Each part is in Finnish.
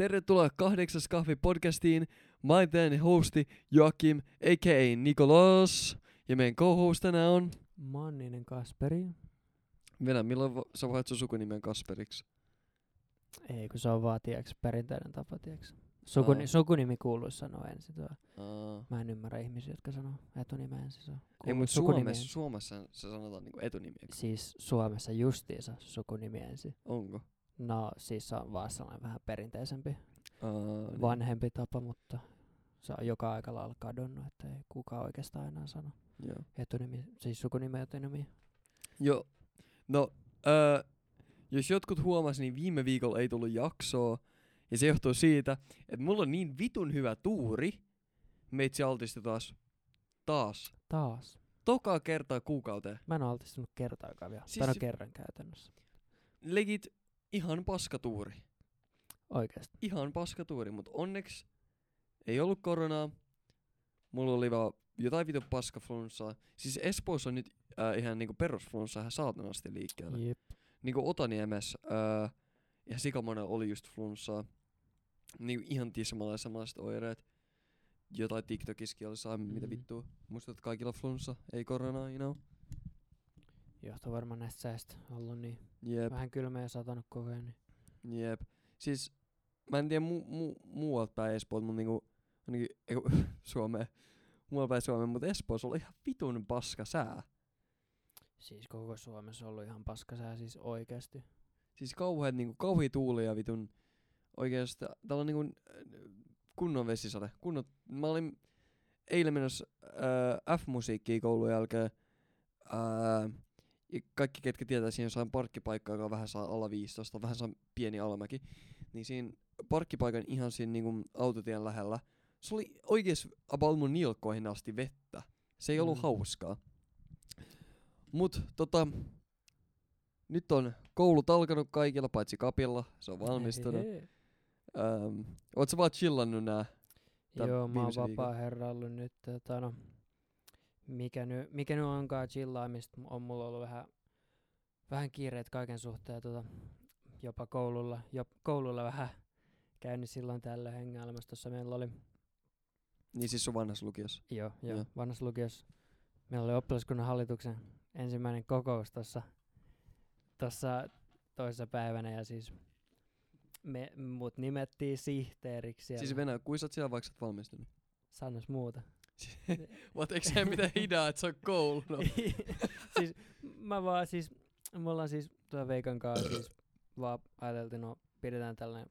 Tervetuloa kahdeksas kahvi podcastiin. Mä oon teidän hosti Joakim, a.k.a. Nikolas. Ja meidän co-host tänään on... Manninen Kasperi. Venä, milloin va- sä vaihdat sun sukunimen Kasperiksi? Ei, kun se on vaan, tiiäks, perinteinen tapa, tiiäks. Sukuni, Aa. sukunimi kuuluisi sanoa ensin tuo. Aa. Mä en ymmärrä ihmisiä, jotka sanoo etunimen ensin. Se on Ei, mutta Suomessa. Suomessa se sanotaan niinku etunimi. eikö? Siis Suomessa justiinsa sukunimi ensin. Onko? No siis se on vaan sellainen vähän perinteisempi, Aa, niin. vanhempi tapa, mutta se on joka aika lailla kadonnut, että ei kukaan oikeastaan enää sano Joo. etunimi, siis sukunimi ja etunimi. Joo. No, öö, jos jotkut huomas, niin viime viikolla ei tullut jaksoa. Ja se johtuu siitä, että mulla on niin vitun hyvä tuuri. Meitsi altisti taas. Taas. Taas. Tokaa kertaa kuukauteen. Mä en ole altistunut kertaakaan vielä. Siis tai no kerran käytännössä. Legit ihan paskatuuri. Oikeesti. Ihan paskatuuri, mutta onneksi ei ollut koronaa. Mulla oli vaan jotain vitun paskaflunssaa. Siis Espoossa on nyt äh, ihan niinku perusflunssa ihan saatanasti liikkeellä. Jep. niinku Otaniemessä äh, ja sikamonella oli just flunssaa. Niinku ihan tismalla samanlaiset oireet. Jotain TikTokiskin oli saa, mitä Mhm. vittua. Muistat, että kaikilla flunssa, ei koronaa, you know. Johtuu varmaan näistä säästä ollut niin Jep, vähän kylmä ja satanut koko ajan. Niin. jep. Siis, mä en tiedä mu- mu- muualta päin Espoolta, mutta niinku, ainakin, Suomeen, muualta päin Suomeen, mutta Espoossa oli ihan vitun paska sää. Siis koko Suomessa on ollut ihan paskasää siis oikeesti. Siis kauheat niinku, kauhia tuuli ja vitun oikeesti, täällä on niinku kunnon vesisade. Kunnon, mä olin eilen menossa äh, F-musiikkia koulun jälkeen. Äh, kaikki, ketkä tietää, siinä jossain parkkipaikkaa, joka on vähän saa alla 15, vähän saa pieni alamäki. Niin siinä parkkipaikan ihan siinä niinku autotien lähellä, se oli oikees about mun nilkkoihin asti vettä. Se ei ollut Mm. hauskaa. Mut tota, nyt on koulut alkanut kaikilla, paitsi kapilla. Se on valmistunut. Ähm, oot sä vaan chillannut nää? Joo, mä oon vapaa herra ollut nyt. Tota, no, mikä nyt mikä nyt onkaan chillaamista, on mulla ollut vähän, vähän kiireet kaiken suhteen. Tota, jopa koululla, jo, koululla vähän käynyt silloin tällä hengailemassa. Tuossa meillä oli Niin siis sun vanhassa lukiossa. Joo, joo. Joo. Vanhassa lukiossa meillä oli oppilaskunnan hallituksen ensimmäinen kokous tuossa tossa toisessa päivänä ja siis me, mut nimettiin sihteeriksi Siis Venäjä, oot siellä vaikka sä oot valmistunut? sanos muuta. Eikö se mitään hidaa, että se on koulu? No. siis mä vaan siis, me ollaan siis tuon Veikan kanssa siis vaan ajateltiin, no pidetään tällainen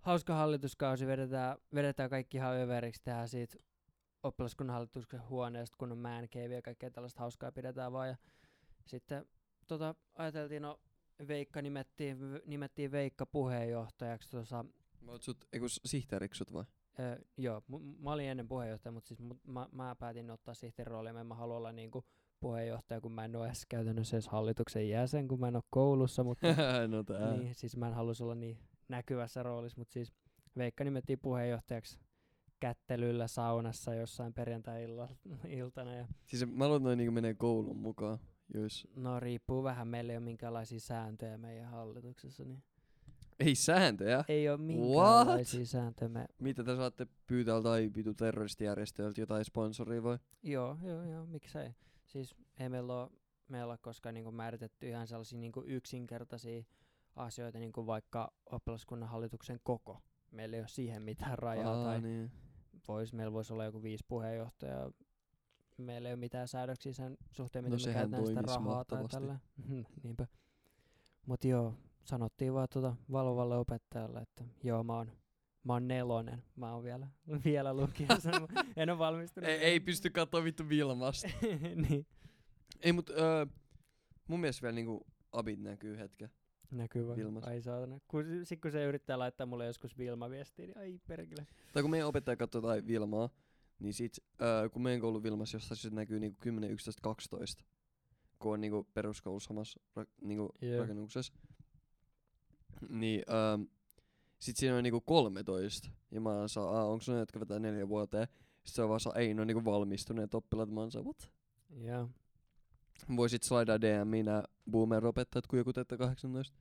hauska hallituskausi, vedetään, vedetään kaikki ihan överiksi, tehdään siitä oppilaskunnan hallituksen huoneesta, kun on man cave ja kaikkea tällaista hauskaa pidetään vaan. Ja sitten tota, ajateltiin, no Veikka nimettiin, nimettiin Veikka puheenjohtajaksi tuossa Mä oot sut, eiku sihteeriksi sut vai? Öö, joo, m- mä olin ennen puheenjohtaja, mutta siis mut, mä, mä päätin ottaa sihteerin roolin. Mä en mä halua olla niinku puheenjohtaja, kun mä en ole edes käytännössä edes hallituksen jäsen, kun mä en ole koulussa, mutta no tää. niin, siis mä en halusi olla niin näkyvässä roolissa, mutta siis Veikka nimettiin puheenjohtajaksi kättelyllä saunassa jossain perjantai-iltana. Ja Siis mä luulen, että noi niinku menee koulun mukaan. Jos no riippuu vähän, meillä ei ole minkäänlaisia sääntöjä meidän hallituksessa, niin ei sääntöjä. ei ole minkäänlaisia sääntöjä. Me, Mitä te saatte pyytää joltain vitu terroristijärjestöiltä jotain sponsoria vai? Joo, joo, joo, miksei. Siis ei meillä ole, meillä ole koskaan niinku määritetty ihan sellaisia niinku yksinkertaisia asioita, niinku vaikka oppilaskunnan hallituksen koko. Meillä ei ole siihen mitään rajaa. Aa, tai niin. vois, meillä voisi olla joku viisi puheenjohtajaa. Meillä ei ole mitään säädöksiä sen suhteen, No miten me sehän käytetään sitä rahaa tai tällä. Niinpä. Mut joo, sanottiin vaan tuota valvovalle opettajalle, että joo, mä oon, mä oon nelonen. Mä oon vielä, vielä lukiossa. en ole valmistunut. Ei, ei pysty katsoa vittu Vilmasta. niin. ei mut öö, mun mielestä vielä niinku abit näkyy hetken. Näkyy vaan. Vilmas. Ai saatana. Kun, sit kun se yrittää laittaa mulle joskus Vilma-viestiä, niin ai perkele. Tai kun meidän opettaja katsoo jotain Vilmaa, niin sit öö, kun meidän koulu Vilmassa jossain se näkyy niinku 10, 11, 12. Kun on niinku peruskoulu samassa ra- niinku Joo. rakennuksessa. Niin öö, sit siinä on niinku 13. Ja mä saa, aa, onks ne, jotka vetää neljä vuoteen? Sit se on vaan saa, ei, ne on niinku valmistuneet oppilaat. Mä oon saa, what? Joo. Voisit slaidaa DM nää boomer-opettajat, kun joku teette 18.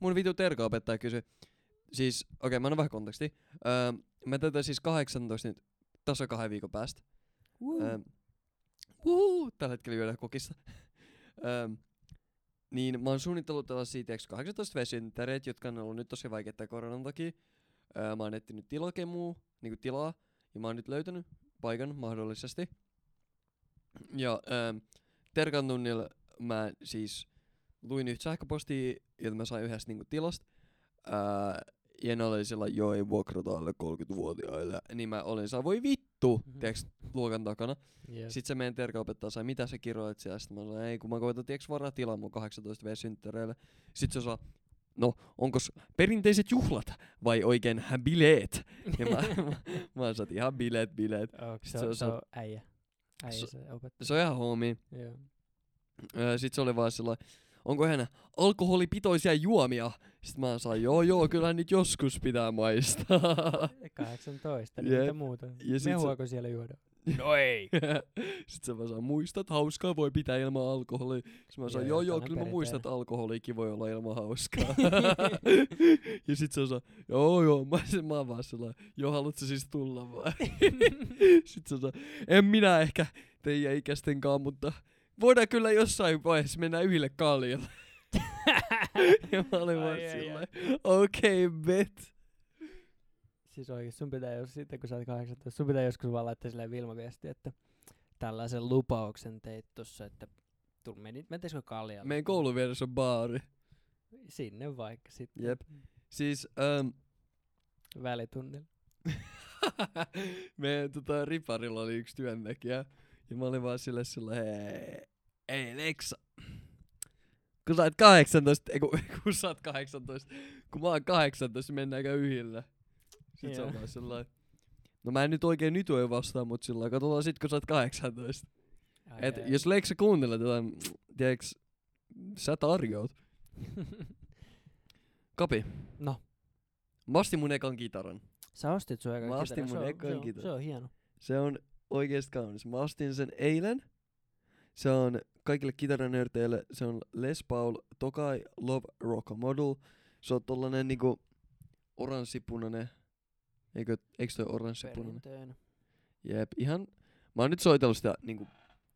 Mun vitu terka-opettaja kysyi, siis, okei, okay, mä annan vähän konteksti. Öö, mä täytän siis 18 nyt tasa kahden viikon päästä. Öö, Woo! Tällä hetkellä juodaan kokissa. öö, niin mä oon suunnitellut tällaisia tiiäks, 18 vesynttäreitä, jotka on ollut nyt tosi vaikeita koronan takia. Öö, mä oon etsinyt tilakemua, niinku tilaa, ja mä oon nyt löytänyt paikan mahdollisesti. Ja öö, Terkan tunnilla mä siis luin yhtä sähköpostia, jota mä sain yhdestä niinku tilasta. Öö, ja ne oli sillä, joo ei vuokrata alle 30-vuotiaille. Niin mä olin saa voi vittu, Mhm. tiiäks, luokan takana. Yep. Sitten se meidän terkaopettaja sai, mitä sä kirjoit siellä. Sitten mä sanoin, ei kun mä koitan tiiäks varaa tilaa mun 18 v synttäreille. Sitten se saa, no onkos perinteiset juhlat vai oikein bileet? Ja mä, mä, mä saat ihan bileet, bileet. Oh, se, se on, se on äijä. Äijä Se- se opettaja. Se on ihan. Joo. Öö, Sitten se oli vaan sellainen, onko hän alkoholipitoisia juomia? Sitten mä saan, joo joo, kyllä nyt joskus pitää maistaa. 18, niin Jep. mitä muuta? Ja sit Mehuako siellä juoda? No ei. Sitten se vaan saa, muistat, hauskaa voi pitää ilman alkoholia. Sitten mä saan, Joo, joo kyllä mä muistan, että alkoholikin voi olla ilman hauskaa. ja sit se on saa, joo joo, mä, sit mä vaan sellainen, joo haluatko siis tulla vai? sitten se saa, en minä ehkä teidän ikäistenkaan, mutta voidaan kyllä jossain vaiheessa mennä yhdelle kaljalle. ja mä olin vaan silleen, okei, okay, bet. Siis oikeesti sun pitää, jos sitten kun sä oot 18, sun pitää joskus vaan laittaa silleen Vilma-viesti, että tällaisen lupauksen teit tossa, että tul, meni, mentäisikö kaljalle? Meidän koulun vieressä on baari. Sinne vaikka sitten. Jep. Siis, ähm, Välitunnilla. meidän tota, riparilla oli yksi työntekijä. Ja mä olin vaan sille sille, hei, ei Leksa. Kun sä oot 18, ei kun, kun sä oot 18, kun mä oon 18, mennäänkö yhdellä? Sitten se on vaan sellainen, no mä en nyt oikein nyt voi vastaa, mut sillä katsotaan sit kun sä oot 18. Ai, Et ai. jos Leksa kuuntelee tätä, tiedäks, sä tarjoat. Kapi, no, mä ostin mun ekan kitaran. sä ostit sun ekan Mä ostin kitaran. mun se on, ekan se on, kitaran. se on hieno. Se on oikeesti kaunis. Mä ostin sen eilen. Se on kaikille kitaranörteille, se on Les Paul Tokai Love Rock Model. Se on tollanen niinku oranssipunainen. Eikö, eikö toi oranssipunainen? Perinteinen. Jep, ihan. Mä oon nyt soitellut sitä niinku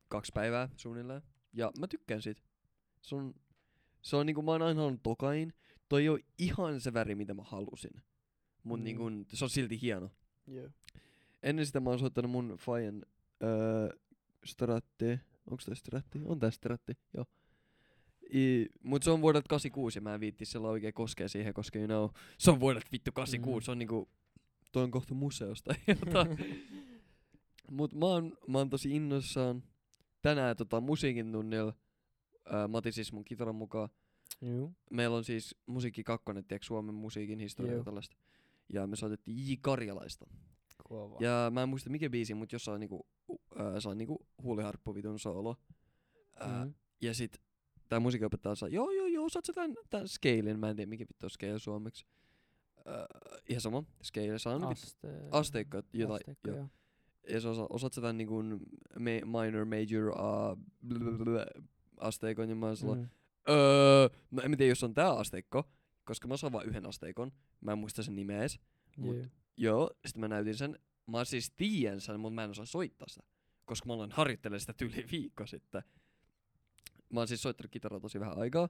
kaksi päivää suunnilleen. Ja mä tykkään siitä. Se on, se on niinku, mä oon aina halunnut Tokain. Toi ei oo ihan se väri, mitä mä halusin. Mut Mm. niinku, se on silti hieno. Joo. Ennen sitä mä oon soittanut mun Fajan öö, Stratti. Onks toi Stratti? On tää Stratti, joo. I, mut se on vuodelta 86 ja mä en viitti sillä oikein koskea siihen, koska you know, se on vuodelta vittu 86, Mhm. se on niinku, toi on kohta museosta. jotain. mut mä oon, mä oon tosi innoissaan. Tänään tota musiikin tunnilla, öö, mä otin siis mun kitaran mukaan. Joo. Meillä on siis musiikki kakkonen, tiedätkö, Suomen musiikin historia ja tällaista. Ja me soitettiin J. Karjalaista. Kova. Ja mä en muista mikä biisi, mutta jossain niinku, uh, saa niinku huuliharppu vitun soolo. Uh, Mhm. Ja sit tää musiikinopettaja saa, joo joo joo, osaat sä tän, tän scalein, mä en tiedä mikä vittu on scale suomeksi. Uh, ihan sama, scale, saa nyt Aste... asteikko, jotain, asteikko, joo. Ja se osa, osaat sä tän niinku ma- minor, major, uh, blablabla asteikon, ja mä oon sellainen, Mhm. öö, no en tiedä jos on tää asteikko, koska mä saan vaan yhden asteikon, mä en muista sen nimeä edes. Mut Joo. Joo, sitten mä näytin sen. Mä siis tiedän sen, mutta mä en osaa soittaa sitä. Koska mä aloin harjoittelemaan sitä yli viikko sitten. Mä oon siis soittanut kitaraa tosi vähän aikaa.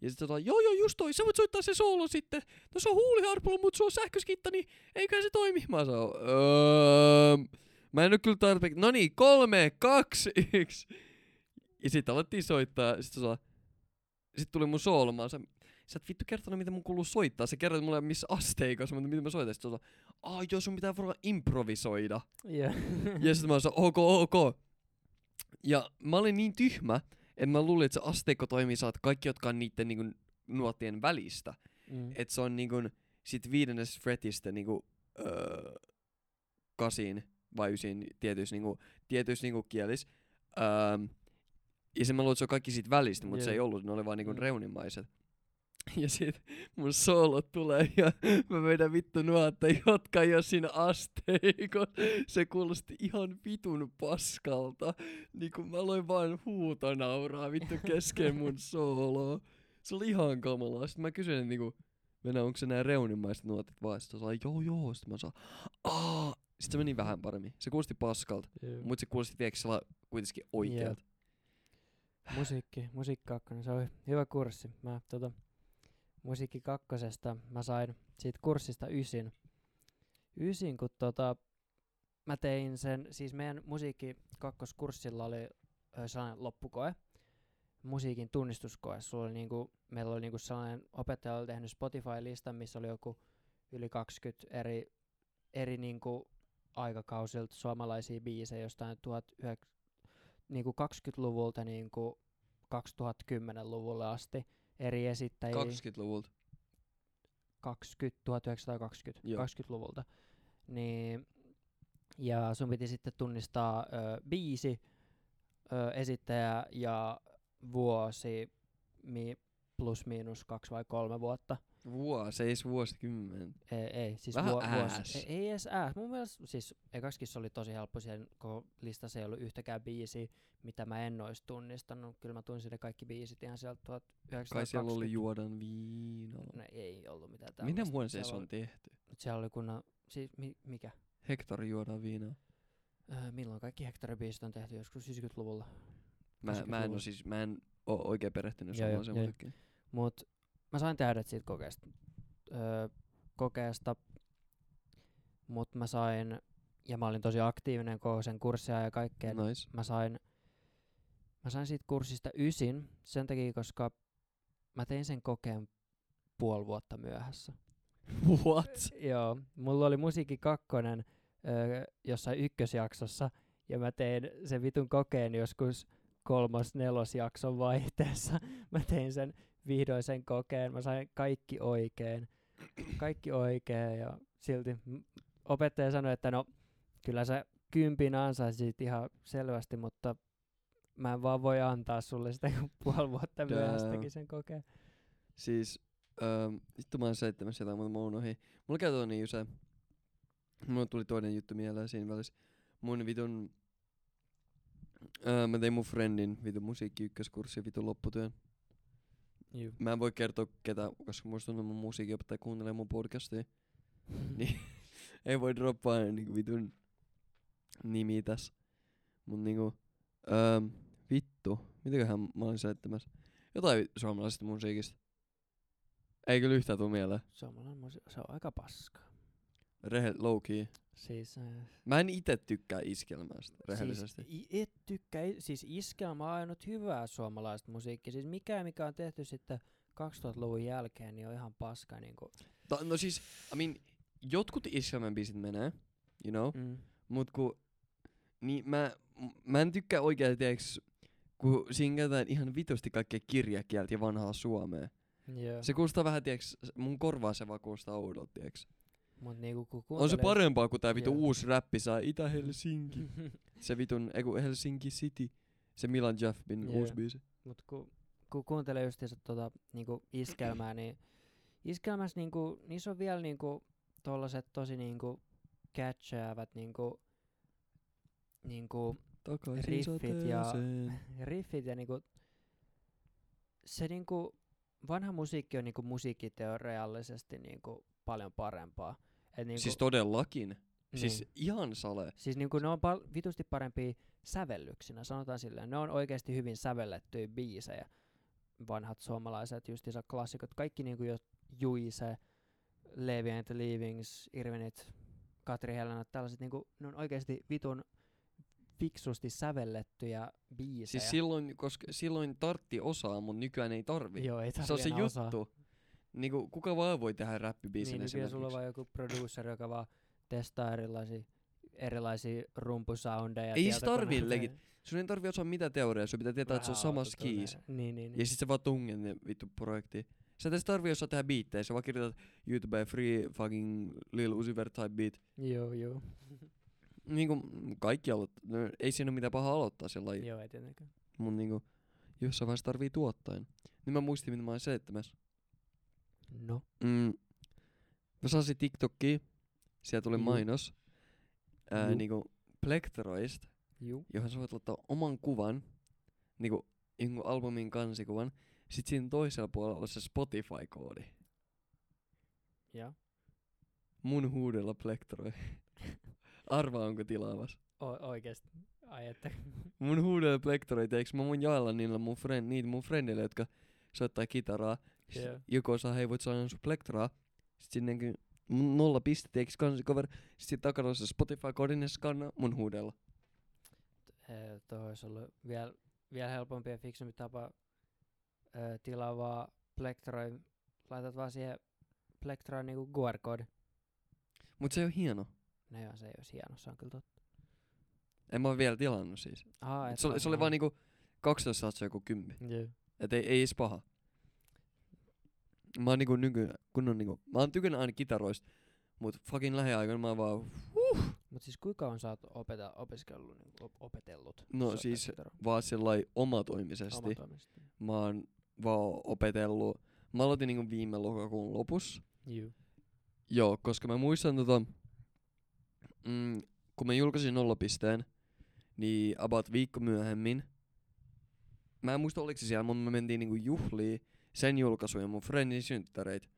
Ja sitten sanotaan, joo joo just toi, sä voit soittaa se soolo sitten. No se on huuliharpulla, mutta se on sähköskitta, niin eiköhän se toimi. Mä sanon, öö, mä en oo kyllä tarpeeksi. No niin, kolme, kaksi, yksi. Ja sitten alettiin soittaa. Sitten sitten tuli mun soolo. Mä sanoin, sä et vittu kertonut, mitä mun kuuluu soittaa. Se kerroit mulle missä asteikossa, mutta miten mä soitan. Sitten se aa joo, sun pitää varmaan improvisoida. Joo. ja sitten mä sanoin, ok, ok. Ja mä olin niin tyhmä, että mä luulin, että se asteikko toimii saat kaikki, jotka on niiden niinku nuottien välistä. Mm. Että se on niinku sit viidennes fretistä niinku öö, kasiin vai ysiin tietyissä niinku, tietyissä niinku kielis. Öö, ja sen mä luulin, että se on kaikki siitä välistä, mutta se Joo. ei ollut, ne oli vaan niinku Mm. reunimaiset. Ja sit mun soolot tulee ja mä vedän vittu nuotta, jotka oo siinä asteikon. Se kuulosti ihan vitun paskalta. Niinku mä aloin vaan huutonauraa vittu kesken mun sooloa. Se oli ihan kamalaa. Sitten mä kysyin, että niinku, Venä, onko se nää reunimaiset nuotit vaan? Sitten se joo joo, sitten mä saan, aa. Sitten se meni vähän paremmin. Se kuulosti paskalta, mut se kuulosti tiedätkö kuitenkin oikealta. Musiikki, musiikki kakkonen, se oli hyvä kurssi. Mä tota, musiikki kakkosesta mä sain siitä kurssista ysin. Ysin, kun tota, mä tein sen, siis meidän musiikki kakkoskurssilla oli sellainen loppukoe, musiikin tunnistuskoe. Sulla oli niinku, meillä oli niinku sellainen, opettaja oli tehnyt Spotify-listan, missä oli joku yli 20 eri, eri niinku aikakausilta suomalaisia biisejä jostain 19, niinku 20-luvulta niinku 2010-luvulle asti eri esittäjiä. 20-luvulta. 20, 1920, Joo. 20-luvulta. Niin, ja sun piti sitten tunnistaa ö, biisi, ö, esittäjä ja vuosi mi, plus miinus kaksi vai kolme vuotta. Vuosi, ei vuosikymmen. Ei, ei siis Vähän vuo, ääs. vuosi. Ei, ei edes ääs. Mun mielestä siis ekaksikin se oli tosi helppo. Siihen koko listassa ei ollut yhtäkään biisiä, mitä mä en olisi tunnistanut. Kyllä mä tunsin ne kaikki biisit ihan sieltä 1920. Kai siellä oli juodan viinaa. No, ei ollut mitään Minä tällaista. vuonna se on oli- tehty? Mut siellä oli kunnon, siis mi, mikä? Hektori juodaan viinaa. Öö, milloin kaikki hektaribiisit on tehty joskus 90-luvulla. Mä, mä en 80-luvulla. oo siis, mä en oo oikein perehtynyt suomalaiseen musiikkiin. Mut mä sain täydet siitä kokeesta. Öö, kokeesta. Mut mä sain, ja mä olin tosi aktiivinen koko sen kurssia ja kaikkea. niin Nice. Mä sain, mä sain siitä kurssista ysin sen takia, koska mä tein sen kokeen puoli vuotta myöhässä. What? Joo, mulla oli musiikki kakkonen öö, jossain ykkösjaksossa, ja mä tein sen vitun kokeen joskus kolmos nelosjakson vaihteessa. Mä tein sen vihdoin sen kokeen, mä sain kaikki oikein. Kaikki oikein, ja silti opettaja sanoi, että no, kyllä sä kympin ansaisit ihan selvästi, mutta mä en vaan voi antaa sulle sitä, kun puoli vuotta teki sen kokeen. Siis, öö, vittu mä oon seitsemässä jotain, mutta mä unohdin. Mulla käy niin usein. Mulla tuli toinen juttu mieleen siinä välissä. Mun vitun... Öö, mä tein mun friendin vitun musiikki ykköskurssi vitun lopputyön. Juu. Mä en voi kertoa ketä, koska musta tuntuu mun musiikinopettaja kuuntelee mun podcastia. Niin. Ei voi droppaa niinku vitun nimi tässä. Mut niinku, öö, vittu, mitäköhän mä olin seitsemäs? Jotain suomalaisesta musiikista. Ei kyllä yhtään tuu mieleen. Suomalainen musi- se on aika paskaa. Rehe, low key. Siis, äh, Mä en ite tykkää iskelmästä, rehellisesti. Siis, i- et tykkää, i- siis iskelmä on ainut hyvää suomalaista musiikkia. Siis mikä, mikä on tehty sitten 2000-luvun jälkeen, niin on ihan paska. Niin kuin, Ta- no siis, I mean, jotkut iskelmän biisit menee, you know, mm. mut ku, niin mä, mä en tykkää oikein, tiiäks, kun siinä käytetään ihan vitusti kaikkea kirjakieltä ja vanhaa suomea. Joo. Se kuulostaa vähän, tiiäks, mun korvaa se vaan kuulostaa oudolta, tiiäks. Mut niinku, kun On se kuuntelee- parempaa kuin tää vitu Joo. uusi räppi saa Itä-Helsinki. se vitun, ei kun Helsinki City. Se Milan Jaffin Joo. uusi biisi. Mut ku, ku kuuntelee justiinsa tota, niinku iskelmää, niin iskelmässä niinku, niissä on vielä niinku tollaset tosi niinku catchaavat niinku, niinku Takaisin Riffit ja- riffit ja niinku, se niinku, vanha musiikki on niinku musiikkiteoriallisesti niinku paljon parempaa. Et niinku, Siis todellakin. niin. Siis ihan sale. Siis niinku ne on pal- vitusti parempia sävellyksinä, sanotaan silleen. Ne on oikeasti hyvin sävellettyjä biisejä. Vanhat suomalaiset, justiinsa klassikot. Kaikki niinku jo Juise, Levi and the Leavings, Irvinit, Katri Helena, tällaiset niinku, ne on oikeasti vitun fiksusti sävellettyjä biisejä. Siis silloin, koska silloin tartti osaa, mutta nykyään ei tarvi. Joo, ei se on se osaa. juttu. Niinku, kuka vaan voi tehdä räppibiisin Niin, nykyään sulla on esimerkiksi. vaan joku producer, joka vaan testaa erilaisia, erilaisia rumpusoundeja. Ei se tietokoneelta tarvii legit- Sun ei tarvi osaa mitä teoriaa, sun pitää tietää, että se on Vähän sama skis. Niin, niin, niin. Ja sit sä vaan tunget ne vittu projektiin. Sä edes tarvii osaa tehdä biittejä, sä vaan kirjoitat YouTubeen free fucking Lil Uzi Vert type beat. Joo, joo. Niinku kaikki aloittaa, no, ei siinä ole mitään pahaa aloittaa sillä lailla. joo, ei tietenkään. Mut niinku, jossain vaiheessa tarvii tuottain. Niin mä muistin, mitä mä olin seitsemäs. No. Mm. Mä saasin TikTokkiin, siellä tuli Juu. mainos, ää, niinku Plektroista, Juu. johon sä voit laittaa oman kuvan, niinku jonkun albumin kansikuvan, sit siinä toisella puolella on se Spotify-koodi. Ja. Mun huudella plektroi. Arvaa onko tilaavas. O- oikeesti. Ai että. Mun huudella plektroi, teiks mä mun jaella niillä mun friend, niitä mun friendille, jotka soittaa kitaraa. Joo. Joku osaa, hei voit saada sun plektraa. Sit sinne niinku nolla pistettä, eiks kansi cover. Sit sit takana on se Spotify-kodinen skanna mun huudella. Tuohon olisi ollut vielä viel helpompi ja fiksumpi tapa ö, tilaa vaan plektroi. Laitat vaan siihen plektroon niinku QR-koodi. Mut se on hieno. No joo, se ei olisi hieno, se on kyllä totta. En mä oo vielä tilannut siis. Aha, Se oli, se oli vaan niinku 12 satsa joku 10. Juu. Et ei, ei edes paha. Mä oon niinku nyky, kun on niinku, mä oon tykännyt aina kitaroista, mut fucking lähiaikoina mä oon vaan, Mut siis kuinka kauan sä oot opeta, opiskellut, niinku, op- opetellut? No siis kitaraa? vaan sillai omatoimisesti. Omatoimisesti. Mä oon vaan opetellut, mä aloitin niinku viime lokakuun lopussa. Juu. Joo, koska mä muistan tota, mm, kun mä julkaisin nollapisteen, niin about viikko myöhemmin, mä en muista oliko se siellä, mutta me mentiin niinku juhliin sen julkaisun ja mun friendin synttäreit.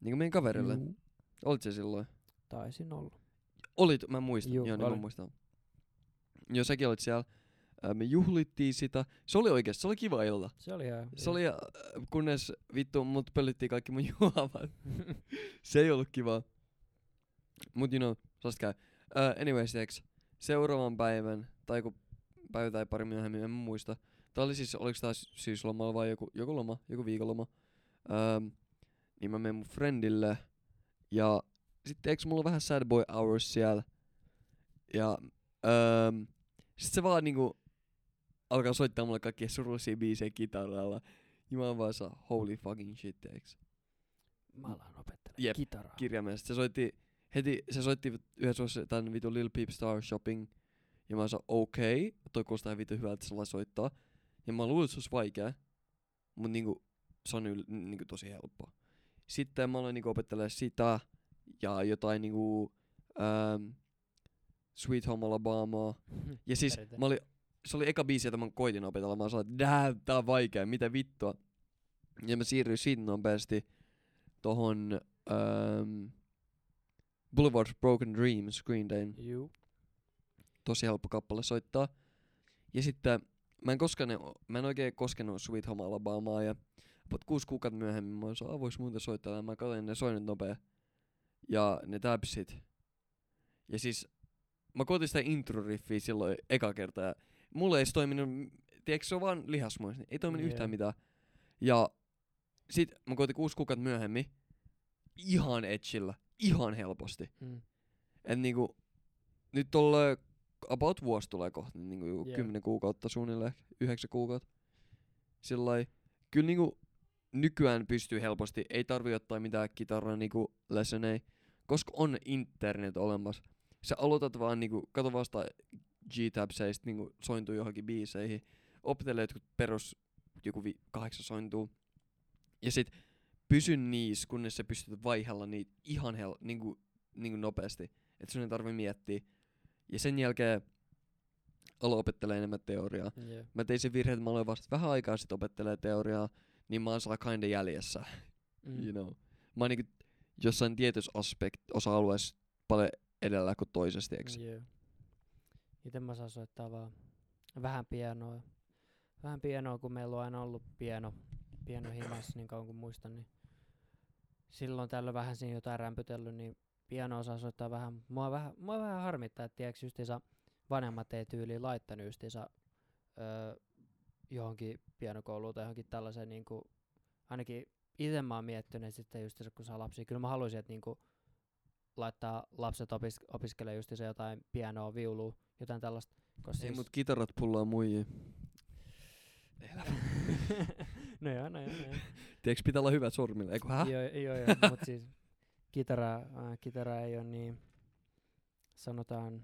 Niinku meidän kaverille. Juu. Olit se silloin? Taisin olla. Olit, mä muistan. Juu, Joo, niin mä muistan. Joo, säkin olit siellä. Me juhlittiin sitä. Se oli oikeesti, se oli kiva ilta. Se oli ihan... Se oli, äh, kunnes vittu mut pölyttiin kaikki mun juomat. Se ei ollut kivaa. Mut you know, sellaista käy. Uh, anyways, tiiäks, seuraavan päivän, tai joku päivä tai pari myöhemmin, en muista. Tää oli siis, oliks tää syyslomalla vai joku, joku loma, joku viikonloma. Um, niin mä menen mun friendille. Ja sitten eikö mulla vähän sad boy hours siellä. Ja um, sit se vaan niinku alkaa soittaa mulle kaikkia surullisia biisejä kitaralla. Ja mä oon vaan saa, holy fucking shit, tiiäks. Mä alan opettelemaan Jep, kitaraa. kirjaimellisesti. Se soitti heti, se soitti yhdessä tän vitu Lil Peep Star Shopping. Ja mä sanoin, okei, okay, toi kuulostaa vitu hyvältä, että sellainen soittaa. Ja mä luulin, että se olisi vaikea. Mut niinku, se on yl, niinku tosi helppoa. Sitten mä aloin niinku opettelemaan sitä ja jotain niinku ähm, Sweet Home Alabamaa. Ja siis mä olin, se oli eka biisi, jota mä koitin opetella. Mä sanoin, että "Nää, tää on vaikea, mitä vittua. Ja mä siirryin siitä nopeasti tohon ähm, Boulevard Broken Dreams Green Dayn. Juu. Tosi helppo kappale soittaa. Ja sitten mä en, koskaan, mä en oikein koskenut Sweet Home Alabamaa ja mutta kuusi kuukautta myöhemmin mä sanoin, vois muuten soittaa. Ja mä katsoin ne soinnut nopea. Ja ne tabsit. Ja siis mä koitin sitä intro-riffiä silloin eka kertaa. Ja mulle ei edes toiminut, tiedätkö se on vaan lihasmuista, niin ei toiminut Jee. yhtään mitään. Ja sit mä koitin kuusi kuukautta myöhemmin ihan edgillä, ihan helposti. Mm. Et niinku, nyt tolle about vuosi tulee kohta, niin joku Jee. kymmenen kuukautta suunnilleen, ehkä yhdeksän kuukautta. Sillai, kyllä niinku nykyään pystyy helposti, ei tarvi ottaa mitään kitaraa niinku lessonei, koska on internet olemassa. Sä aloitat vaan niinku, kato vasta G-tabseista niinku sointuu johonkin biiseihin, opettelee jotkut perus joku vi- kahdeksan sointuu, ja sit pysy niissä, kunnes sä pystyt vaihella niitä ihan hel- niinku, niinku nopeasti. Et sun ei tarvi miettiä. Ja sen jälkeen aloin opettelemaan enemmän teoriaa. Jee. Mä tein sen virheen, että mä aloin vasta vähän aikaa sit opettelee teoriaa, niin mä oon sillä kinda jäljessä, Mm. you know. Mä oon niinku jossain tietyssä aspekt, osa-alueessa paljon edellä kuin toisessa, tiiäks? Joo. Ite mä saan soittaa vaan vähän pianoa. Vähän pianoa, kun meillä on aina ollut piano, piano himassa niin kauan kuin muistan, niin silloin tällöin vähän siinä jotain rämpytellyt, niin piano osaa soittaa vähän. Mua vähän, mua vähän harmittaa, että tiedätkö justiinsa vanhemmat ei tyyliin laittanut justiinsa öö, johonkin pianokouluun tai johonkin tällaiseen niinku, ainakin itse mä oon miettinyt että sitten justiinsa kun saa lapsia. Kyllä mä haluaisin, että niinku laittaa lapset opis- opiskelemaan justiinsa jotain pianoa, viulua, jotain tällaista. Koska Ei siis... mut kitarat pullaa muijia. no joo, no joo, no joo. Tiedätkö pitää olla hyvät sormilla, eikö joo, joo, joo, mut siis kitara, äh, kitara ei ole niin, sanotaan,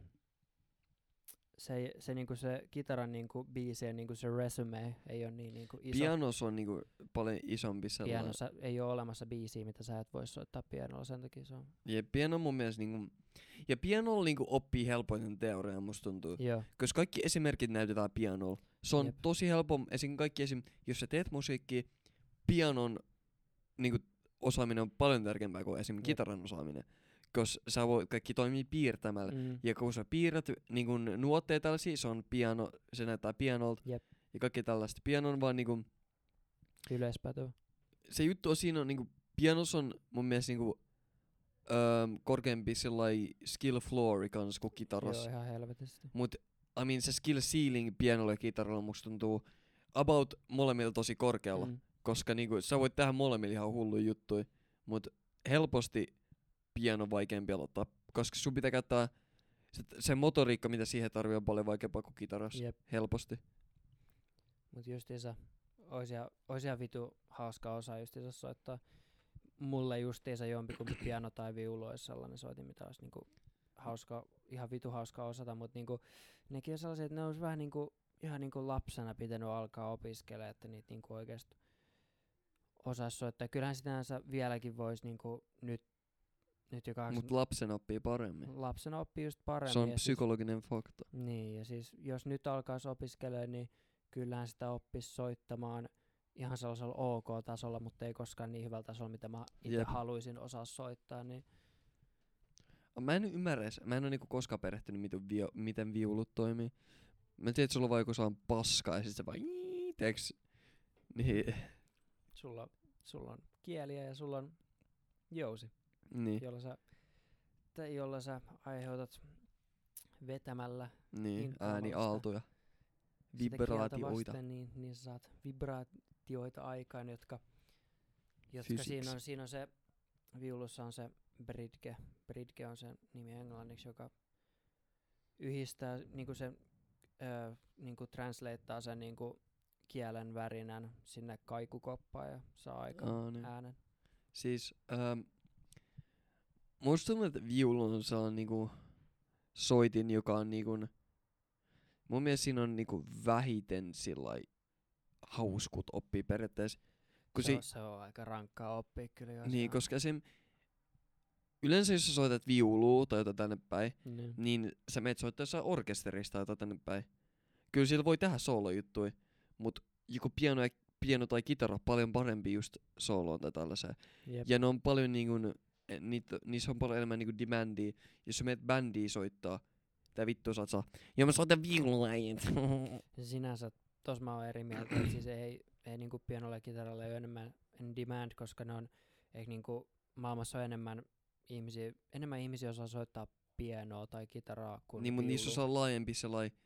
se, se, niinku se kitaran niinku biisien niinku se resume ei ole niin niinku iso. Pianos on niinku paljon isompi sellainen. Pianossa ei ole olemassa biisiä, mitä sä et voi soittaa pianolla, sen takia se on. Ja piano mun mielestä niinku... Ja pianolla niinku oppii helpoiten teoriaa, musta tuntuu. Joo, Koska kaikki esimerkit näytetään pianolla. Se on Jep. tosi helppo, esim. kaikki esim. Jos sä teet musiikkia, pianon niinku osaaminen on paljon tärkeämpää kuin esim. Jep. kitaran osaaminen. Koska sä voit kaikki toimii piirtämällä. Mm. Ja kun sä piirrät niin kun nuotteja tällaisia, se on piano, se näyttää pianolta. Jep. Ja kaikki tällaista. Piano on vaan niinku, Yleispätevä. se juttu on siinä on niinku, pianos on mun mielestä niinku, öö, korkeampi sellainen skill floori kans kuin kitarassa. Joo, ihan helvetisti. Mut I mean, se skill ceiling pianolla ja kitaralla musta tuntuu about molemmilla tosi korkealla. Mm. Koska niinku, sä voit tehdä molemmilla ihan hulluja juttuja. Mut helposti piano on vaikeampi aloittaa. Koska sun pitää käyttää se, se motoriikka, mitä siihen tarvii, on paljon vaikeampaa kuin kitarassa. Jep. Helposti. Mut justiinsa, ois ihan, ois ihan vitu hauska osa justiinsa soittaa. Mulle justiinsa jompikumpi piano tai viulu olisi sellainen soitin, mitä olisi niinku hauska, ihan vitu hauska osata, mutta niinku, nekin on sellaisia, että ne olisi vähän niinku, ihan niinku lapsena pitänyt alkaa opiskelemaan, että niitä niinku oikeasti osaisi soittaa. Kyllähän sinänsä vieläkin voisi niinku nyt, nyt jo kahdeksan, Mut lapsen oppii paremmin. lapsena oppii just paremmin. Se on siis- psykologinen fakta. niin, ja siis jos nyt alkaisi opiskelemaan, niin kyllähän sitä oppisi soittamaan ihan sellaisella ok-tasolla, mutta ei koskaan niin hyvällä tasolla, mitä mä itse haluaisin osaa soittaa. Niin Mä en ymmärrä, mä en oo niinku koskaan perehtynyt, miten, vio, miten viulut toimii. Mä tiedän, että sulla on vaan joku sellainen paska ja sit se vaan tiiäks, niin, sulla, sulla on kieliä ja sulla on jousi, niin, jolla sä, tai jolla sä aiheutat vetämällä niin, infralla ääni sitä- aaltoja, sitä kieltä vibraatioita. vasten, niin, niin sä saat vibraatioita aikaan, jotka, jotka siinä on, siinä on se, viulussa on se bridge, bridge on se nimi englanniksi, joka yhdistää niinku se, ö, niinku translateaa sen niinku kielen värinän sinne kaikukoppaan ja saa aikaan Aa, niin. äänen. Siis, ähm, musta tuntuu, että viulu on sellainen niinku soitin, joka on niinku, mun mielestä siinä on niinku vähiten sillai hauskut oppii periaatteessa. Kun Se, si- on, se on aika rankkaa oppia kyllä. Jos niin, koska esim, yleensä jos sä soitat viulua tai jotain tänne päin, niin. niin sä meet soittaa jossain orkesterista tai jotain tänne päin. Kyllä sillä voi tehdä soolojuttuja, mut joku piano, ja, piano tai kitara on paljon parempi just sooloon tai tällaiseen. Jep. Ja ne on paljon niinku, niitä, niissä on paljon enemmän niinku demandia. Jos sä meet bändiä soittaa, tää vittu saat saa, ja mä soitan. Ja sinänsä tos mä oon eri mieltä, että siis ei, ei niinku pianolla ja kitaralla ole enemmän en demand, koska ne on, eikö niinku maailmassa on enemmän ihmisiä, enemmän ihmisiä osaa soittaa pianoa tai kitaraa kuin niin, mut niissä osaa laajempi sellainen,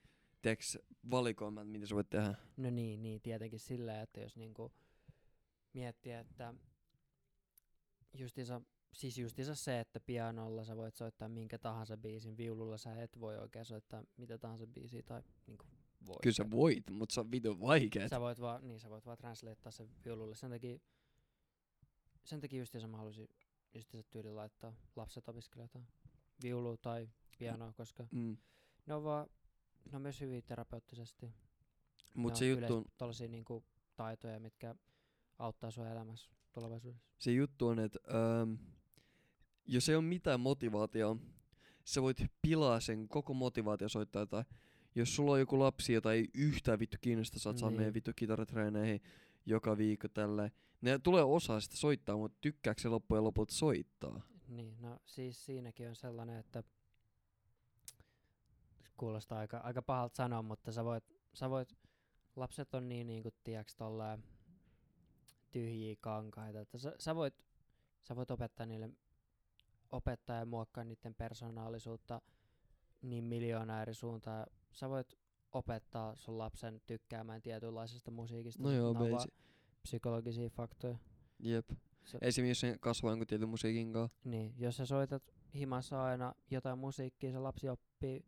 tiiäks, valikoima, että mitä sä voit tehdä. No niin, niin tietenkin silleen, että jos niinku miettii, että justiinsa, siis justiinsa se, että pianolla sä voit soittaa minkä tahansa biisin, viululla sä et voi oikein soittaa mitä tahansa biisiä tai niinku voi. Kyllä sä voit, mut se on vitun vaikeet. Sä voit vaan, niin sä voit vaan translateaa sen viululle. Sen takia, sen takia justiinsa mä halusin justiinsa tyyli laittaa lapset opiskelemaan viulua tai pianoa, koska Mm. ne on vaan, ne on myös hyviä terapeuttisesti. Mut ne se juttu on, tollasia niinku taitoja, mitkä auttaa sua elämässä tulevaisuudessa. se juttu on, että ähm, jos ei ole mitään motivaatiota, sä voit pilaa sen koko motivaatio soittaa jotain. Jos sulla on joku lapsi, jota ei yhtään vittu kiinnosta, saat saa Niin. meidän vittu kitaratreeneihin joka viikko tälleen. Ne tulee osaa sitä soittaa, mutta tykkääkö se loppujen lopulta soittaa? Niin, no siis siinäkin on sellainen, että kuulostaa aika, aika pahalta sanoa, mutta sä voit, sä voit, lapset on niin niinku tiiäks tolleen tyhjiä kankaita, että sä, sä, voit, sä voit opettaa niille, opettaa ja muokkaa niiden persoonallisuutta niin miljoona eri suuntaan. Sä voit opettaa sun lapsen tykkäämään tietynlaisesta musiikista. No joo, ne on vaan basi- psykologisia faktoja. Jep. Se, Esimerkiksi jos se kasvaa jonkun tietyn musiikin kanssa. niin, jos sä soitat himassa aina jotain musiikkia, se lapsi oppii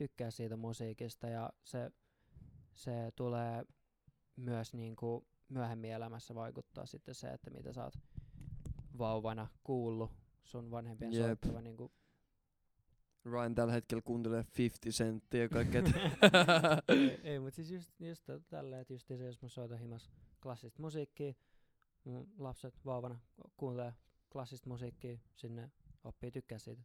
tykkää siitä musiikista ja se, se tulee myös niinku myöhemmin elämässä vaikuttaa sitten se, että mitä sä oot vauvana kuullut sun vanhempien Jep. soittavan niinku Ryan tällä hetkellä kuuntelee 50 senttiä ja kaikkea. ei, ei mutta siis just, just tälleen, että just se, jos mä soitan himas klassista musiikkia, mun lapset vauvana kuuntelee klassista musiikkia, sinne oppii tykkää siitä.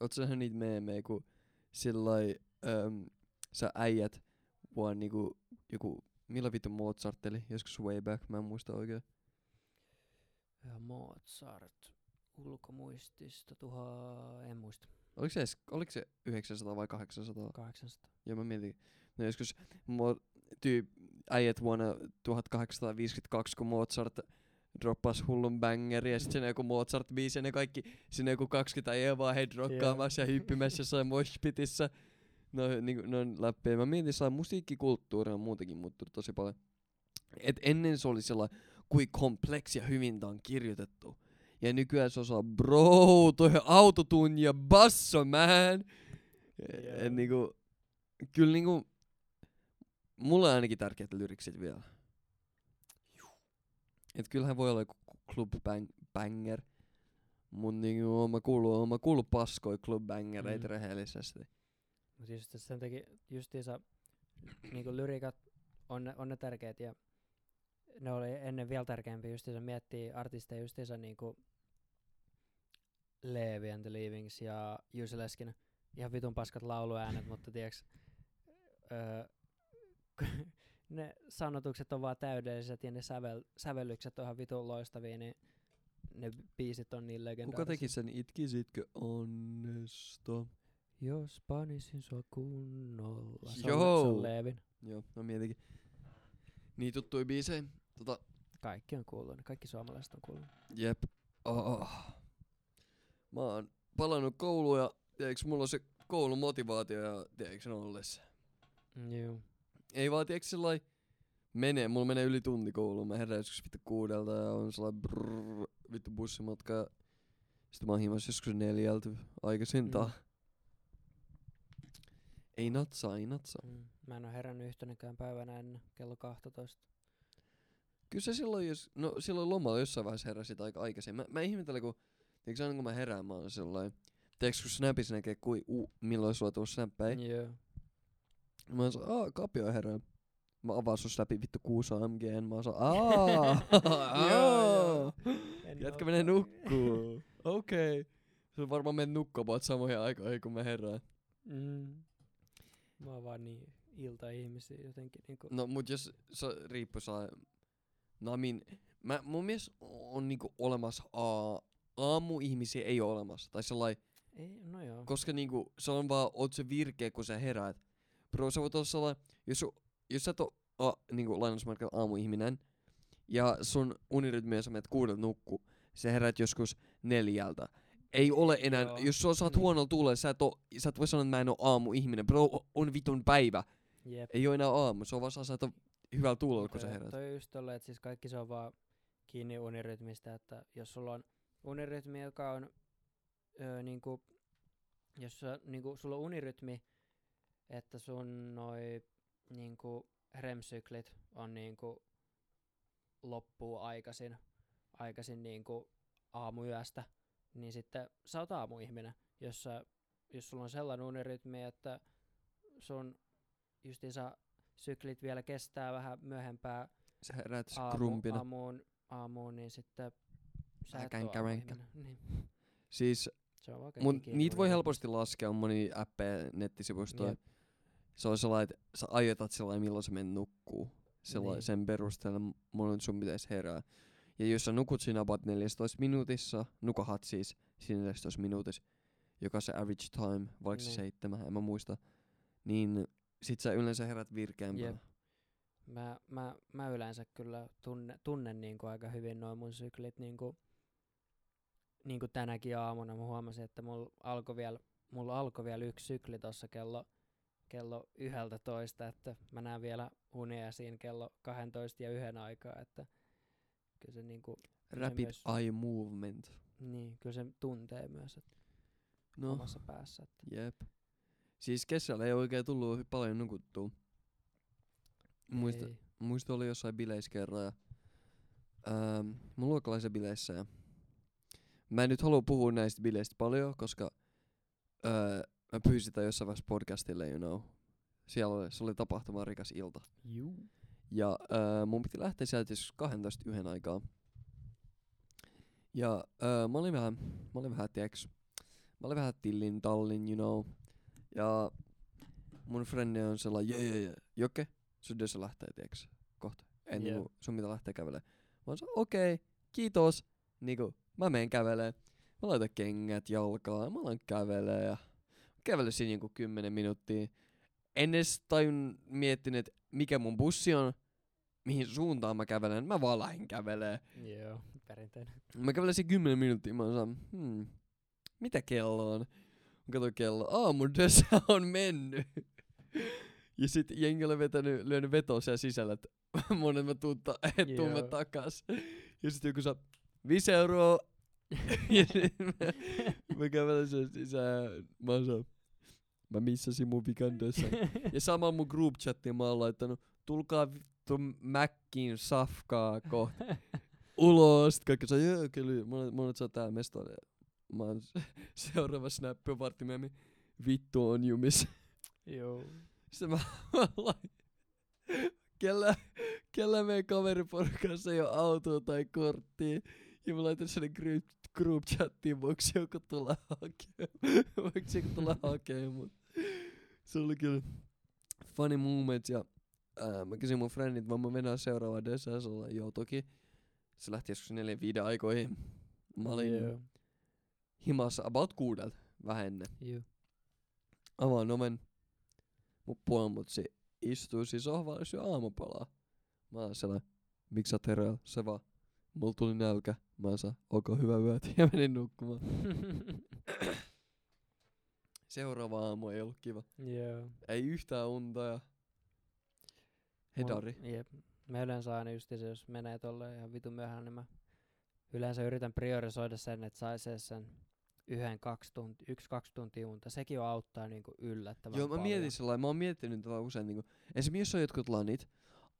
Oot sä nähnyt niitä meemejä, kun sillai, äm, sä äijät vaan niinku joku, milloin vittu Mozart eli, joskus way back, mä en muista oikein. Ja Mozart. Ulkomuistista tuha... En muista. Oliko se, edes, oliko se 900 vai 800? 800. Ja mä mietin, no joskus mo- tyyp, äijät vuonna 1852, kun Mozart droppas hullun bangeri ja sit siinä joku Mozart-biisi ja ne kaikki, siinä joku 20 äijää vaan headrockaamassa ja hyppimässä jossain moshpitissä. No, niinku, no läpi. Mä mietin, että musiikkikulttuuri on muutenkin muuttunut tosi paljon. Et ennen se oli sellainen, kui kompleksi ja hyvin on kirjoitettu. Ja nykyään se osaa, bro, toi on autotune ja basso, man. Joo. Et niinku, kyllä niinku, mulle on ainakin tärkeät lyriksit vielä. Et kyllähän voi olla joku club bang, banger. Mut niinku, oon mä kuullut, oon mä kuullut paskoi club bangereita mm. rehellisesti. Mutta just sen takia justiinsa niinku lyrikat on ne, on ne tärkeät ja ne oli ennen vielä tärkeämpiä justiinsa miettii artisteja justiinsa niinku Levi and the Leavings ja Jussi Leskin. Ihan vitun paskat lauluäänet, mutta tiiäks, öö, ne sanotukset on vaan täydelliset ja ne sävel, sävellykset on ihan vitun loistavia, niin ne biisit on niin Kuka legendaarisia. teki sen itkisitkö onnesta? Jos panisin sua kunnolla. Se on, se Joo. on Leevin. Joo, mä mietinkin. Niin tuttui biisejä. Tota, Kaikki on kuullut, ne kaikki suomalaiset on kuullut. jep. Oh. Mä oon palannut kouluun ja tiedätkö, mulla on se koulun motivaatio ja tiedätkö, nollessa. Joo. Ei vaan tiedätkö sellai menee, mulla menee yli tunti kouluun. Mä herään joskus vittu kuudelta ja on sellainen brrrr, vittu bussimatka. ja Sitten mä oon himas joskus neljältä aikaisintaan. Mm. Ei natsaa, ei natsaa. Mm. Mä en oo herännyt yhtenäkään päivänä ennen kello 12. Kyllä se silloin, jos, no silloin lomalla jossain vaiheessa heräsit aika aikaisin. Mä, mä ihmettelen, kun, tiedätkö aina kun mä herään, mä oon sellainen, tiedätkö kun Snapissa näkee, kui, u, milloin sulla tuu snappeja. Joo. Mä oon sellainen, aah, Kapio herää. Mä avaan sun läpi vittu 6 AMG, mä oon sellainen, aah, aah. En Jätkä menee nukkuu. Okei. Okay. Se on varmaan mennyt nukkumaan samoihin aikoihin, kun mä herään. Mm. Mä oon vaan niin ilta-ihmisiä jotenkin niinku. No mut jos se riippuu saa Namin, mä, mun mielestä on niinku olemassa a, aamuihmisiä ei ole olemassa. Tai sellainen, Ei, no joo. koska niinku se on vaan, oot se virkeä kun sä heräät. Bro, sä voit olla sellainen, jos, jos sä et oo a, niinku lainausmerkillä aamuihminen, ja sun unirytmi on sä menet kuudelta nukku, sä herät joskus neljältä. Ei ole enää, Joo. jos sä saat Mm. huonolla tuulella, sä et, oo, sä et voi sanoa, että mä en oo aamuihminen. Bro, on vitun päivä. Jep. Ei oo enää aamu, se on vaan oo hyvällä tuulella, kun sä herät. Toi just tolle, että siis kaikki se on vaan kiinni unirytmistä, että jos sulla on unirytmi, joka on öö, niinku, jos sä, niinku, sulla on unirytmi, että sun noi niinku REM-syklit on niinku loppuu aikaisin, aikaisin niinku aamuyöstä, niin sitten sä oot aamuihminen. Jos, sä, jos sulla on sellainen unirytmi, että sun justiinsa syklit vielä kestää vähän myöhempää Sä herät aamu, aamuun, aamuun, niin sitten sä et aamuihminen. Niin, Siis, se mun, niitä voi helposti laskea, on moni appeja nettisivustoja. Jep. Se on sellainen, että sä ajatat sellainen, milloin sä menet nukkuu. Sellainen, Niin. sen perusteella monen sun pitäisi herää. Ja jos sä nukut siinä about 14 minuutissa, nukahat siis siinä 14 minuutissa, joka se average time, vaikka se Niin. seitsemän, en mä muista, niin sit sä yleensä herät virkeämpänä. Jep. Mä, mä, mä yleensä kyllä tunne, tunnen niinku aika hyvin noin mun syklit niinku, niinku tänäkin aamuna. Mä huomasin, että mulla alkoi vielä, mulla alkoi vielä yksi sykli tossa kello, kello 11, että mä näen vielä unia siinä kello 12 ja yhden aikaa, että kyllä se niinku, Rapid myös- eye movement. niin, kyllä se tuntee myös että No, omassa päässä. Että. jep. Siis kesällä ei oikein tullut paljon nukuttua. Muista, Ei. muista oli jossain bileissä kerran ja öö, mun luokkalaisen bileissä ja mä en nyt halua puhua näistä bileistä paljon, koska öö, mä pyysin sitä jossain vaiheessa podcastille, you know. Siellä oli, se oli tapahtuma rikas ilta. Juu. Ja öö, mun piti lähteä sieltä joskus 12 yhden aikaa. Ja öö, mä olin vähän, mä olin vähän, tiiäks, mä olin vähän tillin tallin, you know. Ja mun frendi on sellainen, jee, jee, jee, Jokke, sun se lähtee, tiiäks, kohta. En yeah. sun mitä lähtee kävelemään. Mä oon okei, okay, kiitos. niinku, mä menen kävelee. Mä laitan kengät jalkaan ja mä alan kävelee ja kävelen siinä joku 10 minuuttia. En edes tajun miettinyt, että mikä mun bussi on, mihin suuntaan mä kävelen. Mä vaan lähdin kävelee. Joo, perinteinen. Mä kävelen siinä 10 minuuttia, mä saan, hmm, mitä kello on? Mä katsoin kello, aamun dössä on mennyt. Ja sit jengi oli vetänyt, lyönyt vetoa siellä sisällä, että monet mä tuun, ta- et tuu mä takas. Ja sit joku saa, viisi euroa. ja sit mä, mä kävelen sen sisään, mä oon saa, mä missasin mun vikan. Ja samalla mun group chattiin mä oon laittanut, tulkaa vittu Mäkkiin safkaa kohta ulos. Kaikki saa, joo, kyllä, monet, monet saa tää mestoille. Mä oon seuraava snappi on vartti myöhemmin. Vittu on jumis. Joo. Sitten mä, mä lain, kellä, kellä meidän kaveriporukassa ei oo autoa tai korttia. Ja mä laitan sinne group, group chattiin, voiko joku tulla hakemaan. voiko joku tulla hakemaan mut. Se oli kyllä funny moment ja ää, mä kysyin mun friendit, vaan mä mennään seuraavaan Desasolla. Joo, toki. Se lähti joskus neljän viiden aikoihin. Mä olin Joo. himassa about kuudelta, vähän ennen. Joo. Avaan oven. Mun puolmutsi istuu siis sohvalla ja syö aamupalaa. Mä oon sellainen, miksi sä oot hereillä? Se vaan, mulla tuli nälkä. Mä oon ok, hyvä yöt. Ja menin nukkumaan. Seuraava aamu ei ollut kiva. Joo. Ei yhtään unta ja hedari. Mulla- Jep. Mä yleensä aina just se, jos menee tolle ihan vitu myöhään, niin mä yleensä yritän priorisoida sen, että sais edes sen yhden, kaksi tuntia, yksi, kaksi tuntia unta. Sekin jo auttaa niinku yllättävän Joo, mä paljon. mietin sellainen, mä oon miettinyt tätä usein niinku, esimerkiksi jos on jotkut lanit,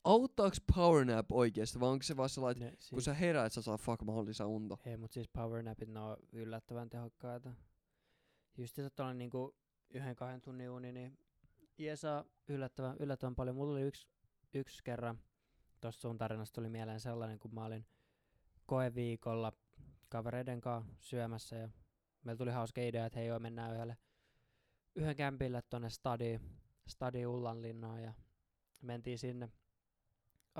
auttaaks power nap oikeesti, vai onko se vaan sellainen, että siis, kun sä heräät, sä saa fuck, mä lisää unta. Ei, mut siis powernapit, ne on yllättävän tehokkaita. Just se tuolla niinku yhden, kahden tunnin uni, niin jeesaa yllättävän, yllättävän paljon. Mulla oli yksi, yksi kerran, tosta sun tarinasta tuli mieleen sellainen, kun mä olin koeviikolla kavereiden kanssa syömässä ja meillä tuli hauska idea, että hei joo, mennään yhdelle yhden kämpille tonne stadi, stadi Ullanlinnaan ja mentiin sinne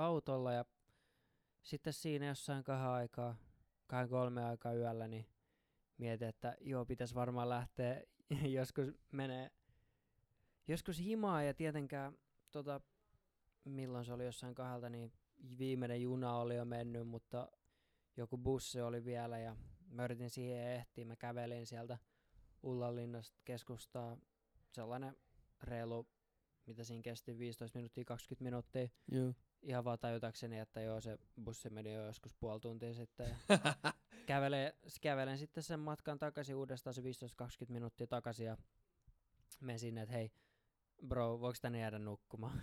autolla ja sitten siinä jossain kahden aikaa, kahden kolme aikaa yöllä, niin mietin, että joo, pitäisi varmaan lähteä joskus menee joskus himaa ja tietenkään tota, milloin se oli jossain kahdelta, niin viimeinen juna oli jo mennyt, mutta joku bussi oli vielä ja mä yritin siihen ehtiä. Mä kävelin sieltä Ullanlinnasta keskustaa sellainen reilu, mitä siinä kesti, 15 minuuttia, 20 minuuttia. Joo. Ihan vaan tajutakseni, että joo, se bussi meni jo joskus puoli tuntia sitten. Ja kävelen, kävelen sitten sen matkan takaisin uudestaan se 15-20 minuuttia takaisin ja menen sinne, että hei, bro, voiko tänne jäädä nukkumaan?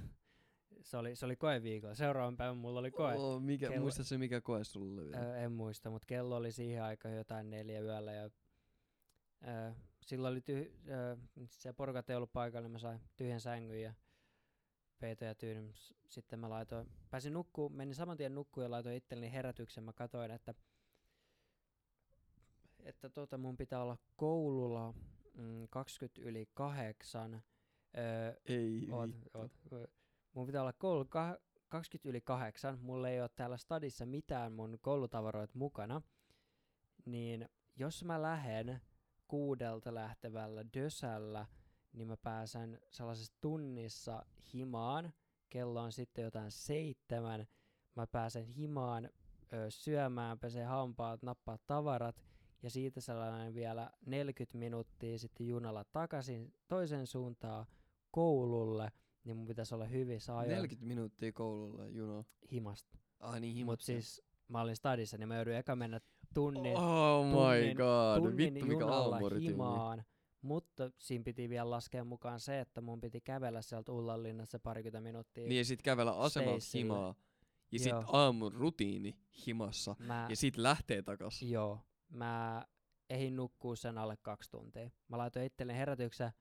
se oli, se oli koeviikolla. Seuraavan päivän mulla oli koe. Oh, mikä, Kello- muistatko mikä koe sulla oli? Öö, en muista, mutta kello oli siihen aikaan jotain neljä yöllä ja öö, silloin oli tyh- öö, se porukat ei ollut paikalla, niin mä sain tyhjän sängyn ja peito ja Sitten mä laitoin, pääsin nukkuun, menin saman tien nukkuun ja laitoin itselleni herätyksen. Mä katoin, että, että tota mun pitää olla koululla mm, 20 yli kahdeksan. Öö, Ei Oot, vittu. oot. Mun pitää olla koulu kah- 20 yli kahdeksan. Mulla ei ole täällä stadissa mitään mun koulutavaroita mukana. Niin jos mä lähden kuudelta lähtevällä dösällä, niin mä pääsen sellaisessa tunnissa himaan. Kello on sitten jotain seitsemän. Mä pääsen himaan ö, syömään, pesee hampaat, nappaa tavarat. Ja siitä sellainen vielä 40 minuuttia sitten junalla takaisin toisen suuntaan koululle, niin mun pitäisi olla hyvissä ajoin 40 minuuttia koululla juno. himasta. Ah niin Mutta himassa. siis mä olin stadissa, niin mä jouduin eka mennä tunnin, Oh my tunnin- god, tunnin vittu mikä junalla himaan. Mutta siinä piti vielä laskea mukaan se, että mun piti kävellä sieltä Ullanlinnassa parikymmentä minuuttia. Niin ja sit kävellä asemalta himaa. Ja sit Joo. aamun rutiini himassa. mä, Ja sit lähtee takas. Joo, mä ehdin nukkuu sen alle kaksi tuntia. Mä laitoin itselleni herätyksen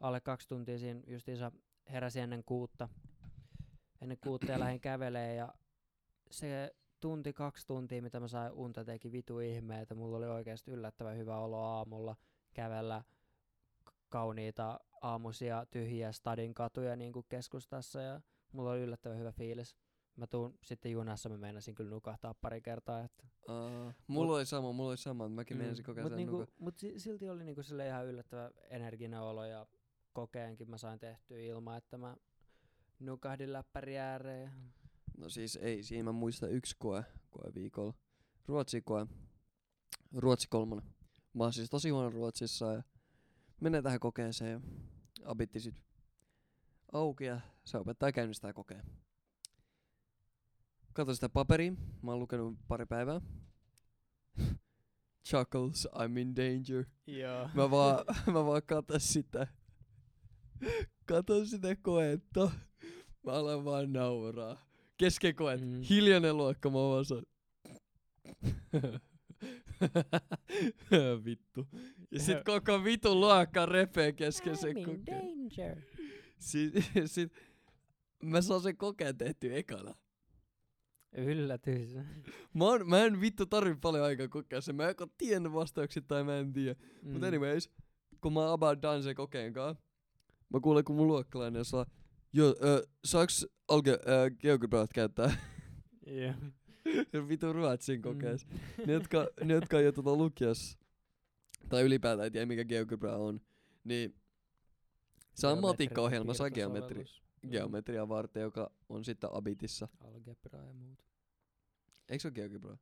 alle kaksi tuntia siinä justiinsa heräsin ennen kuutta. Ennen kuutta ja lähdin kävelee ja se tunti, kaksi tuntia, mitä mä sain unta, teki vitu ihmeitä. Mulla oli oikeasti yllättävän hyvä olo aamulla kävellä kauniita aamuisia tyhjiä stadin katuja niin kuin keskustassa ja mulla oli yllättävän hyvä fiilis. mä tuun sitten junassa, mä meinasin kyllä nukahtaa pari kertaa. Että. Uh, mulla oli sama, mulla oli sama, mäkin mm. meinasin koko ajan Mut, niinku, nuka- mut si- silti oli niinku sille ihan yllättävä energinen olo ja kokeenkin mä sain tehtyä ilman, että mä nukahdin läppäri ääreen. No siis ei, siinä mä muistan yksi koe, koe viikolla. Ruotsi koe. Ruotsi kolmonen. Mä oon siis tosi huono Ruotsissa ja menee tähän kokeeseen ja abitti sit auki ja se opettaa käynnistää kokeen. Kato sitä paperia, mä oon lukenut pari päivää. Chuckles, I'm in danger. Joo. Mä vaan, mä vaan katon sitä. Katon sitä koetta. Mä alan vaan nauraa. Kesken koet. Mm. Hiljainen luokka, mä vaan. Vittu. Ja sit koko vitun luokka repee kesken sen kokeen. danger. Sit, sit, mä saan sen kokeen tehty ekana. Yllätys. Mä, oon, mä en vittu tarvi paljon aikaa kokea sen. Mä joko tiedän vastaukset tai mä en tiedä. Mm. Mut anyways, kun mä about done sen kokeen kaa, mä kuulen kun mun luokkalainen saa, joo, äh, saaks alge, äh, käyttää? Joo. Vitu ruotsin kokees. Mm. Ne, jotka, ne, jotka on jo tota lukios, tai ylipäätään ei tiedä mikä geogebra on, niin se on matikkaohjelma, se on geometri, piirtosovellus. Mm. geometria varten, joka on sitten abitissa. Algebra ja muut. Eikö se ole geogebra?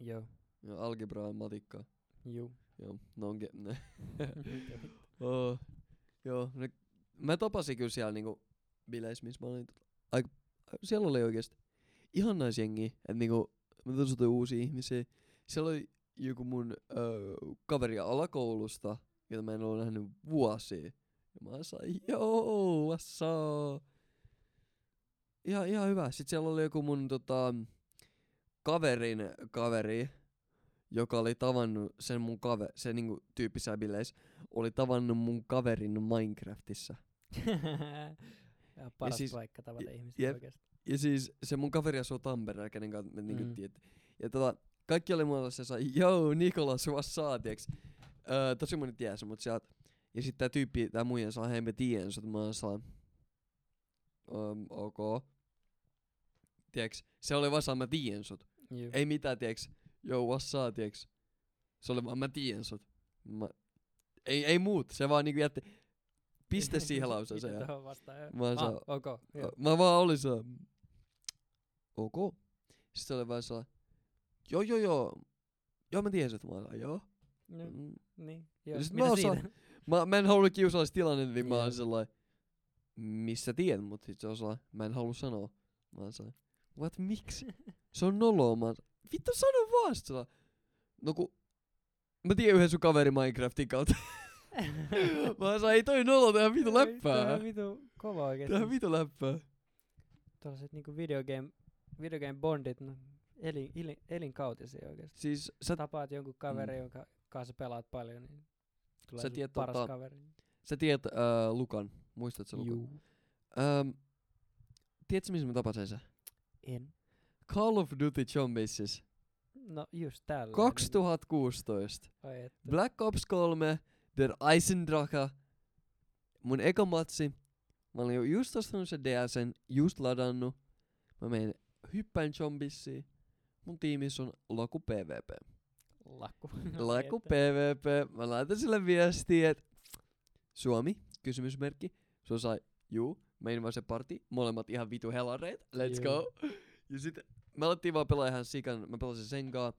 Joo. Joo, algebra on matikkaa. Juu. Joo, no on ge- ne. oh, joo, ne, mä tapasin kyllä siellä niinku bileissä, missä mä olin. Tota, aika, siellä oli oikeesti ihan nice jengi, että niinku mä tutustuin uusia ihmisiä. Siellä oli joku mun öö, kaveri alakoulusta, jota mä en ole nähnyt vuosia. Ja mä sanoin, joo, what's up? Ihan, ihan hyvä. Sitten siellä oli joku mun tota, kaverin kaveri, joka oli tavannut sen mun kaveri, se niinku tyyppi bileissä, oli tavannut mun kaverin Minecraftissa. ja paras siis- paikka tavata ihmisiä jep. oikeesti. Ja siis se mun kaveri asuu Tampereella, kenen kanssa me niinku Mm. mm. tiedät. Ja tota, kaikki oli mulle se sai, joo, Nikolas, tiiäks. Öö, tosi moni tiesi mut sieltä. Ja sit tää tyyppi, tää muija saa, hei mä tiedän sut, mä saan, um, ok. Tiiäks, se oli vaan saa, mä tiedän sut. Juu. Ei mitään, tiiäks, joo, up, tiiäks. Se oli vaan, mä tiedän sut. Mä, ei, ei muut, se vaan niinku jätti, piste siihen lauseeseen. Ja-. Mä Ah, saa- ok. Joo. Mä vaan olin se, ok. Sitten oli vaan sellainen, joo joo joo, joo mä tiesin, että mä oon joo. No, Mm. niin. Joo. sit Mitä mä osaan- siitä? Mä, mä en halua kiusallista tilanne, niin mä Joo. oon sellainen, missä tiedät, mut sit se sellainen, mä en halua sanoa. Mä oon sellainen, what, miksi? Se on noloa, mä oon, vittu sano vaan sit sellainen. No ku, mä tiedän yhden sun kaveri Minecraftin kautta. mä oon ei toi nolo, tehdään vitu läppää. on vitu kova oikeesti. Tehdään vitu läppää. Tuollaiset niinku videogame, videogame bondit, no, elin, elin, elinkautisia oikeesti. Siis sä Tapaat jonkun kaverin, jonka kanssa pelaat paljon, niin tulee Sä tiedät paras tota- kaveri. Sä tiedät äh, Lukan. Muistatko sä Lukan? Juu. Ähm, tiedätkö missä mä tapasin sen? En. Call of Duty Zombiesissa. No just tällä. 2016. Ai että. Black Ops 3, Der Eisendrache. Mun eka matsi. Mä olin jo just ostanut sen DSn, just ladannut. Mä menen hyppään zombissiin. Mun tiimissä on Laku PvP. Laku Että- PvP. Mä laitan sille viestiä, että Suomi, kysymysmerkki. Se on sai, juu, vaan se party. Molemmat ihan vitu helareet. Let's Juu. go. Ja sit me alettiin vaan pelaa ihan sikan. Mä pelasin sen kaa.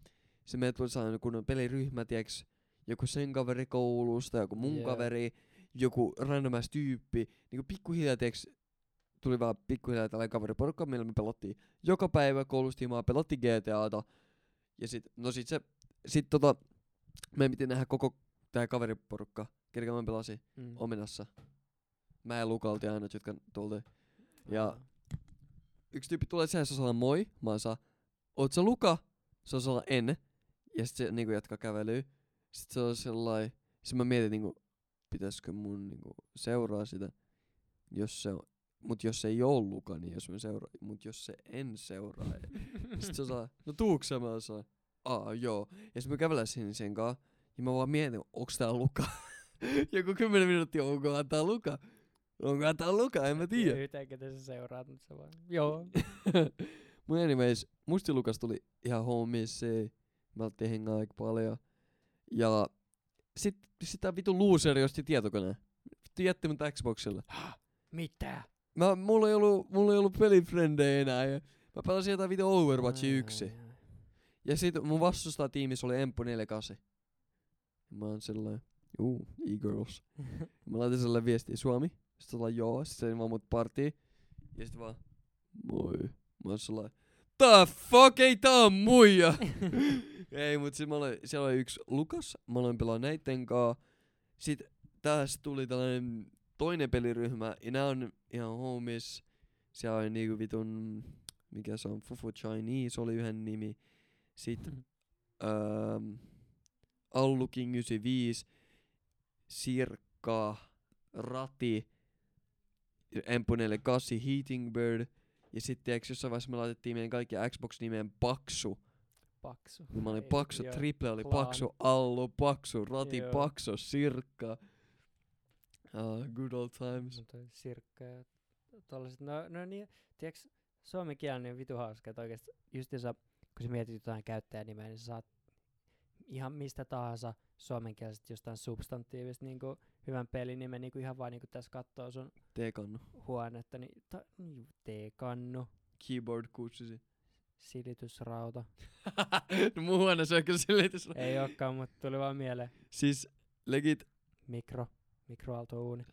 Se meidät tuli sellainen kunnon peliryhmä, tiiäks. Joku sen kaveri koulusta, joku mun Jee. kaveri, joku randomas tyyppi. Niinku pikkuhiljaa, tiiäks, tuli vaan pikkuhiljaa tällainen kaveriporukka, millä me pelottiin joka päivä koulustiimaa, pelottiin GTAta. Ja sit, no sit se, sit tota, meidän piti nähdä koko tää kaveriporukka, kenen mä pelasin Mm. omenassa. Mä ja Luka oltiin aina, jotka tultiin. Ja yksi tyyppi tulee siihen, se moi. Mä oon saa, oot sä Luka? Se on sellainen en. Ja sit se niinku jatkaa kävelyä. Sit se on sellainen, sit mä mietin niinku, pitäisikö mun niinku seuraa sitä. Jos se on, mut jos se ei oo Luka, niin jos mä seuraa, mut jos se en seuraa. Sitten se saa, no tuuks sä? Mä oon saa, aa joo. Ja sit mä kävelen sen sen kaa. Ja mä vaan mietin, onks tää Luka? Joku kymmenen minuuttia, onkohan tää Luka? Onkohan tää Luka? En mä tiedä. Yhtään ketä sä seuraat, mutta se vaan. Joo. Mut anyways, musti Lukas tuli ihan homies. Me alettiin hengaa aika paljon. Ja sit sitä vitu loseri osti tietokoneen. Vittu jätti mut Xboxille. Mitä? Mä, mulla ei ollut, mulla ei ollut pelifrendejä enää. Ja mä pelasin jotain vitu Overwatchi yksi. Ja sit mun vastustaa tiimissä oli Empu 48. Mä oon sellainen, juu, e-girls. Mä laitan sellainen viestiä Suomi. Sitten ollaan joo, sit se vaan mut partiin. Ja sit vaan, moi. Mä oon sellainen, the fuck, ei tää on muija. ei, mut sit mä olin, siellä oli yksi Lukas, mä aloin pelaa näitten kaa. Sit tästä tuli tällainen toinen peliryhmä, ja nää on ihan homies. Siellä oli niinku vitun, mikä se on, Fufu Chinese oli yhden nimi. Sitten öö, Allu King 95, Sirkka, Rati, Empu 48, Heating Bird. Ja sitten eikö jossain vaiheessa me laitettiin meidän kaikki Xbox-nimeen Paksu. Paksu. Niin mä olin Paksu, Triple oli. Paksu, Allu, Paksu, Rati, Joo. Paksu, Sirkka. Uh, good old times. No toi sirkka ja tollaset. No, no niin, tiiäks, suomen kieli on niin vitu hauska, että oikeesti justiinsa, kun sä mietit jotain käyttäjänimeä, niin sä saat ihan mistä tahansa suomenkielisestä jostain substantiivista niinku hyvän pelinimen, niinku ihan vaan niinku tässä kattoo sun T-kannu. huonetta, niin ta, niin T-kannu, Keyboard 69. silitysrauta. no mun huoneessa on kyllä silitys. Ei ookaan, mutta tuli vaan mieleen. Siis legit Mikro, mikroaaltouuni.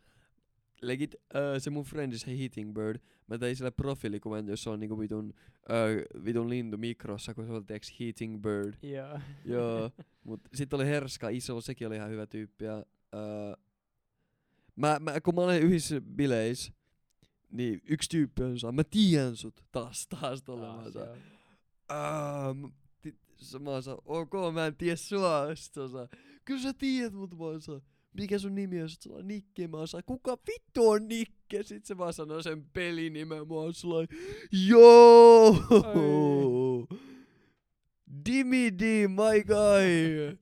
legit öö, se mun friendis he Hitting Bird, mä tein sille profiilikuvan, jossa on niinku vitun, öö, vitun lintu mikrossa, kun se oli teeks Heating Bird. Joo. Joo, mut sit oli Herska iso, sekin oli ihan hyvä tyyppi. Ja, öö, mä, mä, kun mä olen yhdessä bileissä, niin yksi tyyppi on saa, mä tiedän sut taas, taas tolle mä Taas, saan. joo. Aa, m- ti- s- mä saan, ok, mä en tiedä sua, sit se saa, kyllä sä tiedät mut mä saan, mikä sun nimi on, sit se on Nikke, mä saan, kuka vittu on Nikke, sit se vaan sanoo sen pelinimen, mä oon sellainen, joo, Dimi D, my guy.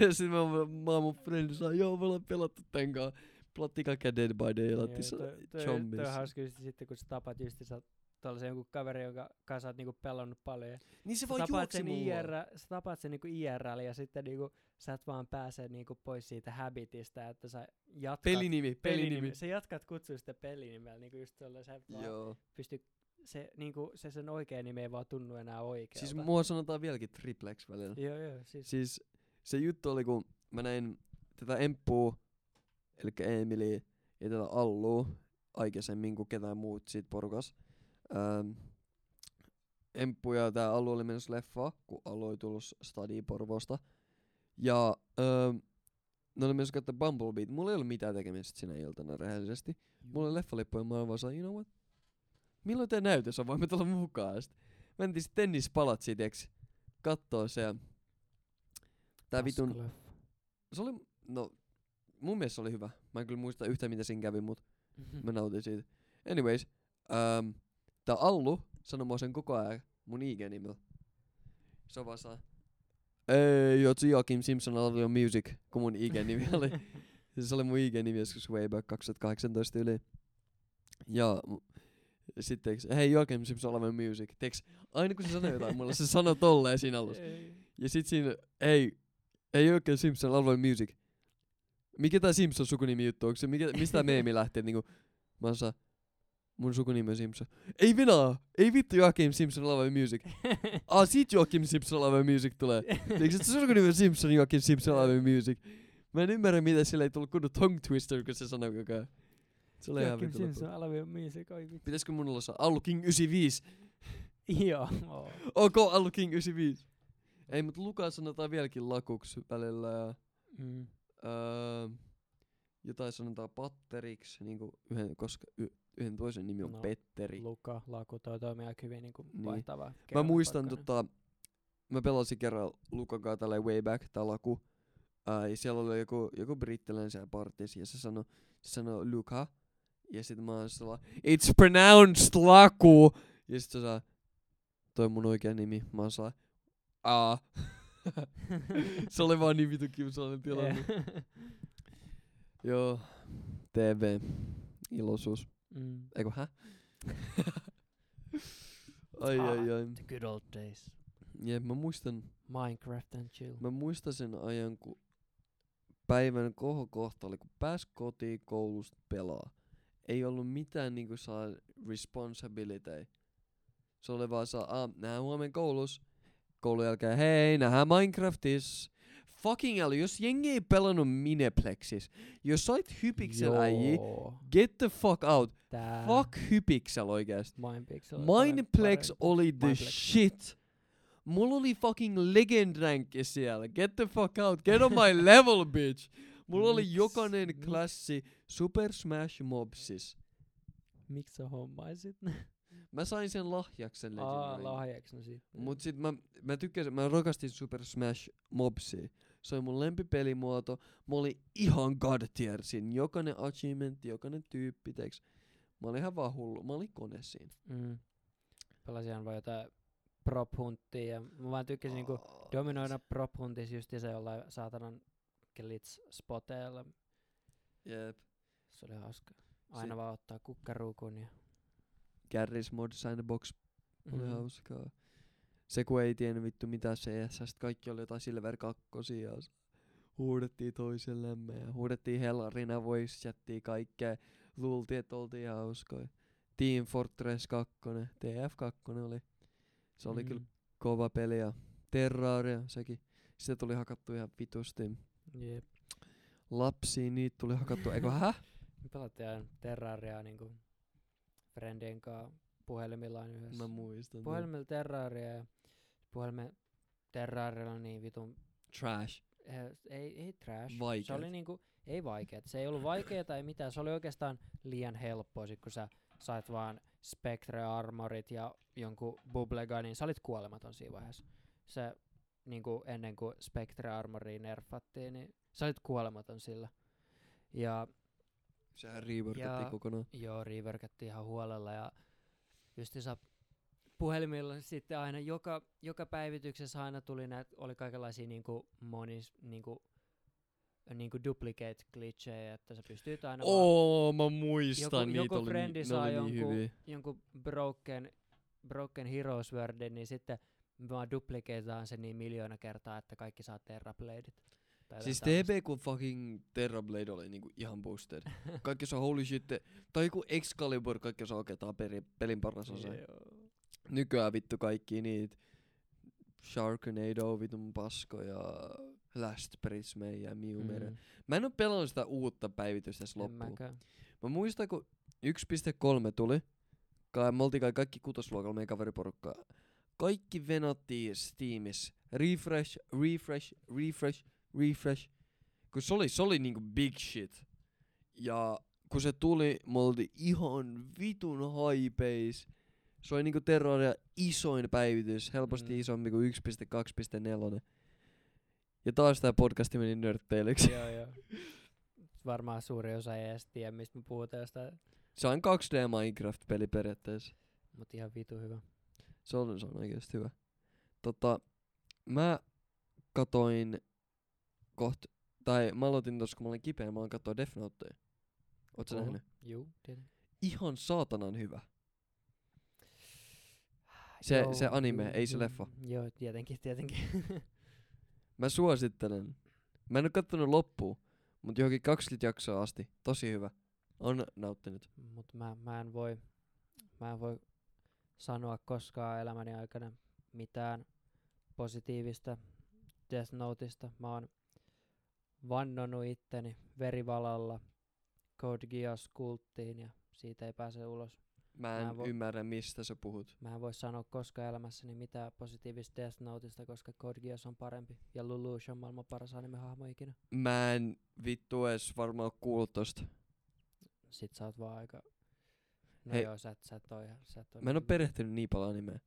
Ja sit mä, oon- mä oon mun frendi saa, joo, me ollaan pelattu tän kaa. Pelattiin kaikkea Dead by Daylight, Joo, se toi- on hauska just sitten, kun sä tapat just sä tuollaisen jonkun kaverin, jonka kanssa sä oot niinku pelannut paljon. Niin se Sä vaan juoksi sen mulla. IR, sä tapaat sen niinku IRL ja sitten niinku sä et vaan pääse niinku pois siitä habitista, että sä jatkat Pelinimi, pelinimi. Sä jatkat kutsua sitä pelinimellä, niinku just tuolla sä et vaan Joo. pysty, se, niinku, se sen oikea nimi ei vaan tunnu enää oikealta. Siis mua sanotaan vieläkin triplex välillä. Joo, joo, siis, Siis se juttu oli, kun mä näin tätä Emppua, eli Emiliä, ja tätä Allua aikaisemmin kuin ketään muut siitä porukas. Ähm, Emppu ja tää Allu oli menossa leffa, kun Allu oli tullut Stadi Porvosta. Ja ne oli menossa katsoa Bumblebee. Mulla ei ollut mitään tekemistä sinä iltana rehellisesti. Mulla oli leffalippu ja mä olin vaan sanoin, you know what? Milloin tää näytös on? Voimme tulla mukaan. Sitten mentiin sit tennispalatsiin, tiiäks, kattoo se. ja Tää vitun se oli, no, mun mielestä se oli hyvä. Mä en kyllä muista yhtä mitä siinä kävi, mut mä nautin siitä. Anyways, ähm, tää Allu sanoi mua sen koko ajan mun IG-nimellä. Se on vaan saa, ei, oot Joakim Simpson love your music, kun mun IG-nimi oli. Se oli mun IG-nimi joskus way back 2018 yli. Ja sitten teiks, hei Joakim Simpson love your music. Teiks, aina kun se sanoi jotain mulle, se sanoi tolleen siinä alussa. Ja sit siinä, ei, ei oikein Simpson Alvoi Music. Mikä tää Simpson sukunimi juttu, onko se, mikä, mistä meemi lähtee, niinku, mä oon mun sukunimi on Simpson. Ei venaa, ei vittu Joakim Simpson Alvoi Music. Ah, sit Joakim Simpson Alvoi Music tulee. Eikö se sukunimi on Simpson Joakim Simpson Alvoi Music? Mä en ymmärrä, mitä sillä ei tullut kunnon tongue twister, kun se sanoi koko ajan. Se oli ihan vittu Simpson, love music, oi vittu. Pitäisikö mun olla Allu King 95? Joo, oo. Ok, Allu King 95. Ei, mut Lukas sanotaan vieläkin lakuksi välillä ja... Mm. Öö, jotain sanotaan patteriksi, niinku yhden, koska y, yhden toisen nimi on No, Petteri. Luka, Laku, toi toimii aika hyvin niinku Niin. vaihtava. Mä muistan tota, mä pelasin kerran Lukan kanssa tälleen way back, tää Laku. Ää, ja siellä oli joku, joku brittiläinen siellä partissa ja se sanoi, se sanoi Luka. Ja sit mä oon sellainen, it's pronounced Laku. Ja sit se saa, toi mun oikea nimi. Mä oon sellainen, aa. se oli vaan niin vitu kiusallinen tilanne. Joo, TV, iloisuus. Mm. Eiku hä? Ai Ah. ai ai. The good old days. Jep, mä muistan, Minecraft and chill. mä muistan sen ajan, kun päivän kohokohta oli, kun pääs kotiin koulusta pelaa. Ei ollut mitään niinku saa responsibility. Se oli vaan saa, ah, nähdään huomenna koulus. Koulun jälkeen, hei, nähdään Minecraftissa. Fucking hell, jos jengi ei pelannut Mineplexis, jos sait hypiksel äijä, Joo. get the fuck out. Tää Fuck hypiksel oikeesti. Mindpixel. oli Mineplex oli the Mineplex. shit. Mulla oli fucking legend rankki siellä. Get the fuck out. Get on my level, bitch. Mulla oli Miks- jokainen klassi Super Smash Mobsis. Miksi sä hommaisit? Mä sain sen lahjaksi sen Aa, lahjaksi no sitten. Mut sit mä, mä tykkäsin, mä rakastin Super Smash Mobsia. Se oli mun lempipelimuoto. Mä olin ihan god tier siinä. Jokainen achievement, jokainen tyyppi, teiks. Mä olin ihan vaan hullu. Mä olin kone siinä. Mm. Pelasin ihan vaan jotain prop ja mä vaan tykkäsin niinku Aa, dominoida prop huntissa just se jollain saatanan glitch spoteilla. Jep. Se oli hauska. Aina Si- vaan ottaa kukkaruukun ja... Garry's Mod Sandbox oli Mhm. hauskaa. Se kun ei tiennyt vittu mitä se sit kaikki oli jotain Silver 2 ja huudettiin toisellemme ja huudettiin hellarina voice chattia kaikkea. Luultiin, että oltiin hauskoja. Team Fortress 2, TF2 oli. Se oli kyllä Mm. kova peli ja Terraria sekin. Sitä tuli hakattu ihan vitusti. Jep. Lapsiin niitä tuli hakattu. Eikö häh? Me pelattiin aina Terrariaa niinku friendien kanssa puhelimillaan yhdessä. Mä muistan. ton. Puhelimella Terraria ja puhelimen Terrarialla on niin vitun Trash. eh, ei, ei trash. Se Vaikeet. oli niinku, ei vaikeet. Se ei ollut vaikeaa tai mitään. Se oli oikeastaan liian helppoa, sit kun sä sait vaan Spectre Armorit ja jonkun Bubblegunin. Sä olit kuolematon siinä vaiheessa. Se niinku ennen kuin Spectre Armoria nerfattiin, niin sä olit kuolematon sillä. Ja Sehän reworkattiin kokonaan. Joo, reworkattiin ihan huolella ja justiinsa puhelimilla sitten aina joka, joka päivityksessä aina tuli näitä, oli kaikenlaisia niinku monis, niinku, niinku duplicate glitchejä, että sä pystyt aina Oo, mä muistan, joku, niitä joku oli, frendi ne saa oli niin hyviä. jonkun broken, broken heroes wordin, niin sitten vaan duplikeetaan se niin miljoona kertaa, että kaikki saa terrabladeit. Siis. TB kun fucking Terrablade oli niinku ihan boosted. Kaikki saa holy shit. Tai joku Excalibur, kaikki saa peri, pelin paras osa. Nykyään vittu kaikki niitä Sharknado vitun paskoja, Last Prisme ja Miumere. Mm. Mä en oo pelannut sitä uutta päivitystä tässä loppuun. mäkään. Mä muistan kun 1.3 tuli, kai, me oltiin kai kaikki kutosluokalla meidän kaveriporukkaa. Kaikki venattiin Steamissa. Refresh, refresh, refresh, refresh. Kun se oli, se oli niinku big shit. Ja kun se tuli, me oltiin ihan vitun hypeis. Se oli niinku Terraria isoin päivitys, helposti Mm. isompi kuin 1.2.4. Ja taas tää podcasti meni nörtteilyksi. joo, joo. Varmaan suuri osa ei edes tiedä, mistä me puhutaan jostain, Se on 2D Minecraft-peli periaatteessa. mutta ihan vitu hyvä. Se on, se on oikeesti hyvä. Tota, mä katoin koht, tai mä aloitin tossa kun mä olin kipeä, mä aloin katsoa Death Notea. Oot sä Oho. nähnyt? Juu, tietenkin. Ihan saatanan hyvä. Se, Joo, se anime, juu, ei se juu. leffa. Joo, tietenkin, tietenkin. Mä suosittelen. Mä en oo kattonut loppuun, mut johonkin 20 jaksoa asti. Tosi hyvä. On nauttinut. Mut mä, mä en voi, mä en voi sanoa koskaan elämäni aikana mitään positiivista Death Noteista. Mä oon vannonut itteni verivalalla Code Geass kulttiin ja siitä ei pääse ulos. Mä Mä en en vo- ymmärrä mistä sä puhut. Mä en voi sanoa koskaan elämässäni mitään positiivista Death Noteista, koska Code Geass on parempi ja Lelouch on maailman paras anime-hahmo ikinä. Mä en vittu edes varmaan kuullut tosta. Sit sä oot vaan aika... No Hei. joo, sä et, sä et oo ihan- sä et oo Mä en oo niin- perehtynyt niin paljon animeen.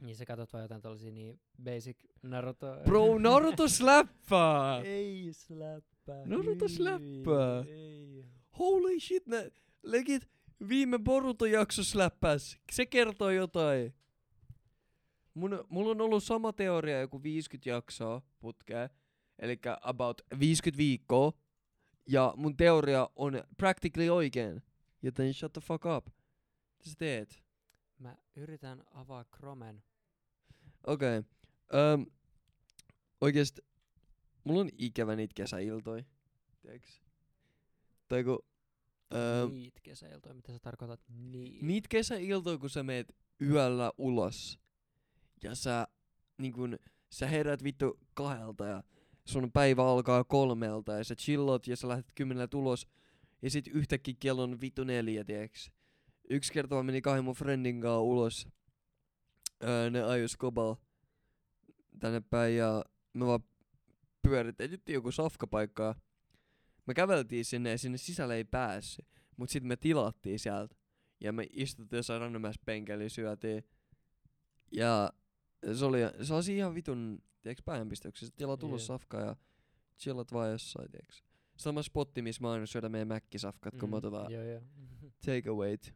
Niin sä katot vaan jotain tollasia niin basic Naruto... Bro, Naruto släppää! Ei släppää. Naruto hyi, släppää. Ei. Holy shit, ne legit viime Boruto jakso släppäs. Se kertoo jotain. Mun, mulla on ollut sama teoria joku 50 jaksoa putkea. Eli about 50 viikkoa. Ja mun teoria on practically oikein. Joten shut the fuck up. Mitä sä teet? Mä yritän avaa Chromen. Okei. Okay. Um, oikeesti, mulla on ikävä niitä. Tiedätkö? Tai kun... Um, Niit kesäiltoja, mitä sä tarkoitat? Niit. niitä kesäiltoja, kun sä meet yöllä ulos. Ja sä, niin kun, sä herät vittu kahdelta ja sun päivä alkaa kolmelta ja sä chillot ja sä lähdet kymmeneltä ulos. Ja sit yhtäkkiä kello on vittu neljä, tiiäks. Yksi kerta mä menin kahden mun friendin kanssa ulos. Öö, ne ajoi skobal tänne päin ja me vaan pyöritettiin joku safkapaikkaa. Me käveltiin sinne ja sinne sisälle ei päässyt. Mut sit me tilattiin sieltä. Ja me istuttiin jossain randomässä penkeli syötiin. Ja se oli, se oli ihan vitun, tiiäks, päänpistyksessä. Tilaat tullut Jep. safkaa ja chillat vaan jossain, tiiäks. Sama spotti, missä mä aina syödä meidän mäkkisafkat, kun me otetaan Joo, joo. take awayt.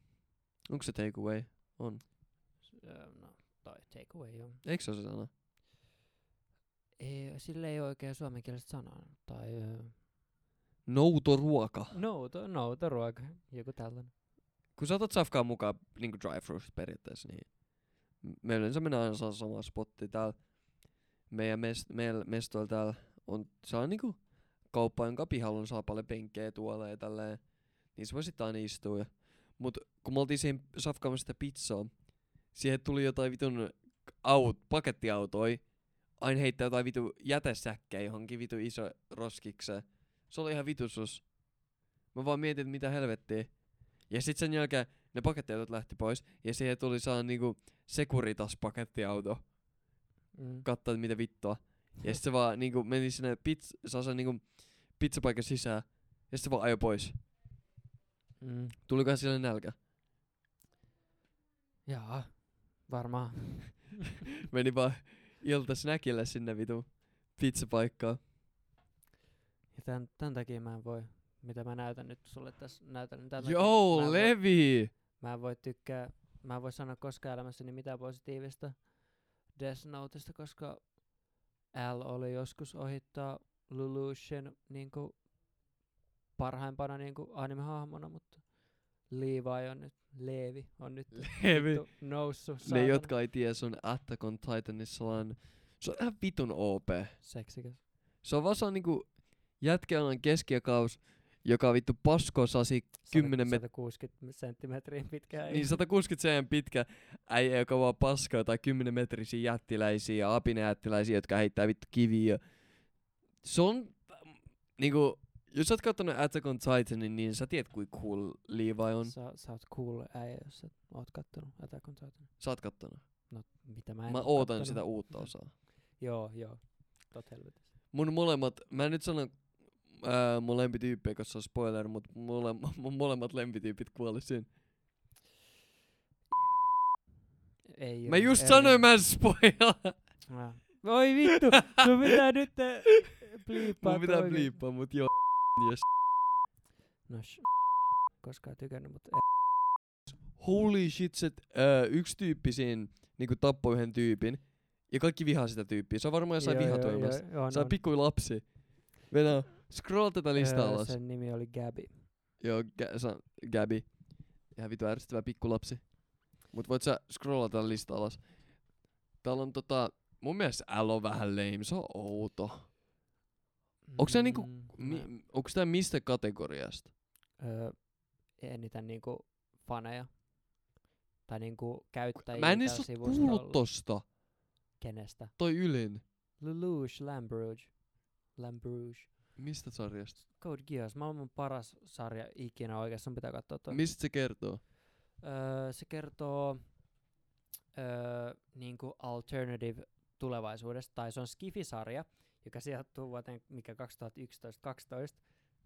Onko se take away? On. Öö, no, toi take away joo. Eikö se ole se sana? Ei, sille ei ole oikein suomenkielistä sanaa. Tai öö, Noutoruoka. nouto, noutoruoka. Joku tällainen. Kun sä otat safkaa mukaan dry fruit periaatteessa, niin me yleensä mennään aina saa sama spotti täällä. Meidän mest, meillä mestoilla täällä on, se on niinku kauppa, jonka pihalla on saa paljon penkkejä tuolla ja tälleen. Niin se voi sitten aina istua. Ja. Mut kun me oltiin siihen safkaamassa sitä pizzaa, siihen tuli jotain vitun aut, pakettiautoi. Aina heittää jotain vitu jätesäkkejä johonkin vitu iso roskikseen. Se oli ihan vitusus. Mä vaan mietin, että mitä helvettiä. Ja sit sen jälkeen ne pakettiautot lähti pois. Ja siihen tuli saa niinku Securitas pakettiauto. Mm. Että mitä vittua. Ja sit se vaan niinku meni sinne pizza, saa sen niinku pizzapaikan sisään. Ja sit se vaan ajoi pois. Mm. Tulikohan sille nälkä? Jaa, varmaan. Meni vaan iltasnäkille sinne vitu pizzapaikkaan. Ja tän, tän takia mä en voi, mitä mä näytän nyt sulle tässä, näytän tän takia, Joo, mä en voi- Levi! Mä en voi tykkää, mä en voi sanoa koskaan elämässäni mitään positiivista Death Noteista, koska L oli joskus ohittaa Lelouchen niinku parhaimpana niinku anime-hahmona, mutta Levi on nyt, Leevi on nyt Levi. noussut Ne, saatana. jotka ei tiedä, se on Attack on Titanissa sellainen... Se on ihan vitun OP. Seksikäs. Se on vaan se on niinku jätkällä keskiakaus, joka vittu pasko sasi 10 met- 160 senttimetriä pitkä niin 160 cm pitkä äijä, joka vaan paskaa tai 10 metrisiä jättiläisiä ja apinejättiläisiä, jotka heittää vittu kiviä. Se on niinku, jos sä oot kattonut Attack on Titanin, niin sä tiedät kuinka cool Levi on. Sä, sä oot cool äijä, jos sä oot kattonut Attack on Titan. Sä oot kattonut. No, mitä mä en Mä oo ootan kattonut. sitä uutta osaa. Joo, joo. Tot helvetissä. Mun molemmat, mä en nyt sano ää, mun lempityyppejä, koska se on spoiler, mut mole, mun molemmat lempityypit kuoli siinä. Ei Mä just ei. sanoin, mä en spoilaa. Voi vittu, sun pitää nyt äh, bliippaa Mun pitää bliippaa, mut joo. Yes. No sh- koskaan tykännyt, mutta Holy shit, se ää, yksi tyyppi siinä niinku tappoi yhden tyypin. Ja kaikki vihaa sitä tyyppiä. Se on varmaan jossain vihatoimassa. Se on pikku lapsi. Venä, scroll tätä listaa alas. Sen nimi oli Gabi. Joo, Ga- on Gabi. Ihan vitu ärsyttävä pikkulapsi. Mut voit sä scrollata tätä listaa alas. Täällä on tota, mun mielestä L on vähän lame, se on outo. Onks se niinku, Mm, mi, onks tää mistä kategoriasta? öö, eniten niinku faneja. Tai niinku käyttäjiä Mä en edes oo kuullut tosta. Kenestä? Toi ylin. Lelouch Lambrouge. Lambrouge. Mistä sarjasta? Code Geass, maailman paras sarja ikinä oikeesti, sun pitää katsoa toi. Mistä se kertoo? Öö, se kertoo öö, niinku alternative tulevaisuudesta, tai se on Skifi-sarja, joka sijoittuu vuoteen mikä 2011-2012.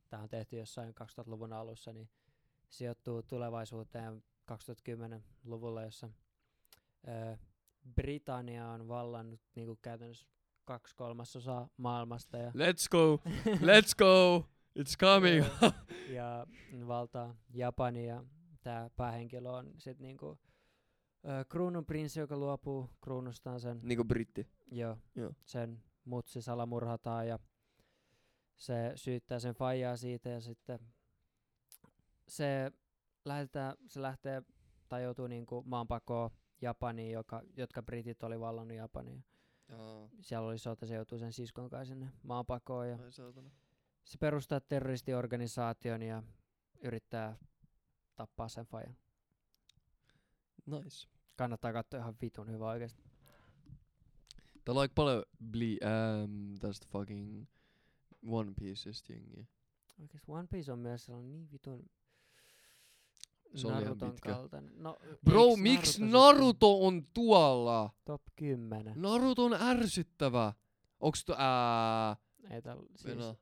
Tämä on tehty jossain 2000-luvun alussa, niin sijoittuu tulevaisuuteen 2010-luvulla, jossa öö, Britannia on vallannut niinku käytännössä kaksi kolmasosaa maailmasta ja Let's go! Let's go! It's coming! Ja valtaa Japani ja tämä päähenkilö on sitten niinku ö, kruununprinssi, joka luopuu kruunustaan sen, niinku britti. jo, Joo. sen mutsi salamurhataan ja se syyttää sen faijaa siitä ja sitten se, lähetetään, se lähtee tai joutui niinku maanpakoon Japaniin, joka, jotka britit oli vallannut Japaniin. Jaa. Siellä oli sota, se joutui sen siskon kanssa sinne maanpakoon ja Ai se perustaa terroristiorganisaation ja yrittää tappaa sen fajan. Nice. Kannattaa katsoa ihan vitun hyvä oikeesti. Täällä on aika paljon bli, ähm, tästä fucking One Pieceista jengiä. Oikeesti One Piece on myös sellainen niin vitun Se on Naruton pitkä. kaltainen. No, Bro, eiks miksi sit Naruto on tuolla? Top 10. Naruto on ärsyttävä. Onks to ää... Ei tällä siis Venä.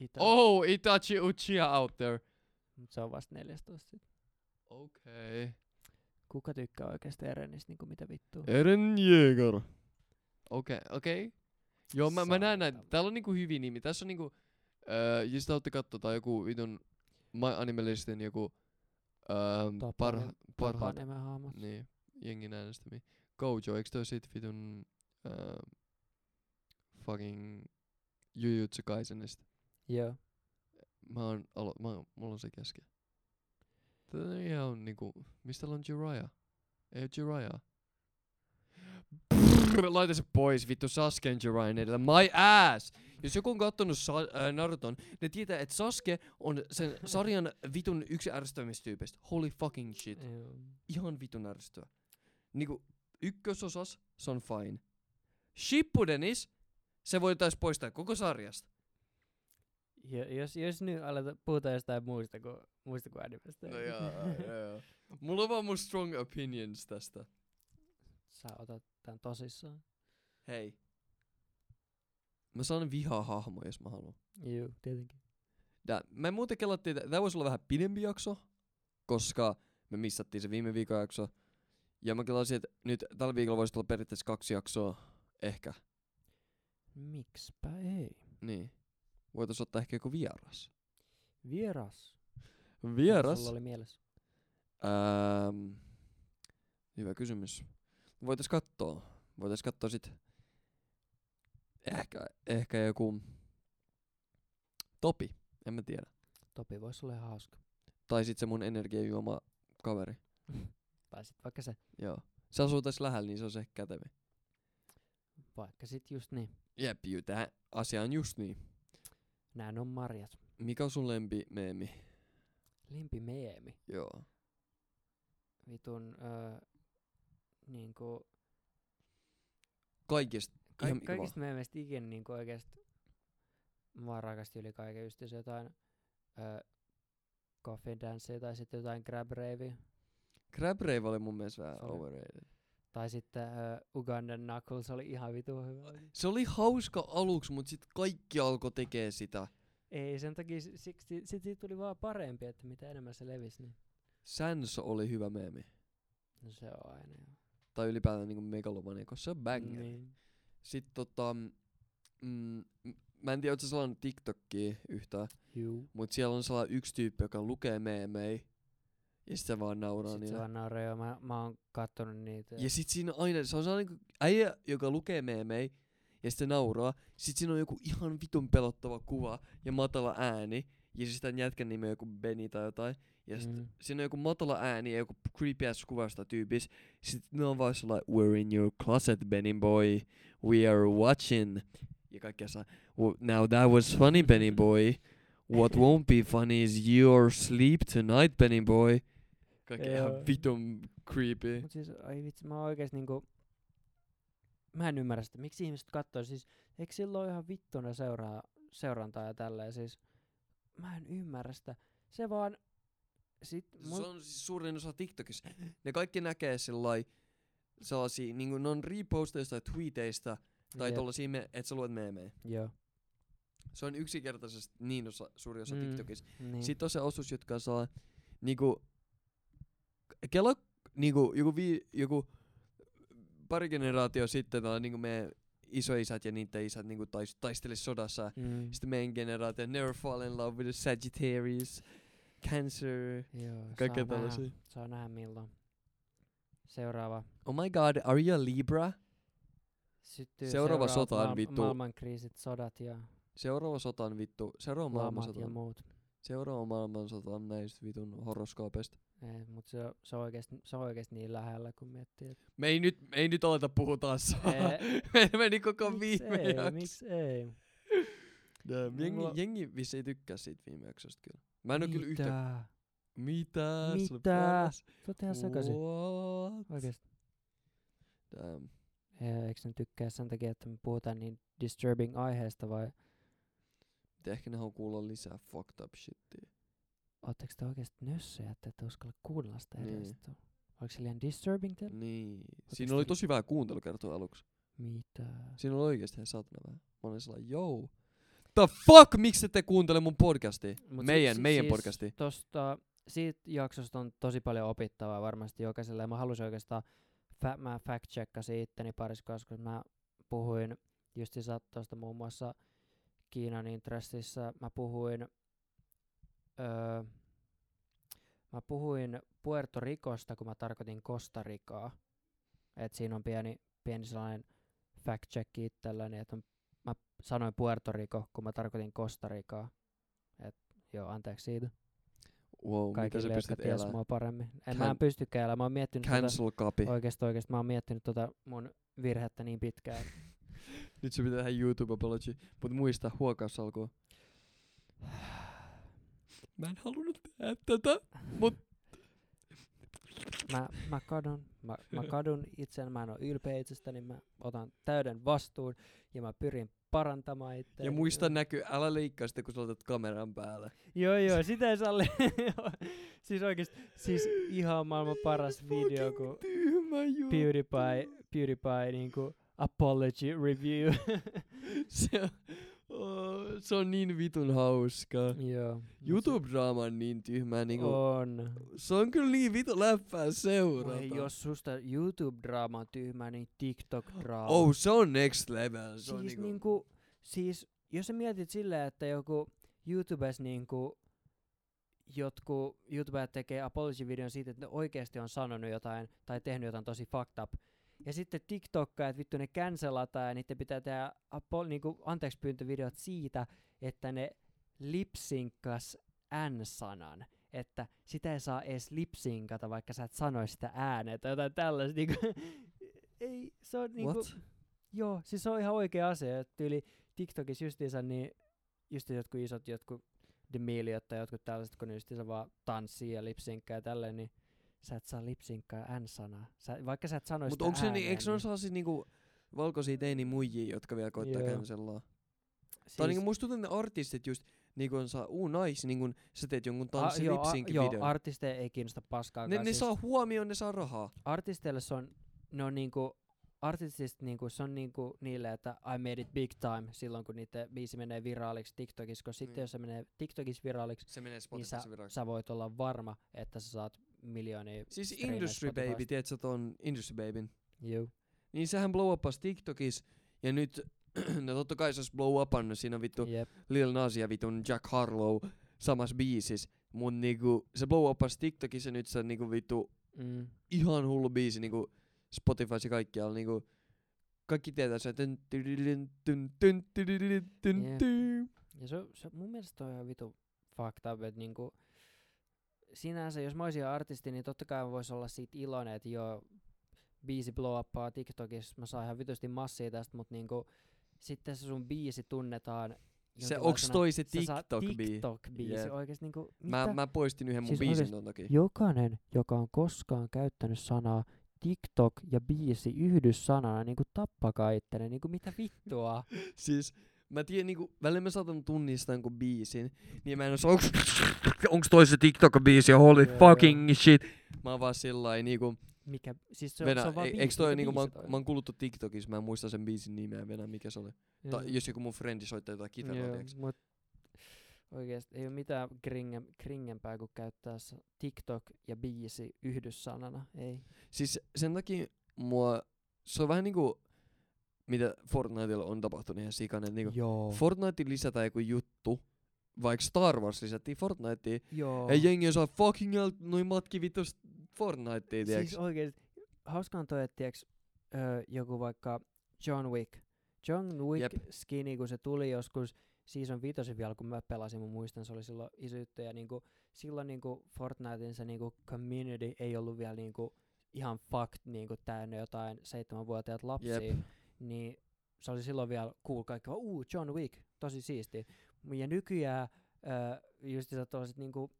itä, Oh, Itachi Uchiha out there. mut se on vasta 14 sit. Okei. Okay. Kuka tykkää oikeesti Erenistä niinku mitä vittua? Eren Jäger. Okei, okay, okei. Okay. Joo, mä, mä näen näitä. Saatana. Täällä on niinku hyviä nimi. Tässä on niinku, öö, jos te haluatte katsoa, tai joku vitun My Animalistin joku öö, parha, parhaat, niin, jengin äänestämiä. Gojo, eiks toi sit vitun öö, fucking Jujutsu Kaisenista? Joo. Mä oon, alo, mä mulla on se kesken. Tätä on ihan niinku, mistä on Jiraiya? Ei oo Jiraiya. Laita se pois, vittu Sasuke Jiraiyan edellä. My ass! Jos joku on kattonut Sa- äh, Naruton, ne tietää, että Sasuke on sen sarjan vitun yksi ärsyttävistä Holy fucking shit. Ihan vitun ärsyttävä. Niinku, ykkösosas, se on fine. Shippudenis, se voitais poistaa koko sarjasta. Jo, jos, jos nyt aleta, puhutaan jostain muista kuin, muista kuin animesta. No joo, joo. Mulla on vaan mun strong opinions tästä. Sä otat tän tosissaan. Hei. Mä saan vihaa hahmo, jos mä haluan. Juu, tietenkin. Tää, me muuten kelattiin, että tää voisi olla vähän pidempi jakso, koska me missattiin se viime viikon jakso. Ja mä kelasin, että nyt tällä viikolla voisi olla periaatteessa kaksi jaksoa, ehkä. Miksipä ei? Niin. Voitais ottaa ehkä joku vieras. Vieras. Vieras? Sulla oli mielessä. Ähm, hyvä kysymys. Voitais kattoo. Voitais kattoo sit ehkä, ehkä joku Topi, en mä tiedä. Topi voisi olla ihan hauska. Tai sit se mun energiajuoma kaveri. Tai sit vaikka se. Joo. Se asuu tässä lähellä, niin se on se ehkä kätevi. Vaikka sit just niin. Jep, juu, tää asia on just niin. Nää on marjat. Mikä on sun lempi meemi? Limpi meemi. Joo. Vitun öö, niinku Kaikista. Ka- ihan mikä kaikista meemistä ikinä niinku oikeesti mä vaan rakastin yli kaiken just jos jotain öö, Coffee Dancea tai sitten jotain Grab Ravea. Crab Rave oli mun mielestä vähän overrated. Tai sitten öö, Ugandan Knuckles oli ihan vitu hyvä. Se oli hauska aluksi, mut sit kaikki alkoi tekee sitä. Ei, sen takia si- siksi sit, sit siitä tuli vaan parempi, että mitä enemmän se levisi, niin Sans oli hyvä meemi. no se on aina joo. Tai ylipäätään niinku Megalomania, koska se on banger. Niin. Sitten tota, mm, mä en tiedä, ootko sä sellainen TikTokkia yhtään, Juu. mut siellä on sellainen yksi tyyppi, joka lukee meemei. Ja sit se vaan nauraa Sitten se niille. vaan nauraa, joo, mä, mä oon kattonut niitä. Ja sit siinä on aina, se on sellainen niinku äijä, joka lukee meemei, ja sitten nauraa. Sit siinä on joku ihan vitun pelottava kuva ja matala ääni. Ja siis tämän jätkän nimi on joku Benny tai jotain. Ja sit Mm. siinä on joku matala ääni ja joku creepy ass kuvasta tyypis. Sitten ne on vaan sellainen, we're in your closet, Benny boy. We are watching. Ja kaikki saa, "Well, now that was funny, Benny boy. What won't be funny is your sleep tonight, Benny boy. Kaikki Joo. ihan vitun creepy. Mut siis, ai vitsi, mä oon oikeesti niinku... Mä en ymmärrä sitä, miksi ihmiset kattoo, siis eikö sillä ole ihan vittuna seuraa, seurantaa ja tälleen, siis mä en ymmärrä sitä. Se vaan, sit mun, Se on siis suurin osa TikTokissa. Ne kaikki näkee sillai sellaisia, niinku ne on reposteista tai tweeteista, tai Jep, tollasia, me, että sä luet meemejä. Joo, Se on yksinkertaisesti niin osa, suuri osa Mm. TikTokissa. niin. Sitten on se osuus, jotka sellainen, niinku, kela, niinku, joku, vi, joku pari generaatio sitten tällä, niinku meidän isoisät ja niiden isät niinku tais, taistelis sodassa. mm. Sitten meidän generaatio, never fall in love with a Sagittarius, Cancer, Joo, kaikkea tällaisia. saa nähdä milloin. Seuraava. Oh my god, are you a Libra? Syttyy Seuraava sota on vittu- Maailmankriisit, sodat ja Seuraava sota on vittu, seuraava ja maailmansota. muut. Seuraava maailmansota on näistä vitun horoskoopeista. Ei, mut se, se, on oikeesti, se on oikeesti niin lähellä, kun miettii, että Me ei nyt, me ei nyt aleta puhua taas. Me meni koko miksi viime ei, jakso. miksi ei? Damn, jengi, Mulla- jengi vissi ei tykkää siitä viime jaksosta kyllä. Mä en oo kyllä yhtä... Mitä? Mitä? Sä oot ihan sekaisin. What? Oikeesti. Damn. Ja Eikö ne tykkää sen takia, että me puhutaan niin disturbing aiheesta vai Ehkä ne haluaa kuulla lisää fucked up shittiä. Ootteko te oikeesti nössöjä, että ette uskalla kuunnella sitä Niin. edellistä? Oliko se liian disturbing teille? Niin. Ootteks Siinä oli te- tosi vähän kuuntelukertoa aluksi. Mitä? Siinä oli oikeesti ihan saatana vähän. Mä olin sellainen, yo. The fuck, miksi ette kuuntele mun podcastia? Mut meidän, si- meidän siis podcastia. Tosta, siitä jaksosta on tosi paljon opittavaa varmasti jokaiselle. Ja mä halusin oikeastaan, fa- mä fact checkasin itteni parissa koska mä puhuin justiinsa tuosta muun muassa Kiinan intressissä. Mä puhuin, öö, mä puhuin Puerto Ricosta, kun mä tarkoitin Costa Ricaa. Et siinä on pieni, pieni sellainen fact check itselläni, että mä sanoin Puerto Rico, kun mä tarkoitin Costa Ricaa. Et joo, anteeksi siitä Wow, mitä sä kaikille, jotka ties mua paremmin. En, Can- mä en pystykään elämään. Mä oon miettinyt tota, Cancel copy. oikeesti oikeesti, mä oon miettinyt tota mun virhettä niin pitkään. Nyt se pitää tehdä YouTube apology. Mut muista, huokaus alkuun. Mä en halunnut tehdä tätä, mut mä, mä kadun, mä, mä kadun itseäni, mä en oo ylpeä itsestäni, mä otan täyden vastuun ja mä pyrin parantamaan itseäni. Ja muista näkyy, älä leikkaa sitä, kun sä otat kameran päälle. Joo joo, sitä ei salli. siis oikeesti, siis ihan maailman paras video, kun. PewDiePie, PewDiePie niinku apology review. se, on, oh, se on niin vitun hauskaa. joo. YouTube-draama on niin tyhmää, niinku, On. se on kyllä niin vitu läppää seurata. Voi, jos susta YouTube-draama on tyhmä, niin TikTok-draama. Oh, se on next level. Se siis on niinku, niinku, siis jos sä mietit silleen, että joku YouTubes niinku, jotkut YouTubejat tekee apology-videon siitä, että ne oikeasti on sanonut jotain tai tehnyt jotain tosi fucked up. Ja sitten TikTokkaat, vittu ne cancelataan ja niiden pitää tehdä apo- niinku anteeksi pyyntövideot siitä, että ne lipsinkkas N-sanan. Että sitä ei saa edes lipsinkata, vaikka sä et sanoisi sitä ääneen tai jotain tällaista. Niinku, ei, se on niinku, What? Joo, siis se on ihan oikea asia. että Tyyli TikTokissa justiinsa niin just jotkut isot jotkut Demiliot tai jotkut tällaiset, kun ne justiinsa vaan tanssii ja lipsinkkää ja tälleen, niin sä et saa lipsinkkaa N-sanaa. Sä, vaikka sä et sano Mut sitä onko se niin, eikö ne ole sellaisia niinku valkoisia teini muijia, jotka vielä koittaa Joo. cancellaa? siis, Tai niinku musta tuntuu, että ne artistit just niinku on saa, uu nice, niinku sä teet jonkun a, tanssi joo, a, lip joo, artisteja ei kiinnosta paskaakaan. ne, ne siis saa huomioon, ne saa rahaa. artisteille se on, ne on niinku, artistista niinku, se on niinku niille, että I made it big time silloin, kun niiden biisi menee viraaliksi TikTokissa, koska sitten Niin. jos se menee TikTokissa viraaliksi, Se menee niin sä, viraksi. sä voit olla varma, että sä saat miljoonia Siis Industry Spotifysta. Baby, tiedätkö ton Industry Babyn? Juu. Niin sehän blow upas TikTokissa, ja nyt, no totta kai se olisi blow upannut, siinä on vittu Jep. Lil Nas ja vitun Jack Harlow samassa biisis. Mut niinku, se blow upas TikTokissa ja nyt se on niinku vittu Mm. ihan hullu biisi niinku Spotifys ja kaikkialla niinku kaikki tietää se tyn, tyn, tyn, tyn, tyn, tyn, tyn, Jep. tyn. Ja se, se, mun mielestä on ihan vitu fucked up, että niinku, sinänsä, jos mä olisin artisti, niin totta kai voisi olla siitä iloinen, että joo, biisi blow uppaa TikTokissa, mä saan ihan vitusti massia tästä, mutta niinku, sitten se sun biisi tunnetaan Se onks toi se TikTok-biisi? TikTok-biisi Jep. oikeesti niinku, Mä, mitä? mä poistin yhden mun Siis biisin ton takia. Jokainen, joka on koskaan käyttänyt sanaa TikTok ja biisi yhdyssanana, niinku tappakaa ittenne, niinku mitä vittua? Siis mä tiedän niinku, välillä mä saatan tunnistaa jonkun biisin, niin mä en osaa, onks, onks toi se TikTok-biisi, holy Joo, fucking shit. Mä oon vaan sillai niinku, Mikä, siis se, Venä, se on vaan e- biisi, eiks toi niinku, mä, biisi oon- toi mä oon kuullut TikTokissa, mä en muista sen biisin nimeä, Venä, mikä se oli. Ta, Joo. jos joku mun frendi soittaa jotain kitaraa, Joo, mut oikeesti ei oo mitään kringe, kringempää kuin käyttää TikTok ja biisi yhdyssanana, ei. Siis sen takia mua, se on vähän niinku, mitä Fortniteilla on tapahtunut ihan sikanen. Niinku, Joo. Fortnite lisätään joku juttu, vaikka Star Wars lisättiin Fortniteen, Joo. ei jengi osaa fucking hell, noin matki vittu Fortnitea, tiiäks. siis oikeesti, hauska on toi, että tiiäks, öö, joku vaikka John Wick. John Wick Jep. skini, kun se tuli joskus season viitosen vielä, kun mä pelasin, mä muistan, se oli silloin iso juttu, ja niinku, silloin niinku Fortnitein se niinku community ei ollut vielä niinku ihan fakt niinku täynnä jotain seitsemänvuotiaat lapsia, Jep. Niin se oli silloin vielä cool, kaikki vaan, uu, John Wick, tosi siisti. Ja nykyään öö, just tuollaiset niinku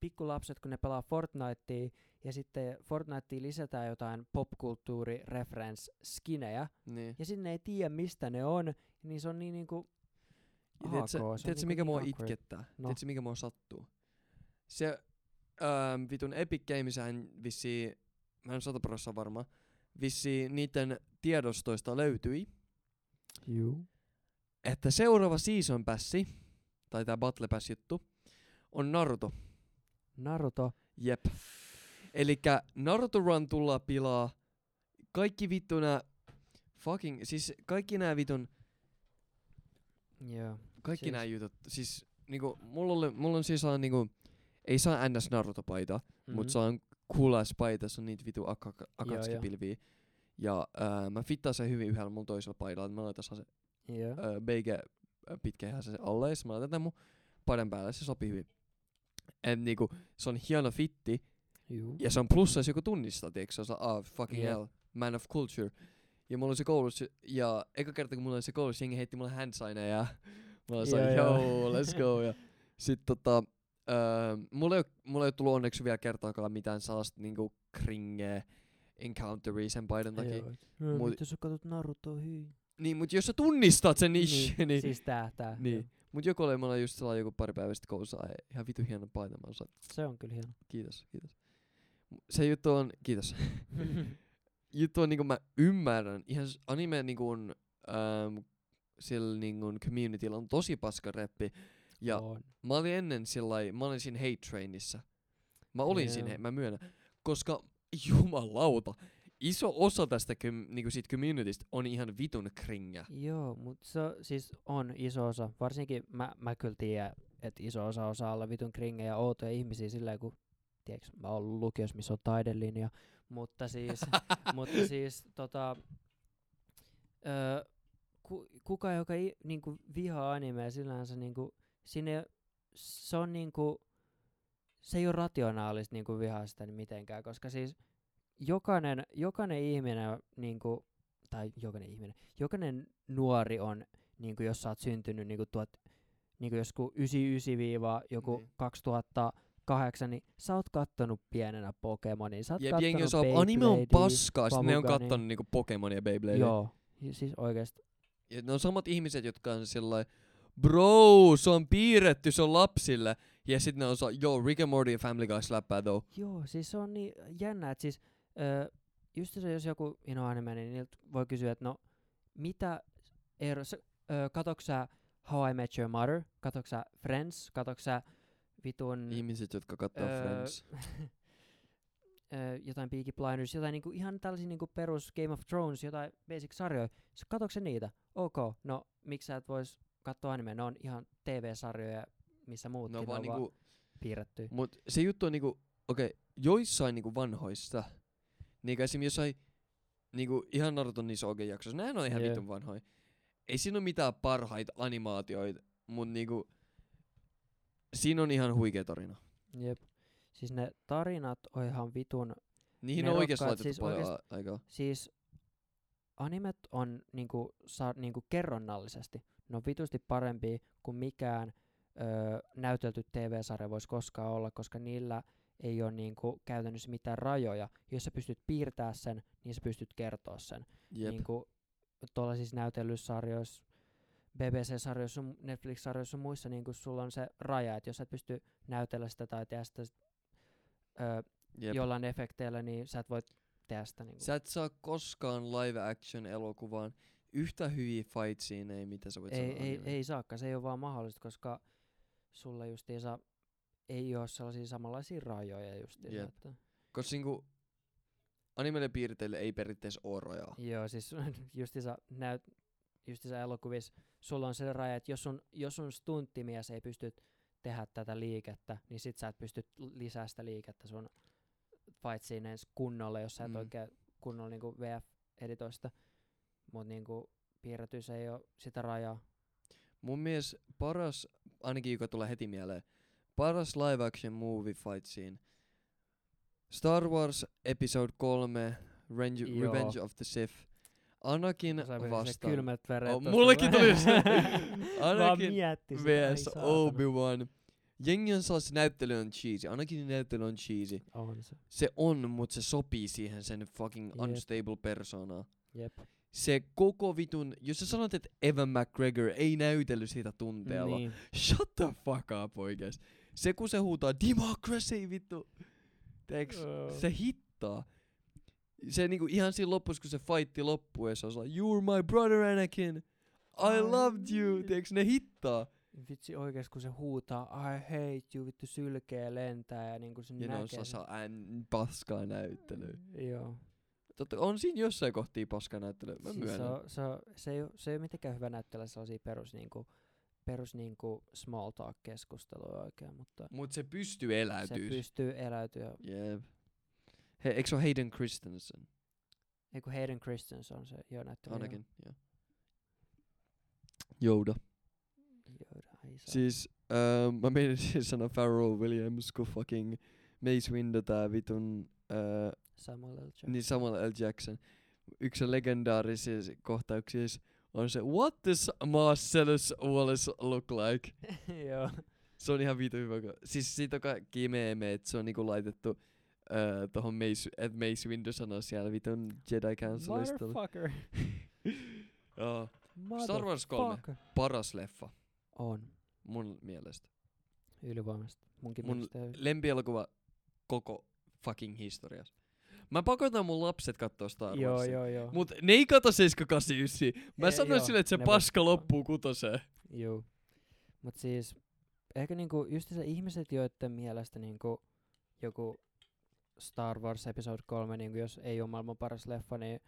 pikkulapset, kun ne pelaa Fortnitea, ja sitten Fortniteen lisätään jotain popkulttuuri reference skinejä, Niin. ja sinne ei tiedä mistä ne on, niin se on niin niinku tiedätkö, niinku mikä mua itkettää? No. Tiedätkö mikä mua sattuu? Se ähm, vitun Epic Gameshän vissiin, mä en sata varma, vissiin niiden tiedostoista löytyi, Juu. että seuraava season passi, tai tää Battle Pass juttu, on Naruto. Naruto. Jep. Elikkä Naruto Run tullaan pilaa. Kaikki vittu nää fucking, siis kaikki nää vitun, Joo. kaikki Siis- nää jutut. Siis niinku, mulla, oli, mulla on siis saa niinku, ei saa ns Naruto-paita, mm-hmm. mut saan cool ass paita, se on niitä vitu Aka- Akatsuki-pilviä. Ja ää, mä fittaan sen hyvin yhdellä mun toisella paidalla, että mä laitan se Joo. ää, beige ää, pitkä se alle, ja mä laitan tän mun paidan päälle, se sopii hyvin. Et niinku, se on hieno fitti, Juu. Ja se on plussa, jos joku tunnistaa, tiiäks, se on ah, fucking Jep. hell, man of culture. Ja mulla oli se koulussa, ja eka kerta kun mulla oli se koulussa, jengi heitti mulle handsigneja, ja mä olin Joo, like, joo. yo, let's go. Ja sit tota, öö, mulla, ei, mulla ei tullut onneksi vielä kertaakaan mitään sellaista niinku kringeä encounteria sen paidan takia. Joo. Mut- jos sä katsot Narutoa, hyi. Niin, mut jos sä tunnistat sen niche, niin, niin, Siis tää, tää. niin. joo. Mut joku oli mulla just sellainen joku pari päivää sitten koulussa, ai, ihan vitu hieno paita. Mä sanoin, Se on kyllä hieno. kiitos, kiitos. Se juttu on, kiitos. juttu on niinku mä ymmärrän, ihan anime niinku on, ähm, sillä niinku communityllä on tosi paska reppi. Ja on. mä olin ennen sillai, mä olin siinä hate trainissa. Mä olin Joo. siinä, mä myönnän. Koska jumalauta, iso osa tästä niinku siitä communitystä on ihan vitun kringä. Joo, mut se siis on iso osa. Varsinkin mä, mä kyllä tiedän, että iso osa osaa olla vitun kringejä ja outoja ihmisiä silleen, kun tiedätkö, mä oon ollut lukios, missä on taidelinja. Mutta siis, mutta siis tota, öö, ku, kuka, joka i, niinku vihaa animea, sillänsä niinku, sinne, se on niinku, se ei ole rationaalista niinku vihaa sitä mitenkään, koska siis jokainen, jokainen ihminen, niinku, tai jokainen ihminen, jokainen nuori on, niinku, jos sä oot syntynyt niinku tuot, niinku joskus 99 joku Niin. 2008, niin sä oot kattonut pienenä Pokemonin, sä oot Jep, jengi osaa, anime on paskaa, sit ne on kattonut niinku Pokemonia ja Beybladea. Joo, siis oikeesti. Ja ne on samat ihmiset, jotka on sillä bro, se on piirretty, se on lapsille. Ja sitten ne on sa, joo, Rick and Morty ja Family Guy slappää though. Joo, siis se on niin jännä, että siis öö, just se, jos joku ino anime, niin niiltä voi kysyä, että no, mitä ero, sä, öö, katoksa sä How I Met Your Mother, katoksa sä Friends, katoksa sä vitun Ihmiset, jotka katsoo öö, Friends. öö, jotain Peaky Blinders, jotain niinku, ihan tällaisia niinku perus Game of Thrones, jotain basic-sarjoja. Sä katoksa niitä? Ok, no miksi sä et vois katsoa anime? Ne on ihan TV-sarjoja, missä muutkin No vaan on vaan niinku, piirretty. mut se juttu on niinku, okei, okay, joissain niinku vanhoista, niinku esim. jossain, niinku ihan Naruton niissä OG-jaksoissa, näin on ihan Jep. vitun vanhoja. Ei siinä ole mitään parhaita animaatioita, mut niinku, siinä on ihan huikea tarina. Jep. Siis ne tarinat on ihan vitun Niihin on Nerokkaat, laitettu siis paljon a- aikaa. Siis animet on niinku, sa, niinku kerronnallisesti. Ne on vitusti parempi kuin mikään öö, näytelty TV-sarja voisi koskaan olla, koska niillä ei ole niinku käytännössä mitään rajoja. Jos sä pystyt piirtämään sen, niin sä pystyt kertoa sen. Jep. Niinku, tuolla siis näytellyissä sarjoissa, BBC-sarjoissa, Netflix-sarjoissa ja muissa, niin sulla on se raja, että jos sä et pysty näytellä sitä tai tehdä sitä öö, Jep. jollain efekteillä, niin sä et voi tehdä sitä. Niin Sä et saa koskaan live action elokuvaan yhtä hyviä fight sceneja, mitä sä voit ei, saada ei, ei saakka, se ei ole vaan mahdollista, koska sulla justiinsa ei ole sellaisia samanlaisia rajoja justiinsa. Jep. Että, Koska niinku animelle piirteille ei periaatteessa oo rajaa. joo, siis justiinsa, näyt, justiinsa elokuvissa sulla on se raja, että jos sun, jos sun stunttimies ei pysty tehdä tätä liikettä, niin sit sä et pysty lisää sitä liikettä sun fight scenes kunnolla, jos sä et Mm. oikein kunnolla niinku VF-editoista. Mut niinku piirretyissä ei ole sitä rajaa. mun mielestä paras, ainakin joka tulee heti mieleen, paras live action movie fight scene. Star Wars Episode 3, Revenge, Joo. Revenge of the Sith. Anakin vastaan. kylmät veret Oh, mullekin tuli se. Anakin vs. Obi-Wan. Jengi on sellainen, se näyttely on cheesy. Anakin näyttely on cheesy. On se. Se on, mut se sopii siihen sen fucking Jep. unstable persoonaan. Jep. Se koko vitun, jos sä sanot, että Evan McGregor ei näytellyt sitä tunteella. Niin. Shut the fuck up oikees. Se kun se huutaa democracy vittu. Teks, Joo. se hittaa. Se niinku ihan siinä lopussa kun se fightti loppuu ja se on sellainen, You're my brother Anakin. I loved you. niin. Teks ne hittaa. Vitsi oikees kun se huutaa I hate you, vittu sylkeä lentää ja niinku se Ja ne näkee. on sen. sellaista ään paskaa näyttelyä. Joo. Totta, on siinä jossain kohtia paskaa näyttelyä. Mä Siis se, on, se, on, se, ei, se ei ole mitenkään hyvä näyttellä sellaisia perus niinku, perus niinku small talk keskusteluja oikein, mutta Mut se pystyy se eläytyy. pystyy eläytyä. Jep. Hei, eikö se ole Hayden Christensen? Eiku Hayden Christensen se jo näyttelijä. Ainakin, joo. Jouda. Joo, ai saa. Siis, ähm, mä menin siis sanoa Pharrell Williams, kun fucking Mace Windu tää vitun, äh, Samuel L. Jackson. niin Samuel L. Jackson. Yksi legendaarisia kohtauksia on se, what does Marcellus Wallace look like? Joo. Se on ihan vitu hyvä. Siis siitä on kaikki meeme, että se on niinku laitettu öö, tohon Mace, että Mace Windu sanoo siellä vitun Jedi Councilista. Motherfucker. Joo. Star Wars 3. Motherfucker. Paras leffa, On. mun mielestä. Ylivoimasta. Munkin Mun mielestä. Lempielokuva koko fucking historiassa. Mä pakotan mun lapset kattoo Star Joo, Warsia. joo, joo. Mut ne ei kato 789. Mä Ei, sanoin joo, sille, että se paska voi- loppuu kutoseen. Joo. Mut siis, ehkä niinku just se ihmiset, joiden mielestä niinku joku Star Wars Episode 3, niinku jos ei ole maailman paras leffa, niin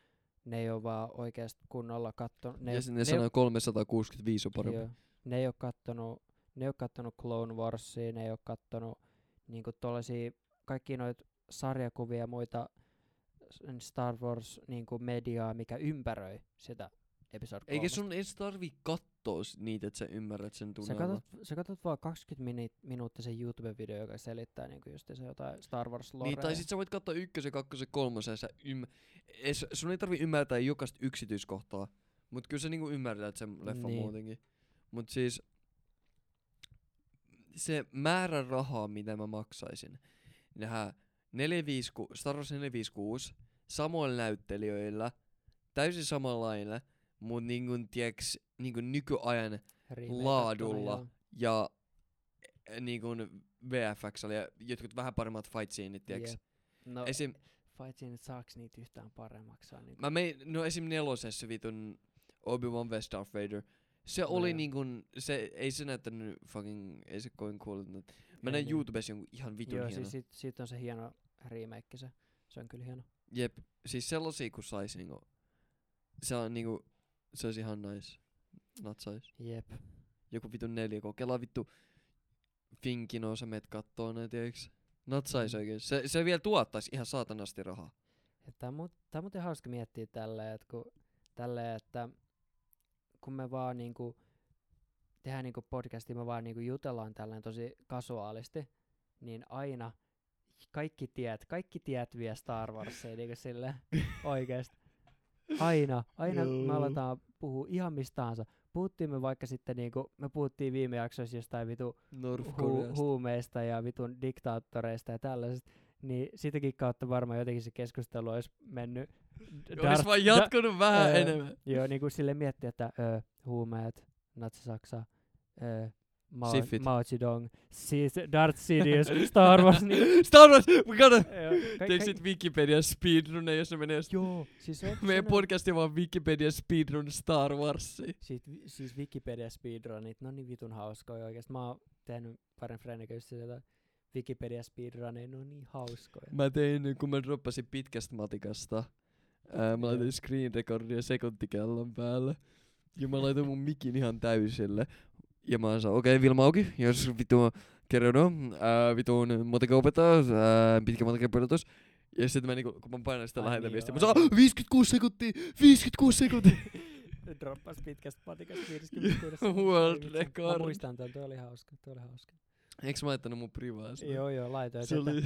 ne ei ole vaan oikeasti kunnolla kattonut. Ne, Ja ei- sitten ne ne, sanoo 365 on parempi. joo, ne ei ole kattonut, ne ei ole kattonut Clone Warsia, ne ei ole kattonut niinku tollasia, kaikki noita sarjakuvia ja muita s- Star Wars niinku mediaa, mikä ympäröi sitä Episode 3. Eikä sun edes tarvii kattoo s- niitä, että sä ymmärrät sen Sä tunnelman. katot, sä katot vaan 20 minu- minuuttisen YouTube-video, joka selittää niinku just se jotain Star Wars lorea. Niin, tai sit sä voit katsoa ykkösen, kakkosen, kolmosen, ja sä ymm... es, sun ei tarvi ymmärtää jokaista yksityiskohtaa, mut kyllä sä niinku ymmärrät sen leffan Niin. muutenkin. Mut siis se määrä rahaa, mitä mä maksaisin, nähdään 456, Star Wars 456 samoilla näyttelijöillä, täysin samanlailla, mut niinku, tiiäks, niinku nykyajan Remakeattuna, laadulla. joo. ja eh, niinku VFX ja jotkut vähän paremmat fight sceneit, tiiäks. Jep. No, Esim, fight scene, saaks niitä yhtään paremmaksi? Se on Niinku, mä mein, no esim nelosessa vitun Obi-Wan vs Darth Vader. Se No oli joo. niinkun, se ei se näyttänyt fucking, ei se kovin cool. Mä näin niin. YouTubessa jonkun ihan vitun joo, hieno. siis sit, sit on se hieno remake se. Se on kyllä hieno. Jep, siis sellaisia kun sais niinku, se on niinku, se olisi ihan nice. Natsais. Jep. Joku vitun neljä, kun kelaa vittu Finkino, sä meet kattoo ne, tiiäks. Natsais Mm. oikein. Se, se vielä tuottais ihan saatanasti rahaa. Tää, on mu- tää on muuten hauska miettiä tälleen, että kun, tälleen, että kun me vaan niinku tehdään niinku podcastia, me vaan niinku jutellaan tälleen tosi kasuaalisti, niin aina kaikki tiet, kaikki tiet vie Star Warsia niinku sille oikeesti. Aina, aina me aletaan puhua ihan mistä tahansa. Puhuttiin me vaikka sitten niinku, me puhuttiin viime jaksoissa jostain vitu hu- huumeista ja vitun diktaattoreista ja tällaisesta, niin sitäkin kautta varmaan jotenkin se keskustelu olisi mennyt Olis vaan jatkunut vähän öö, enemmän. Joo, niin kuin sille miettiä, että ö, huumeet, Natsi-Saksa, ö, Mao, Siffit. Mao Zedong, siis Darth Sidious, Star Wars, niin, Star Wars, we gotta... joo, ka- Teekö sit Wikipedia speedrun, jos ne menee... joo, siis on, Meidän podcasti vaan Wikipedia speedrun Star Warsia. Siitä, vi- siis Wikipedia speedrunit, ne on niin vitun hauskoja oikeesti. Mä oon tehnyt parin friendin kanssa sitä Wikipedia speedruneja, ne on niin hauskoja. Mä tein, kun mä droppasin pitkästä matikasta, ää, mä laitoin screen recordia sekuntikellon päälle. Ja mä laitoin mun mikin ihan täysille. Ja mä sanoin, okei, okay, Vilma auki, jos vitu kerrodo, ää, vitun matikaopettaja, ää, pitkä matikaopetus. Ja sitten mä niinku, kun mä painan sitä Ai lähetän niin viestiä, mä sanon, 56 sekuntia, 56 sekuntia. Droppas pitkästä patikasta 56. World record. Mä muistan tämän, tuo oli hauska, tuo oli hauska. Eiks mä laittanut mun privaa sitä? Joo, joo, laitoin Se oli,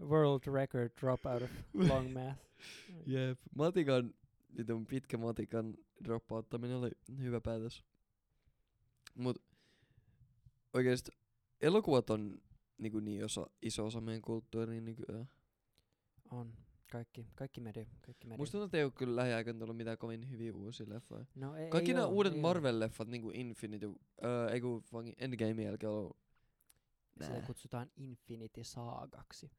World record drop out of long math. jep. Matikan, vitun pitkä matikan droppauttaminen oli hyvä päätös. Mut oikeesti elokuvat on niinku niin osa, iso osa meidän kulttuuriin nykyään. On. Kaikki, kaikki media, kaikki media. Musta tuntuu, että ei oo kyllä lähiaikoina tullut mitään kovin hyviä uusia leffoja. no, ei, Kaikki ei nämä oo, uudet ei. Marvel-leffat, niinku Infinity, öö, ei kun Endgame jälkeen ollut Sitä kutsutaan Infinity Saagaksi.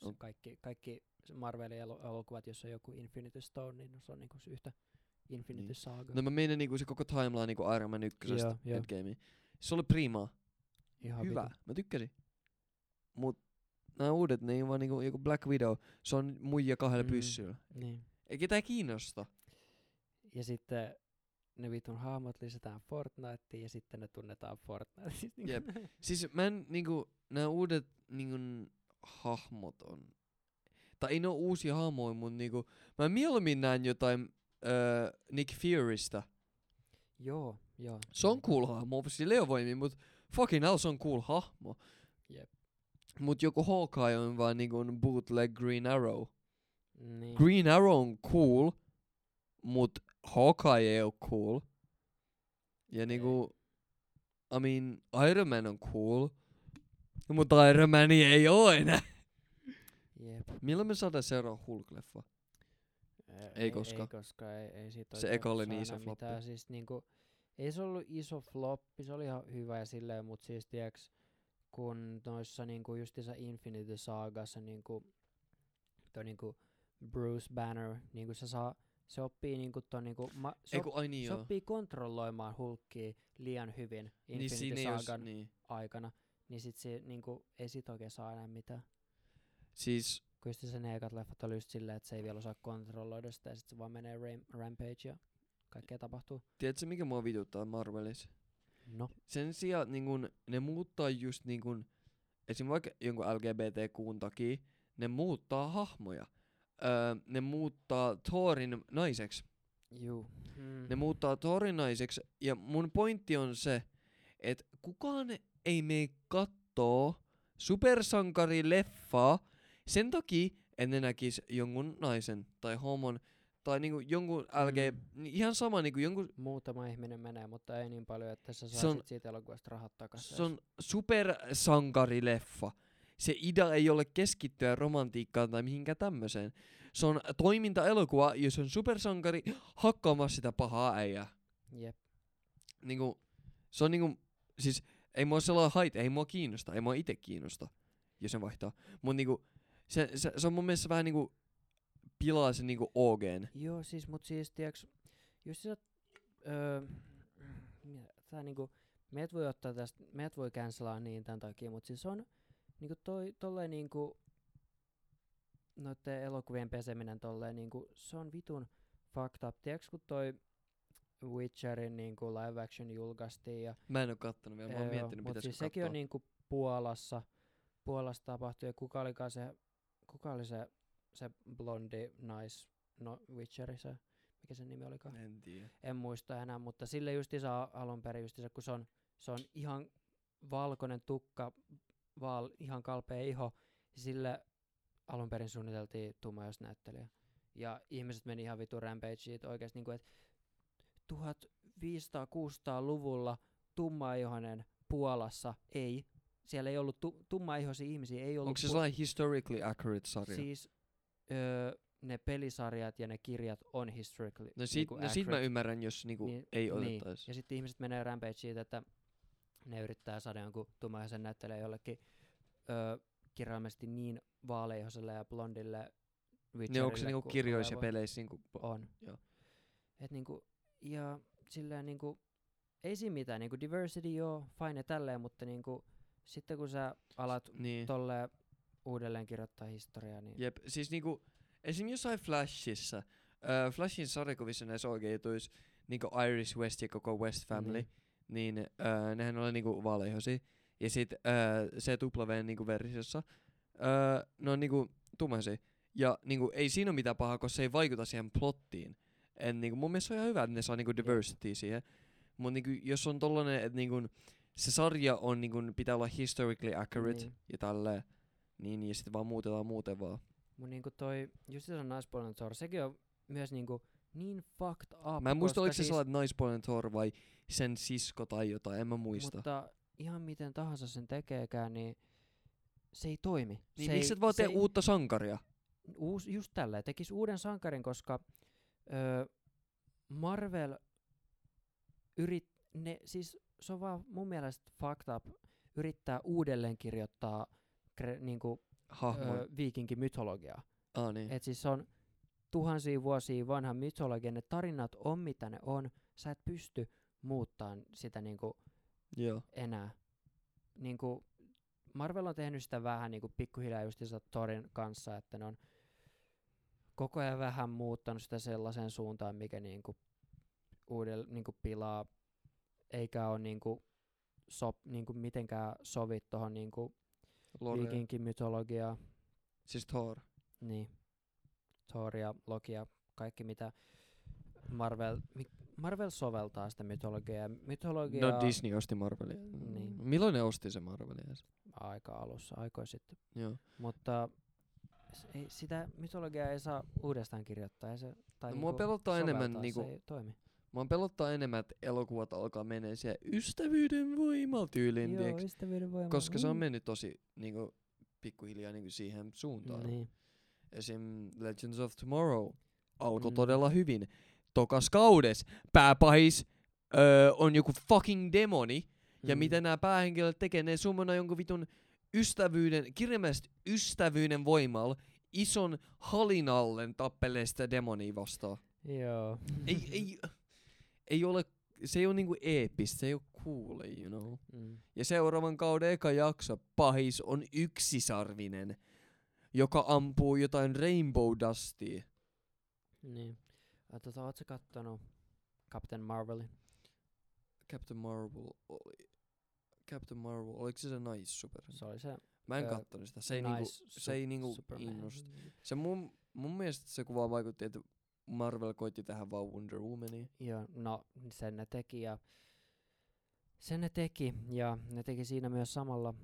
Kun On. kaikki, kaikki Marvelin elo- elokuvat, jos on joku Infinity Stone, niin se on niinku se yhtä Infinity Niin. Saga. No mä meinin niinku se koko timeline niinku Iron Man ykkösestä Joo, joo. Endgameen. Se oli prima. Ihan Hyvä. vitu. Mä tykkäsin. Mut nämä uudet, ne ei vaan niinku joku Black Widow. Se on muija kahdella Mm. pyssyllä. Niin. Ei ketään kiinnosta. Ja sitten ne vitun hahmot lisätään Fortniteen ja sitten ne tunnetaan Fortniteista. Jep. Siis mä en niinku, nämä uudet niinku hahmot on. Tai ei ne oo uusia hahmoja, mut niinku, mä mieluummin näen jotain öö, Nick Furystä. Joo, joo. Se on cool hahmo, sillä ei oo voimia, mut fucking hell se on cool hahmo. Jep. Mut joku Hawkeye on vaan niinku bootleg Green Arrow. Niin. Green Arrow on cool, mut Hawkeye ei oo cool. Ja niinku, I mean, Iron Man on cool, mutta Iron Man ei oo enää. Jep. Milloin me saadaan seuraava Hulk-leffa? Ei koskaan. Ei koska ei, ei siitä Se eka oli niin iso floppi. mitään. Siis niinku, ei se ollut iso floppi, se oli ihan hyvä ja silleen, mut siis tiiäks, kun noissa niinku justiinsa Infinity Sagassa niinku, toi niinku Bruce Banner, niinku se saa, se oppii niinku ton niinku, ma, se, Ei op, kun, ai niin se joo. oppii kontrolloimaan Hulkkia liian hyvin Niin Infinity siinä ei oo, s- Sagan niin. aikana, niin sit se niinku, ei sit oikein saa enää mitään. Siis, Kun just se ne ekat leffat oli just silleen, että se ei vielä osaa kontrolloida sitä ja sit se vaan menee ram- rampage ja kaikkea tapahtuu. tiedätkö mikä mua vituttaa Marvelissa? No. Sen sijaan niin kun, ne muuttaa just niin kun, esim. vaikka jonkun LGBTQn takia, ne muuttaa hahmoja. Öö, ne muuttaa Thorin naiseksi. Juu. Mm. Ne muuttaa Thorin naiseksi. Ja mun pointti on se, että kukaan ei mene kattoo supersankarileffaa sen takia, että ne näkis jonkun naisen tai homon tai niinku jonkun LG, Mm. ihan sama niinku jonkun Muutama ihminen menee, mutta ei niin paljon, että sä Se saa on- siitä elokuvasta rahat takaisin. Se on supersankarileffa. Se idea ei ole keskittyä romantiikkaan tai mihinkään tämmöiseen. Se on toimintaelokuva, jos on supersankari hakkaamassa sitä pahaa äijää. Jep. Niinku, se on niinku, siis ei mua sellainen hait, ei mua kiinnosta, ei mua itse kiinnosta, jos se vaihtaa. Mut niinku, se, se, se on mun mielestä vähän niinku pilaa sen niinku OGn. Joo, siis, mut siis, tiiäks, jos sä, öö, tää niinku, meet voi ottaa tästä, meet voi cancelaa niin tän takia, mut siis on, niinku toi, tolleen niinku, noitten elokuvien peseminen tolleen niinku, se on vitun fucked up. Tiiäks, kun toi Witcherin niinku live action julkaistiin ja Mä en oo kattonut vielä, mä oon miettinyt pitäisikö siis sekin on niinku Puolassa, Puolassa tapahtui ja kuka olikaan se, kuka oli se, se blondi nais, no Witcheri se, mikä sen nimi olikaan, En tiedä. en muista enää, mutta sille justiinsa alun perin justiinsa, kun se on, se on ihan valkoinen tukka, vaal, ihan kalpea iho, ja sille alun perin suunniteltiin tummajosnäyttelijä. Ja ihmiset meni ihan vitu rampageit oikeesti niinku, että 1500-600-luvulla tummaihoinen Puolassa ei, siellä ei ollut tu- tummaihoisia ihmisiä, ei ollut Onko se sellainen historically accurate sarja? Siis öö, ne pelisarjat ja ne kirjat on historically no sit, niinku no sit mä accurate. ymmärrän, jos niinku Niin, ei niin. otettais. Ja sitten ihmiset menee rampage siitä, että ne yrittää saada jonkun tummaihoisen näyttelijä jollekin öö, kirjaimellisesti niin vaaleihoiselle ja blondille Niin onko se Witcherille, niinku kirjoissa ja peleissä niinku... On. Joo. Et niinku, ja silleen niinku, ei siinä mitään, niinku diversity joo, fine ja tälleen, mutta niinku, sitten kun sä alat Niin. tolleen uudelleen kirjoittaa historiaa, niin Jep, siis niinku, esim. jossain Flashissa, äh, Flashin sarjakuvissa näissä oikein jutuissa, niinku Iris West ja koko West Family, Niin. niin, äh, nehän oli niinku vaaleihosia. Ja sit äh, se W niinku versiossa, äh, ne on niinku tummaisia. Ja niinku, ei siinä ole mitään pahaa, koska se ei vaikuta siihen plottiin. En, niinku, mun mielestä se on ihan hyvä, että ne saa niinku diversity siihen. Mut niinku, jos on tollanen, että niinku, se sarja on niinku, pitää olla historically accurate Niin. ja tälleen, niin, niin sitten vaan muutetaan muuten vaan. Mut niinku toi, just se naispuolinen Thor, sekin on myös niinku niin fucked up. Mä en muista, oliko se siis, sellainen naispuolinen Thor vai sen sisko tai jotain, en mä muista. Mutta ihan miten tahansa sen tekeekään, niin se ei toimi. niin se miksi ei, et vaan se tee ei- uutta sankaria? uus, just tällä, tekis uuden sankarin, koska öö, Marvel yrit, ne, siis se on vaan mun mielestä fucked up yrittää uudelleen kirjoittaa kre, niinku, öö, viikinkimytologiaa. ah, niin. Et siis se on tuhansia vuosia vanha mytologia, ne tarinat on mitä ne on, sä et pysty muuttaan sitä niinku Joo. enää. Niinku, Marvel on tehnyt sitä vähän niinku pikkuhiljaa justiinsa Thorin kanssa, että ne on koko ajan vähän muuttanut sitä sellaiseen suuntaan, mikä niinku uudel, niinku pilaa, eikä ole niinku sop, niinku mitenkään sovi tuohon niinku Lore. viikinkimytologiaan. Siis Thor. Niin. Thor ja Loki ja kaikki mitä Marvel, Marvel soveltaa sitä mytologiaa. Mytologiaa No Disney osti Marvelia. Niin. Milloin ne osti se Marvelia? aika alussa, aikoja sitten. Joo. Mutta ei, sitä mytologiaa ei saa uudestaan kirjoittaa. Ei se, tai No, niinku mua pelottaa enemmän niinku- Se ei toimi. Mua pelottaa enemmän, että elokuvat alkaa menee siellä ystävyyden voimalla tyyliin, Joo, tiiäks? ystävyyden voima. koska se on Mm. mennyt tosi niinku, pikkuhiljaa niinku, siihen suuntaan. Niin. Esim. Legends of Tomorrow alkoi Mm. todella hyvin. Tokas kaudes pääpahis öö, on joku fucking demoni, ja Mm. mitä nämä päähenkilöt tekee, ne summona jonkun vitun ystävyyden, kirjaimellisesti ystävyyden voimalla ison halinallen tappelee sitä demonia vastaan. Joo. ei, ei, ei ole, se ei ole niinku eeppistä, se ei ole cool, you know. Mm. Ja seuraavan kauden eka jakso, pahis on yksisarvinen, joka ampuu jotain Rainbow Dustia. Niin. Ä, Tota, ootko kattonut Captain Marvelin? Captain Marvel oli... Captain Marvel, oliko se se naissuper? Se oli se Mä en Ö, kattonut sitä, se ei, niinku, nice se ei niinku innosta. Se mun, mun mielestä se kuva vaikutti, että Marvel koitti tähän vaan Wonder Womania. Joo, no sen ne teki ja sen ne teki ja ne teki siinä myös samalla,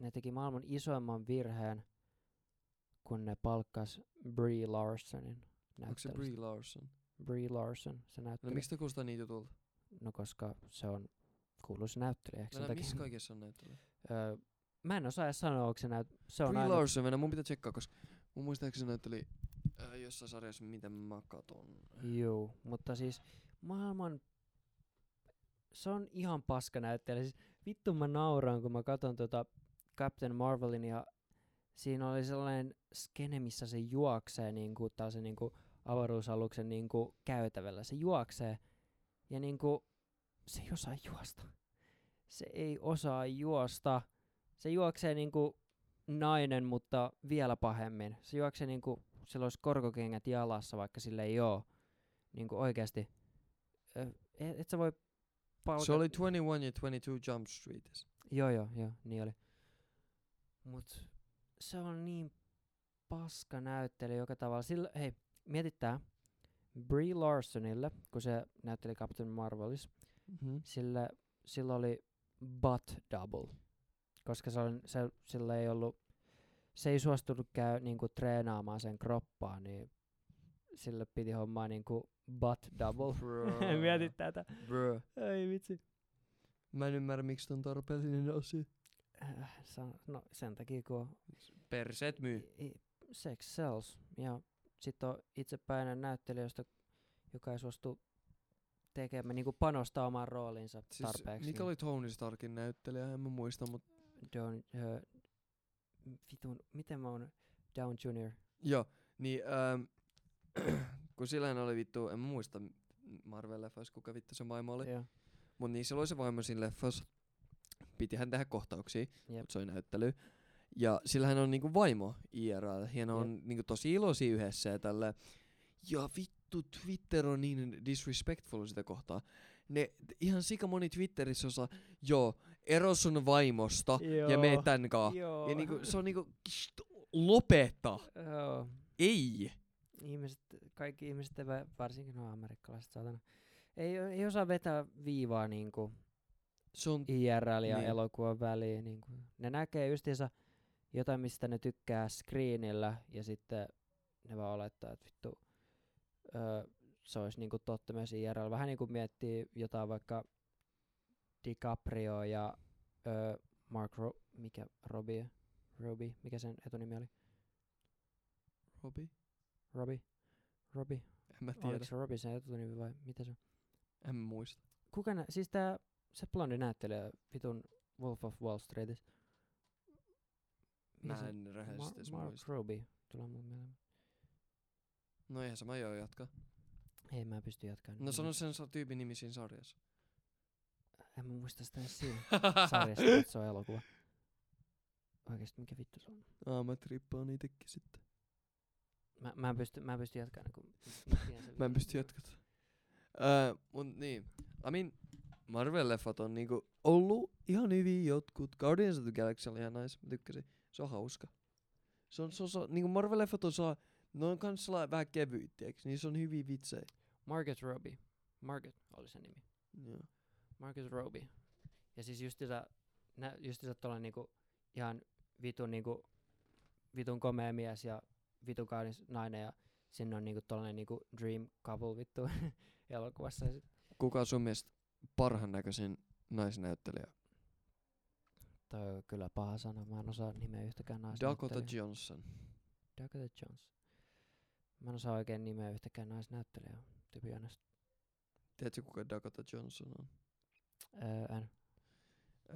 ne teki maailman isoimman virheen, kun ne palkkas Brie Larsonin Onko se. Brie Larson? Brie Larson, se No näytteli. miksi te kuulostaa niin jutulta? No koska se on kuuluisa näyttelijä, Mä takia? missä kaikessa on näyttely? Öö, mä en osaa edes sanoa, onko se näyt... Se on Brie aina... Larson, mennä, mun pitää tsekkaa, koska mun muistaakseni se näytteli jossain sarjassa, mitä mä katon. Juu, mutta siis maailman... Se on ihan paska näyttelijä. Siis vittu mä nauraan, kun mä katson tota Captain Marvelin ja siinä oli sellainen skene, missä se juoksee niinku tällaisen niinku avaruusaluksen niinku käytävällä. Se juoksee ja niinku se ei osaa juosta. Se ei osaa juosta. Se juoksee niinku nainen, mutta vielä pahemmin. Se juoksee niinku, sillä olisi korkokengät jalassa, vaikka sillä ei oo. Niinku oikeesti. Ö, et, et sä voi palkata... Se oli 21 ja 22 Jump Street. Joo, joo, joo, niin oli. Mut se on niin paska näyttely joka tavalla. Sillä, hei, mietit tää. Brie Larsonille, kun se näytteli Captain Marvelis, Mm-hmm. sillä, sillä oli butt double. Koska se, on, se, sillä ei ollut, se ei suostunut käy niinku treenaamaan sen kroppaa, niin sille piti hommaa niinku butt double. Mietit tätä. Bruh. Ei vitsi. Mä en ymmärrä, miksi ton tarpeellinen asia. Äh, on- no sen takia kun on Perseet myy. sex sells. Ja sitten on itsepäinen näyttelijöistä, joka ei suostu tekemään, niinku panostaa omaan rooliinsa Siis tarpeeksi. mikä oli Tony Starkin näyttelijä, en mä muista, mutta Down, uh, vitun, miten mä oon Down Junior? joo, niin ähm, kun sillähän oli vittu, en muista Marvel-leffas, kuka vittu se vaimo oli, Joo. mut niin silloin se vaimo siinä leffassa, pitihän tehdä kohtauksia, Jep. mut se oli näyttely. Ja sillähän on niinku vaimo IRL, ja ne Jep. on niinku tosi iloisia yhdessä ja tällä. Ja vittu Twitter on niin disrespectful sitä kohtaa. Ne ihan sika moni Twitterissä osaa, joo, ero sun vaimosta ja mene tän kaa. Joo. Ja niinku, se on niinku, kst, lopeta, Joo. ei. ihmiset, kaikki ihmiset, varsinkin nuo amerikkalaiset saatana, ei, ei osaa vetää viivaa niinku Se on, IRL ja Niin. elokuvan väliin. Niinku. Ne näkee justiinsa jotain, mistä ne tykkää screenillä ja sitten ne vaan olettaa, että vittu öö, se olisi niinku totta myös IRL. Vähän niinku miettii jotain vaikka DiCaprio ja öö, Mark Ro- mikä Robbie, Robbie, mikä sen etunimi oli? Robi? Robbie? Robbie? En mä tiedä. Oliko se Robbie sen etunimi vai mitä se on? En muista. Kuka nä- siis tää, se blondi näyttelijä vitun Wolf of Wall Streetissa. Mikä Mä se- en rehellisesti Mar- Mark muista. Robbie tulee mun mieleen. No eihän se mä joo jatka. Ei mä pysty jatkamaan. No sano sen sa- tyypin nimi siinä sarjassa. En mä muista sitä edes siinä sarjassa, että se on elokuva. Oikeesti mikä vittu se on? Aa, mä trippaan itekin sitten. Mä, mä en pysty, mä en pysty jatkamaan, kun mä en pysty jatkaa. Öö, mut niin. I mean, Marvel-leffat on niinku ollut ihan hyviä jotkut. Guardians of the Galaxy oli ihan nice, mä tykkäsin. Se on hauska. Se on, se on, se on niinku Marvel-leffat on saa, ne on kans sellainen vähän kevyitä, eiks? Niissä on hyviä vitsejä. Margaret Robbie. Margaret oli se nimi. Joo. Marcus Robbie. Ja siis justiinsa, nä, justiinsa tollanen niinku ihan vitun niinku, vitun komea mies ja vitun kaunis nainen ja sinne on niinku tollanen niinku dream couple vittu elokuvassa. Kuka on sun mielestä parhaan näköisin naisnäyttelijä? toi on kyllä paha sana, mä en osaa nimeä yhtäkään Dakota naisnäyttelijää. Johnson. Dakota Jones. Mä en osaa oikein nimeä yhtäkään naisnäyttelijää, to be honest. Tiedätkö kuka Dakota Johnson on? Öö.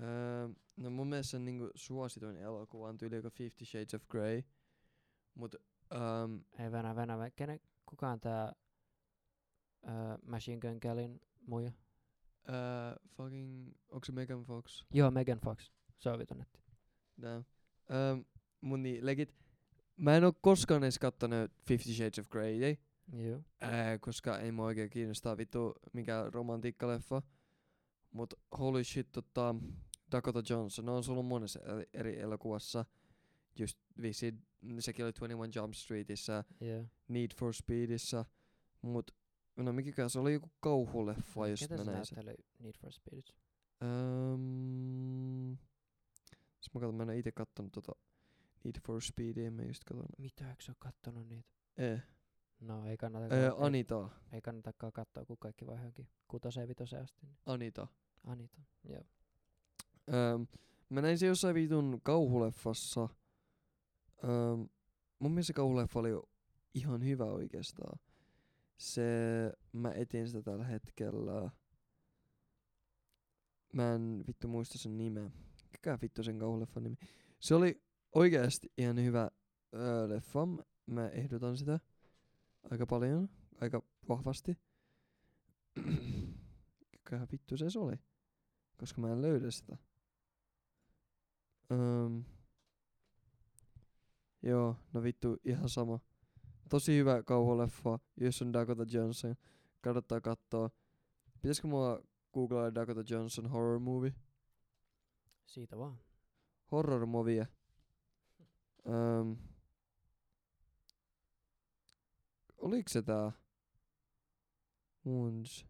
Öö, no mun mielestä sen niinku suosituin elokuva on tyyli joka Fifty Shades of Grey. Mut um, Ei venä, venä, venä. Kenen, kuka on tää öö, Machine Gun Kellin muija? öö, fucking, onko se Megan Fox? Joo, Megan Fox. Se on vitun. Damn. Öö, mun niin, legit, mä en oo koskaan edes kattonut Fifty Shades of Grey, ei? Joo. Ää, koska ei mua oikein kiinnostaa vittu mikä romantiikkaleffa. Mut holy shit, tota, Dakota Johnson on ollut monessa eri- elokuvassa. Just vissi, sekin oli 21 Jump Streetissä, Joo. Need for Speedissä. Mut, no mikä se oli joku kauhuleffa, Ketä mä se näin sen. näytteli Need for Speedissä? Um, mä katson, mä en ite kattonut tota Need for Speedia, mä just katon. Mitä, eikö sä oo kattonut niitä? Eh, No ei kannata, öö, ei, Anita, ei kannatakaan katsoa, kun kaikki vai johonkin kutoseen vitoseen asti. Niin. Anita. Anita, joo. Öö, mä näin se jossain vitun kauhuleffassa. Öö, mun mielestä kauhuleffa oli ihan hyvä oikeastaan. Se, mä etin sitä tällä hetkellä. Mä en vittu muista sen nimeä. Mikä vittu sen kauhuleffan nimi? Se oli oikeasti ihan hyvä öö, leffa. Mä ehdotan sitä aika paljon, aika vahvasti. Mikä vittu se se oli? Koska mä en löydä sitä. Öm. Joo, no vittu ihan sama. Tosi hyvä kauhuleffa, jos on Dakota Johnson. Kannattaa katsoa. Pitäisikö mua googlaa Dakota Johnson horror movie? Siitä vaan. Horror movie. Öm. Oliko se tää? Wounds.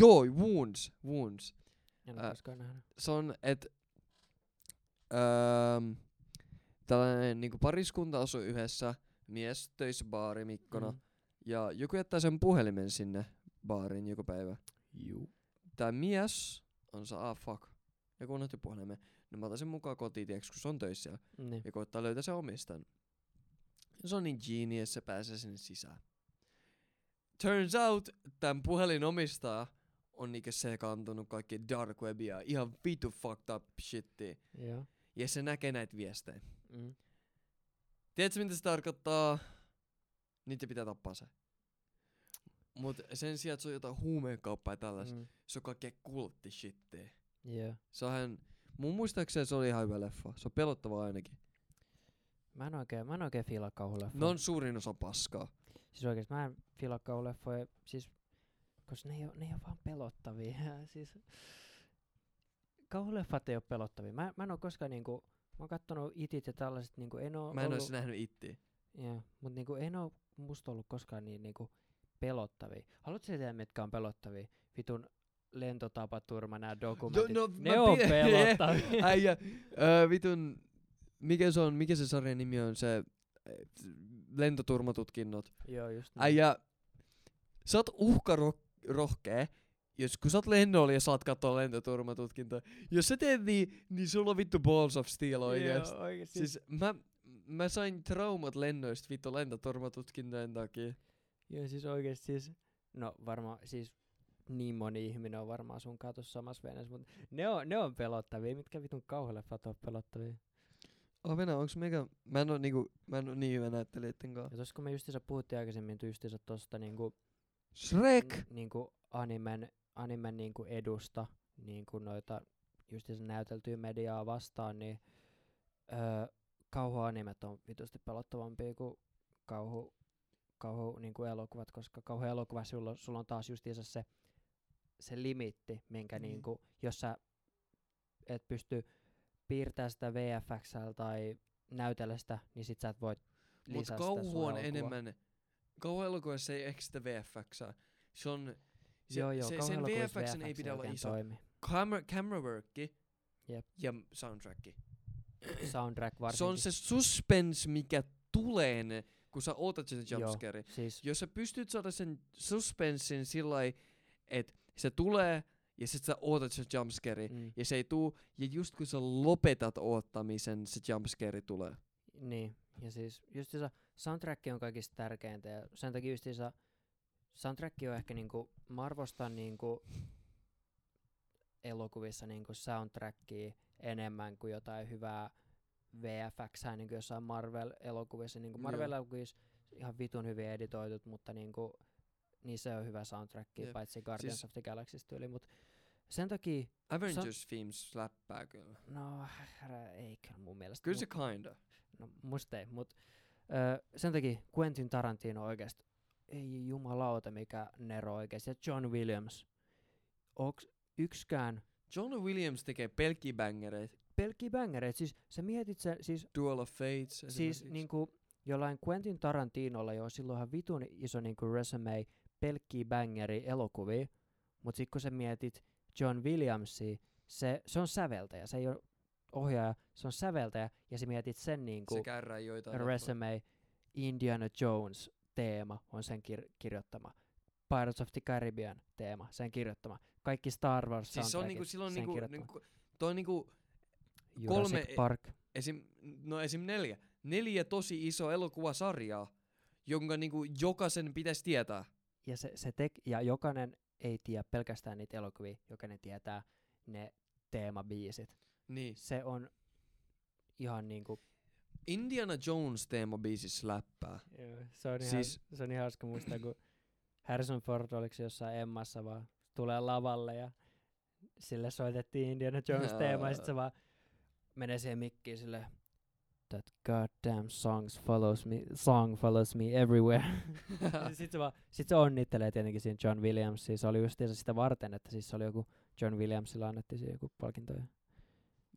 Joo, Wounds. Wounds. En ole koskaan nähnyt. se on, että öö, tällainen niinku pariskunta asuu yhdessä, mies töissä baarimikkona, mm. Ja joku jättää sen puhelimen sinne baariin joku päivä. Juu. Tää mies on se, ah fuck, joku unohti puhelimen. No mä otan sen mukaan kotiin, tiiäks, kun se on töissä siellä, Niin. ja koittaa löytää sen omistan. Se on niin genius, se pääsee sinne sisään. Turns out, tämän puhelin omistaja on niinkö sekaantunut kaikki dark webia, ihan vitu fucked up shittiä. Joo. Ja se näkee näitä viestejä. Mm. Tiedätkö mitä se tarkoittaa? Niitä pitää tappaa se. Mut sen sijaan, että se on jotain huumekauppaa ja tällaista, mm. Se on kaikkea kultti shittiä. Joo. Se on ihan, mun muistaakseni se oli ihan hyvä leffa. Se on pelottava ainakin. Mä en oikein, mä en oikein fiilaa kauhuleffoja. Ne on suurin osa paskaa. Siis oikeesti mä en fiilaa kauhuleffoja, siis, koska ne ei oo, ne ei oo vaan pelottavia. siis, kauhuleffat ei oo pelottavia. Mä, mä en oo koskaan niinku mä oon kattonut itit ja tällaiset, niinku en oo Mä en ollut, ois nähnyt ittiä. Joo, mut niinku en oo musta ollut koskaan niin niinku pelottavia. Haluatko sä tietää, mitkä on pelottavia? Vitun lentotapaturma, nää dokumentit. no, ne mä on pidän- pelottavia. Äijä, vitun, mikä se on, mikä se sarjan nimi on, se äh, lentoturmatutkinnot. Joo, just niin. Äijä, sä oot uhkarohkee, jos kun sä oot lennolla ja saat katsoa lentoturmatutkintoa. Jos sä teet niin, niin sulla on vittu balls of steel oikeesti. Joo, oikeesti. Siis mä, mä sain traumat lennoista vittu lentoturmatutkintojen takia. Joo, siis oikeesti siis, no varmaan siis niin moni ihminen on varmaan sun tuossa samassa veneessä, mutta ne on, ne on pelottavia. Mitkä vitun kauhuleffat on pelottavia? Avena, onks meikä, mä en oo niinku, mä en oo niin hyvä näyttelijöitten kanssa. Ja tossa kun me justiinsa puhuttiin aikaisemmin justiinsa tosta niinku, Shrek! n- niinku animen, animen niinku edusta, niinku noita justiinsa näyteltyä mediaa vastaan, niin öö, kauhuanimet on vitusti pelottavampia kuin kauhu, kauhu niinku elokuvat, koska kauhuelokuva sulla, sulla on taas justiinsa se, se limitti, minkä Mm. niinku, jos sä et pysty piirtämään sitä VFX tai näytellä sitä, niin sit sä et voi Mut lisää sitä kauhu on enemmän, kauhuelokuvassa ei ehkä sitä VFXää. Se on, se, joo, joo, se, sen VFXn ei VFX pidä olla iso. Toimi. Camera, camera workki Jep. ja soundtracki. Soundtrack varsinkin. Se on se suspense, mikä tulee, kun sä ootat sen jumpscare. Siis, Jos sä pystyt saada sen suspenssin sillä että se tulee ja sit sä ootat sen jumpscare mm, ja se ei tuu, ja just kun sä lopetat oottamisen, se jumpscare tulee. niin, ja siis justiinsa soundtrack on kaikista tärkeintä ja sen takia justiinsa soundtrack on ehkä niinku, mä arvostan niinku elokuvissa niinku soundtrackia enemmän kuin jotain hyvää VFX, niin kuin jossain Marvel-elokuvissa. Niin kuin. Marvel-elokuvissa ihan vitun hyvin editoidut, mutta niinku, niissä on hyvä soundtrack, Jep. paitsi Guardians Siis- of the Galaxy tyyli, mutta sen takia, Avengers themes läppää kyllä. no ei kyllä mun mielestä. Kyllä se kinda. No musta ei, mut öö, sen takia Quentin Tarantino oikeesti, ei jumalauta mikä Nero oikeesti, ja John Williams. Onks ykskään John Williams tekee pelkkiä bangereita. pelkkiä bängereitä, siis sä mietit sen, siis, Duel of Fates siis niinku jollain Quentin Tarantinolla jo silloin ihan vitun iso niinku resume, pelkkiä bängeri elokuvia, mut sit kun sä mietit John Williamsia, se, se on säveltäjä, se ei ole ohjaaja, se on säveltäjä, ja sä mietit sen se kärrää joitain. leffoja. resume, Indiana Jones teema on sen kir- kirjoittama. Pirates of the Caribbean teema, sen kirjoittama. Kaikki Star Wars Siis se on niinku, silloin sen niinku, niinku, toi on niinku, Jurassic kolme- Park. esim, no esim neljä. Neljä tosi iso elokuvasarjaa, jonka niinku jokaisen pitäisi tietää. Ja, se, se tek- ja jokainen ei tiedä pelkästään niitä elokuvia, jokainen tietää ne teemabiisit. Niin. Se on ihan niinku, Indiana Jones teemabiisissä läppää. se on, ihan, Siis- se on ihan hauska muistaa, kun Harrison Ford oliko jossain Emmassa vaan tulee lavalle ja sille soitettiin Indiana Jones teema ja sit se vaan menee siihen mikkiin sille That goddamn songs follows me, song follows me everywhere. sitten se, vaan, sit se onnittelee tietenkin siinä John Williamsia. Se oli just sitä varten, että siis se oli joku John Williamsilla annettiin siihen joku palkinto. ja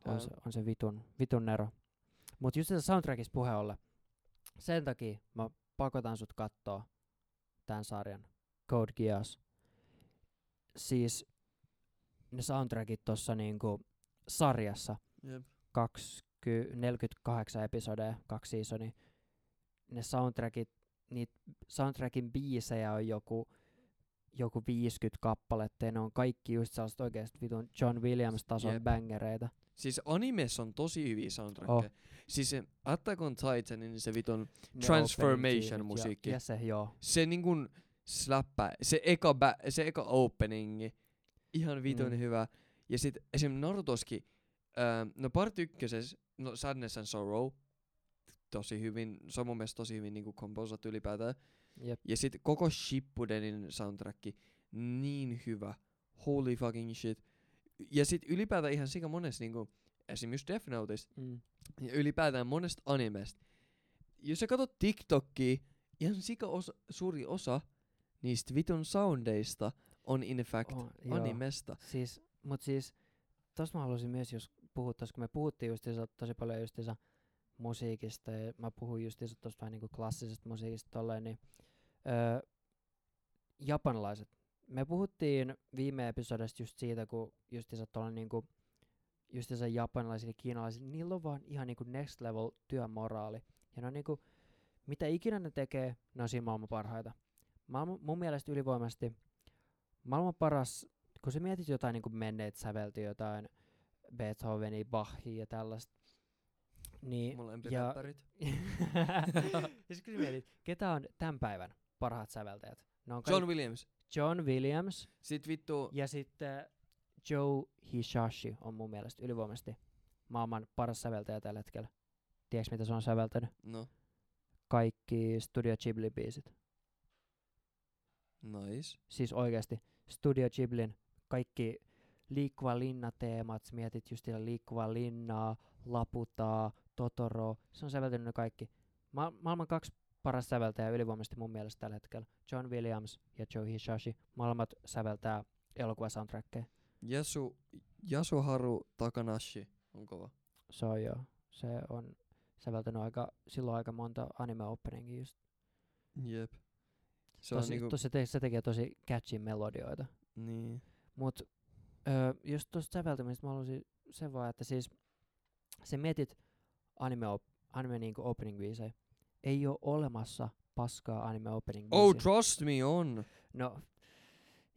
On se, on se vitun, vitun nero. Mut just tässä soundtrackissa puhe olla. Sen takia mä pakotan sut kattoo tämän sarjan. Code Geass. Siis ne soundtrackit tossa niinku sarjassa Jep. 20, 48 episodia, kaksi seasonia. Ne soundtrackit, niitä soundtrackin biisejä on joku, joku 50 kappaletta ja ne on kaikki just sellaiset oikeesti vitun John Williams-tason Jep. bangereita. Siis animes on tosi hyviä soundtrackeja. Oh. Siis se Attack on Titanin se vitun, Ne Transformation musiikki. Ja, ja se, joo. se niinkun släppää, se eka, bä, se eka openingi, ihan vitun Mm. hyvä. Ja sit esim. Narutoski, ää, no part ykköses, no Sadness and Sorrow, tosi hyvin, se on mun mielestä tosi hyvin niinku komposattu ylipäätään. Jep. Ja sit koko Shippudenin soundtracki, niin hyvä. Holy fucking shit. Ja sit ylipäätään ihan sika monessa niinku, esim. just Death Noteista, Mm. ja ylipäätään monesta animesta. Jos sä katsot TikTokia, ihan sika osa, suuri osa niistä vitun soundeista on in fact Oh, joo. animesta. Siis, mut siis, tossa mä haluaisin myös, jos puhua, koska me puhuttiin justiinsa tosi paljon justiinsa musiikista ja mä puhuin justiinsa tuosta vähän niinku klassisesta musiikista tolleen, niin öö, japanilaiset. Me puhuttiin viime episodista just siitä, kun justiinsa tuolla niinku justiinsa japanilaisilla ja kiinalaisilla, niillä on vaan ihan niinku next level työmoraali. Ja ne on niinku, mitä ikinä ne tekee, ne on siinä maailman parhaita. Maailman, mun mielestä ylivoimaisesti maailman paras, kun sä mietit jotain niinku menneet sävelty jotain Beethovenia, Bachia ja tällaista, niin Mun ja- siis kun sä mietit, ketä on tämän päivän parhaat säveltäjät? Ne on John Williams. John Williams Sit vittu, ja sitten Joe Hisaishi on mun mielestä ylivoimaisesti maailman paras säveltäjä tällä hetkellä. Tiedätkö mitä se on säveltänyt? no, Kaikki Studio Ghibli-biisit. nice. Siis oikeasti Studio Ghiblin kaikki liikkuva linna-teemat, sä mietit just liikkuvaa linnaa, Laputaa, Totoro, se on säveltänyt ne kaikki. Ma- maailman kaksi paras säveltäjää ylivoimaisesti mun mielestä tällä hetkellä. John Williams ja Joe Hisaishi. Molemmat säveltää elokuvasoundtrackeja. Yasu, Yasuharu Takanashi on kova. Se on joo. Se on säveltänyt aika, silloin aika monta anime openingia just. Jep. Se on Tosi, niinku, tosi, se tekee tosi catchy melodioita. niin. Mut öö, jos tuosta säveltämisestä mä haluaisin sen vaan, että siis se mietit anime, op, anime niinku opening biisejä. Ei oo olemassa paskaa anime opening Oh, biisiä. trust me on. No,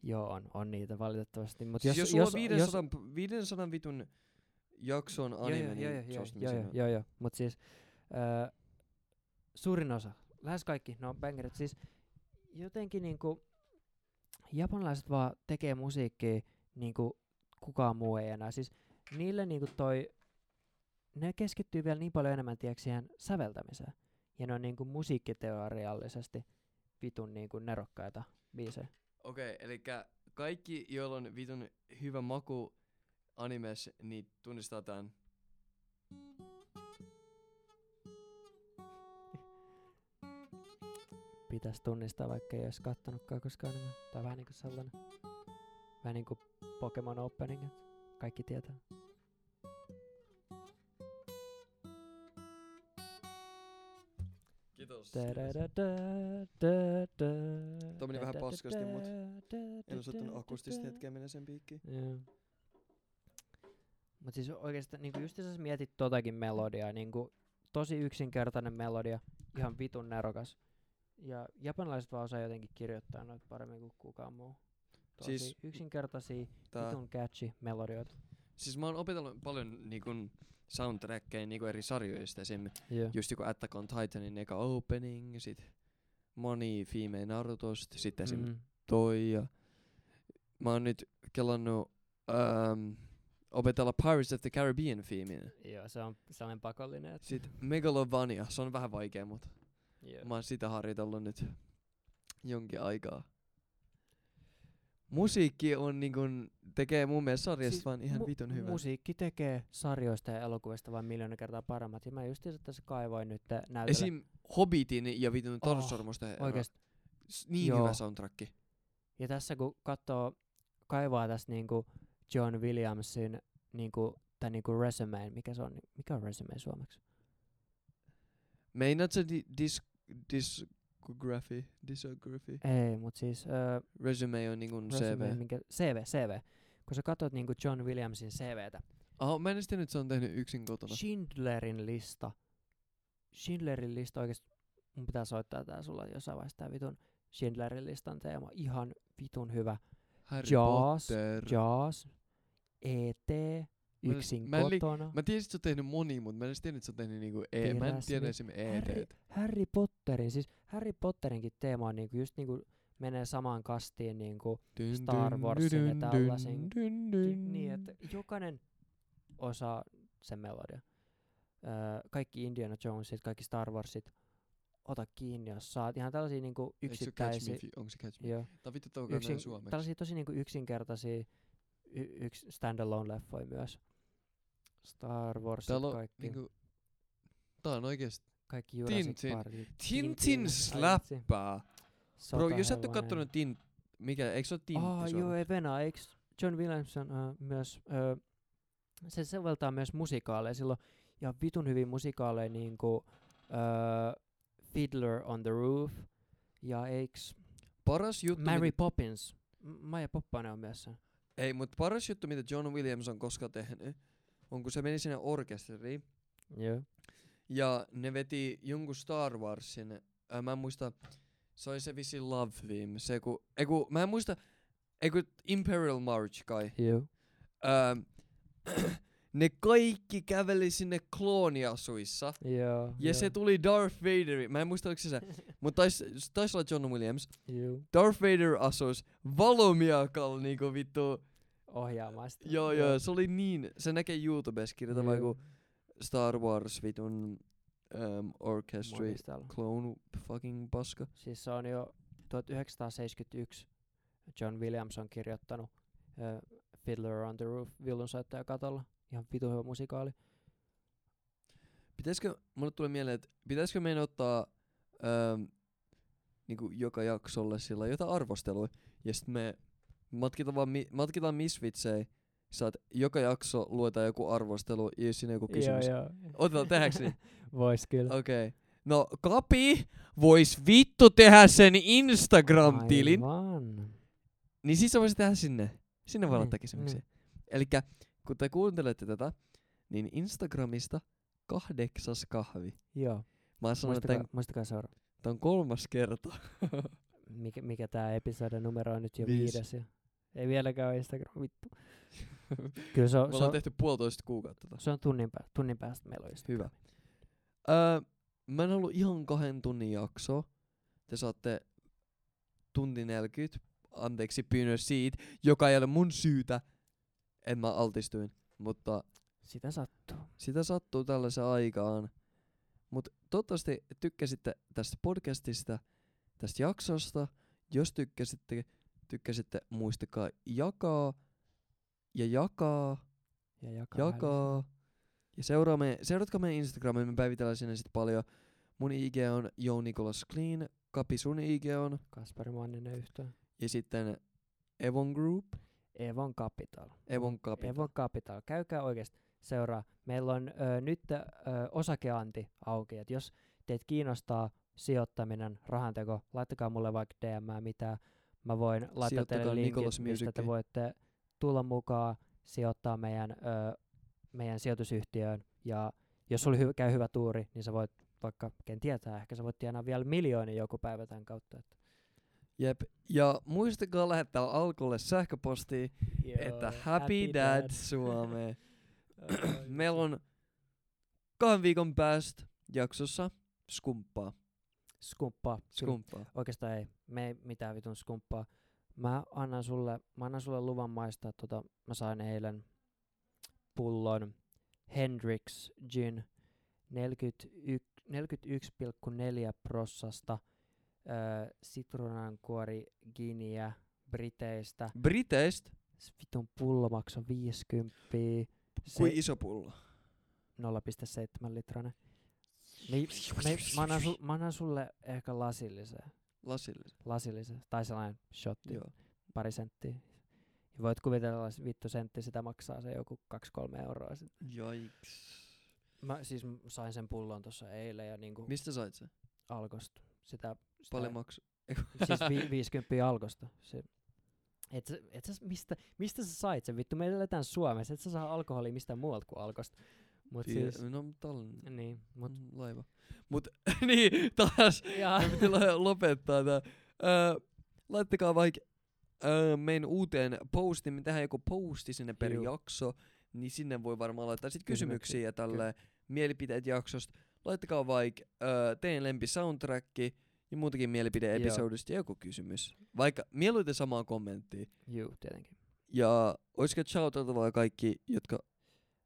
joo on, on niitä valitettavasti. Mut Siis jos, jos, jos, jos, on 500, 500 vitun jakson anime, joo, niin joo, joo, trust me joo, siinä joo, joo, joo, mut siis öö, suurin osa, lähes kaikki, no bangerit, siis jotenkin niinku japanilaiset vaan tekee musiikkia niinku kukaan muu ei enää. Siis niille niinku toi, ne keskittyy vielä niin paljon enemmän tiedätkö, siihen säveltämiseen. Ja ne on niinku musiikkiteoriallisesti vitun niinku nerokkaita biisejä. Okei, okay, eli kaikki, joilla on vitun hyvä maku animes, niin tunnistaa tämän. Pitäis tunnistaa, vaikka ei olisi kattonutkaan koskaan enemmän. Tai vähän niinku sellainen. Vähän niinku Pokemon Opening, et kaikki tietää. Kiitos. Tuo meni vähän paskasti, mut En osattanut akustista hetkeä mennä sen piikkiin. Joo. Mut siis oikeastaan niinku just jos mietit totakin melodiaa, niinku tosi yksinkertainen melodia, ihan vitun nerokas. Ja japanilaiset vaan osaa jotenkin kirjoittaa noita paremmin kuin kukaan muu. Tosi Siis- yksinkertaisia, Tää, vitun catchy melodioita. siis mä oon opetellut paljon niinkun soundtrackeja niinku eri sarjoista esim. Joo. Just joku Attack on Titanin eka opening, sit moni Female Narutosta, sitten esim. Mm. toi ja mä oon nyt kelannut ähm, opetella Pirates of the Caribbean themein. Joo, se on sellainen pakollinen. Että Sitten Megalovania, se on vähän vaikea, mutta Joo. mä oon sitä harjoitellut nyt jonkin aikaa. Musiikki on niinkun, tekee mun mielestä sarjasta Siis vaan ihan mu- vitun hyvä. Musiikki tekee sarjoista ja elokuvista vain miljoona kertaa paremmat. Ja mä just tässä kaivoin nyt näytellä. Esim. Hobbitin ja vitun Oh, Tarsormusten ero. Oikeesti. Niin Joo. hyvä soundtrack. Ja tässä kun katsoo, kaivaa tästä niinku John Williamsin niinku, tai niinku resume, mikä se on, mikä on resume suomeksi? Meinaat sä di- dis, discography, discography? Ei, mut siis öö, Resume on niinkun resume, CV. Minkä, CV, CV. Kun sä katsot niinku John Williamsin CVtä, Oh, mä en tiennyt, että se on tehnyt yksin kotona. Schindlerin lista, Schindlerin lista oikeesti, mun pitää soittaa tää sulla jossain vaiheessa tää vitun Schindlerin listan teema, ihan vitun hyvä. Harry Jaws, Potter. Jaws, E.T., yksin mä en li- kotona. Mä tiesin, että sä oot tehnyt moni, mutta mä en edes tiennyt, että sä oot tehnyt niinku e- Mä en tiedä esim. Harry, ET. Harry Potterin, siis Harry Potterinkin teema on niinku just niinku menee samaan kastiin niinku Dyn, Star dyn, Warsin ja dyn, tällaisin. dyn, Ty- dyn. niin, että jokainen osaa sen melodia. Öö, kaikki Indiana Jonesit, kaikki Star Warsit, ota kiinni, jos saat. Ihan tällaisia niinku yksittäisiä. You- Onko se Catch Me? Joo, Tää vittu toukaa yksin, näin suomeksi. tällaisia tosi niinku yksinkertaisia y- yks standalone-leffoja myös. Star Täällä on kaikki, niinku... Tää on oikeesti kaikki Jurassic Tintin. Parkit. Tintin ai släppää. Bro, jos et oo kattonut Tint... Mikä, eikö se oo Tintti Ah, joo, ei Venä, eiks John Williamson uh, myös uh, se soveltaa myös musikaaleja. Silloin ihan vitun hyvin musikaaleja niinku öö, Fiddler on the Roof ja eiks Paras juttu, Mary mitä, Poppins. Maija Poppanen on myös sen. ei, mutta paras juttu, mitä John Williams on koskaan tehnyt, on kun se meni sinne orkesteriin, Joo. ja ne veti jonkun Star Warsin, ää, mä en muista, se oli se visi Love Theme, se ku, ei ku, mä en muista, ei ku Imperial March kai. Joo. Ää, ne kaikki käveli sinne klooniasuissa. Joo. Ja se tuli Darth Vader, mä en muista oliko se se, mutta taisi tais olla John Williams. Joo. Darth Vader asuis valomiakalla niinku vittu. Ohjaamaan sitä. Joo joo, se oli niin, se näkee YouTubessa kirjoita Joo. vaiku Star Wars vitun um, orchestra Monistella. clone fucking paska. Siis se on jo 1971 John Williams on kirjoittanut uh, Fiddler on the Roof viulunsoittaja katolla. Ihan vitu hyvä musikaali. Pitäisikö, mulle tulee mieleen, että pitäisikö meidän ottaa um, niinku joka jaksolle sillä jotain arvostelua ja sitten me matkitaan vaan mi- matkitaan misvitsejä. Saat joka jakso luetaan joku arvostelu ja jos siinä joku kysymys. Joo, joo. Otetaan tehdäänkö niin? Vois kyllä. Okei. Okay. No Kapi vois vittu tehdä sen Instagram-tilin. Aivan. Niin siis sä voisit tehdä sinne. Sinne voi Niin, laittaa kysymyksiä. niin. Elikkä kun te kuuntelette tätä, niin Instagramista kahdeksas kahvi. Joo. Mä että Muistakaa, tän, muistakaa seuraa. on kolmas kerta. Mikä, mikä tää episodin numero on nyt jo Viisi. viides. Ja ei vieläkään ole Instagram, vittu. Kyllä se on, Me se on, tehty puolitoista kuukautta. se on tunnin, pää, tunnin päästä meillä on Instagram. Hyvä. Öö, mä en ollut ihan kahden tunnin jakso. Te saatte tunti 40. Anteeksi pyynnö siitä, joka ei ole mun syytä, että mä altistuin. Mutta Sitä sattuu. sitä sattuu tällaisen aikaan. Mutta toivottavasti tykkäsitte tästä podcastista, tästä jaksosta. Jos tykkäsitte, tykkäsitte muistakaa jakaa ja jakaa Ja jakaa. jakaa. Ja seuraa me, seuratkaa meidän Instagramia, me päivitellään sinne sit paljon. Mun IG on Jo Nicholas Clean, Kapi sun IG on, Kasperi Manninen yhtään. ja sitten Evon Group, Evon Capital. Evon Capital. Evon Capital. Käykää oikeasti seuraa. Meillä on ö, nyt ö, osakeanti auki, että jos teitä kiinnostaa sijoittaminen, rahanteko, laittakaa mulle vaikka DM mitä. Mä voin laittaa teille linkit, mistä te voitte tulla mukaan, sijoittaa meidän, ö, meidän sijoitusyhtiöön. Ja jos sulla hy- käy hyvä tuuri, niin sä voit vaikka, ken tietää, ehkä sä voit tienaa vielä miljoonia joku päivä tämän kautta. Että. Jep. Ja muistakaa lähettää alkulle sähköpostia, että Happy Dad Suomeen. Meillä on kahden viikon päästä jaksossa skumppaa. Skumppaa. Skumppaa. Oikeastaan ei. Me ei mitään vitun skumppaa. Mä annan sulle, mä annan sulle luvan maistaa tota, mä sain eilen pullon Hendrix Gin 41 41,4 prossasta öö, sitruunankuori giniä Briteistä. Briteistä, vitun pullo maksoi 50. Se kuin iso pullo. 0,7 litrainen. Me, me, mä, annan sul, mä annan sulle ehkä lasillisen. Lasillinen. lasillisen, tai sellainen shotti, Joo. pari senttiä. Ja voit kuvitella, että vittu sentti sitä maksaa se joku 2-3 euroa. Sit. Jaiks. Mä siis sain sen pullon tuossa eilen ja niinku Mistä sait sen? alkosta. Sitä, sitä Paljon maksu. siis vi, 50 alkosta. Se, et sä, et sä, mistä, mistä sä sait sen? Vittu, me eletään Suomessa. Et sä saa alkoholia mistään muualta kuin alkosta. Mut Pie- siis, No, tällainen. niin, mut, laiva. Mut niin, taas me piti lopettaa tää. Öö, laittakaa vaikka öö, meidän uuteen postiin, me tehdään joku posti sinne per Juu. jakso, niin sinne voi varmaan laittaa sit Kysymyksiä, kysymyksiä ja tälle mielipiteet jaksosta. Laittakaa vaikka öö, teidän lempi soundtrack ja muutakin mielipide-episodista ja joku kysymys. Vaikka mieluiten samaa kommenttia. juu, tietenkin. Ja olisiko shoutoutavaa kaikki, jotka...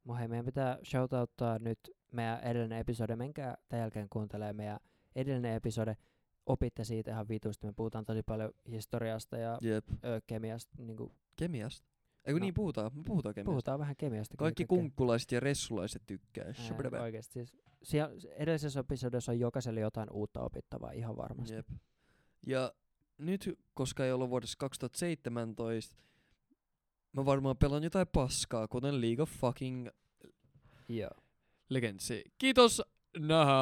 Mä hei, meidän pitää shoutouttaa nyt meidän edellinen episode. Menkää tämän jälkeen kuuntelee meidän edellinen episode. Opitte siitä ihan vitusti. Me puhutaan tosi paljon historiasta ja Jep. ö, kemiasta. Niin kuin Kemiasta. Eikö No. niin puhutaan? Me puhutaan kemiasta. puhutaan vähän kemiasta. Kaikki kunkkulaiset ja ressulaiset tykkää. Shabadaba. Oikeasti siis. Siellä, edellisessä episodessa on jokaiselle jotain uutta opittavaa ihan varmasti. Jep. Ja nyt, koska ei ollut vuodessa 2017, mä varmaan pelaan jotain paskaa, kuten League of fucking yeah. Legendsi. Kiitos, nähdään!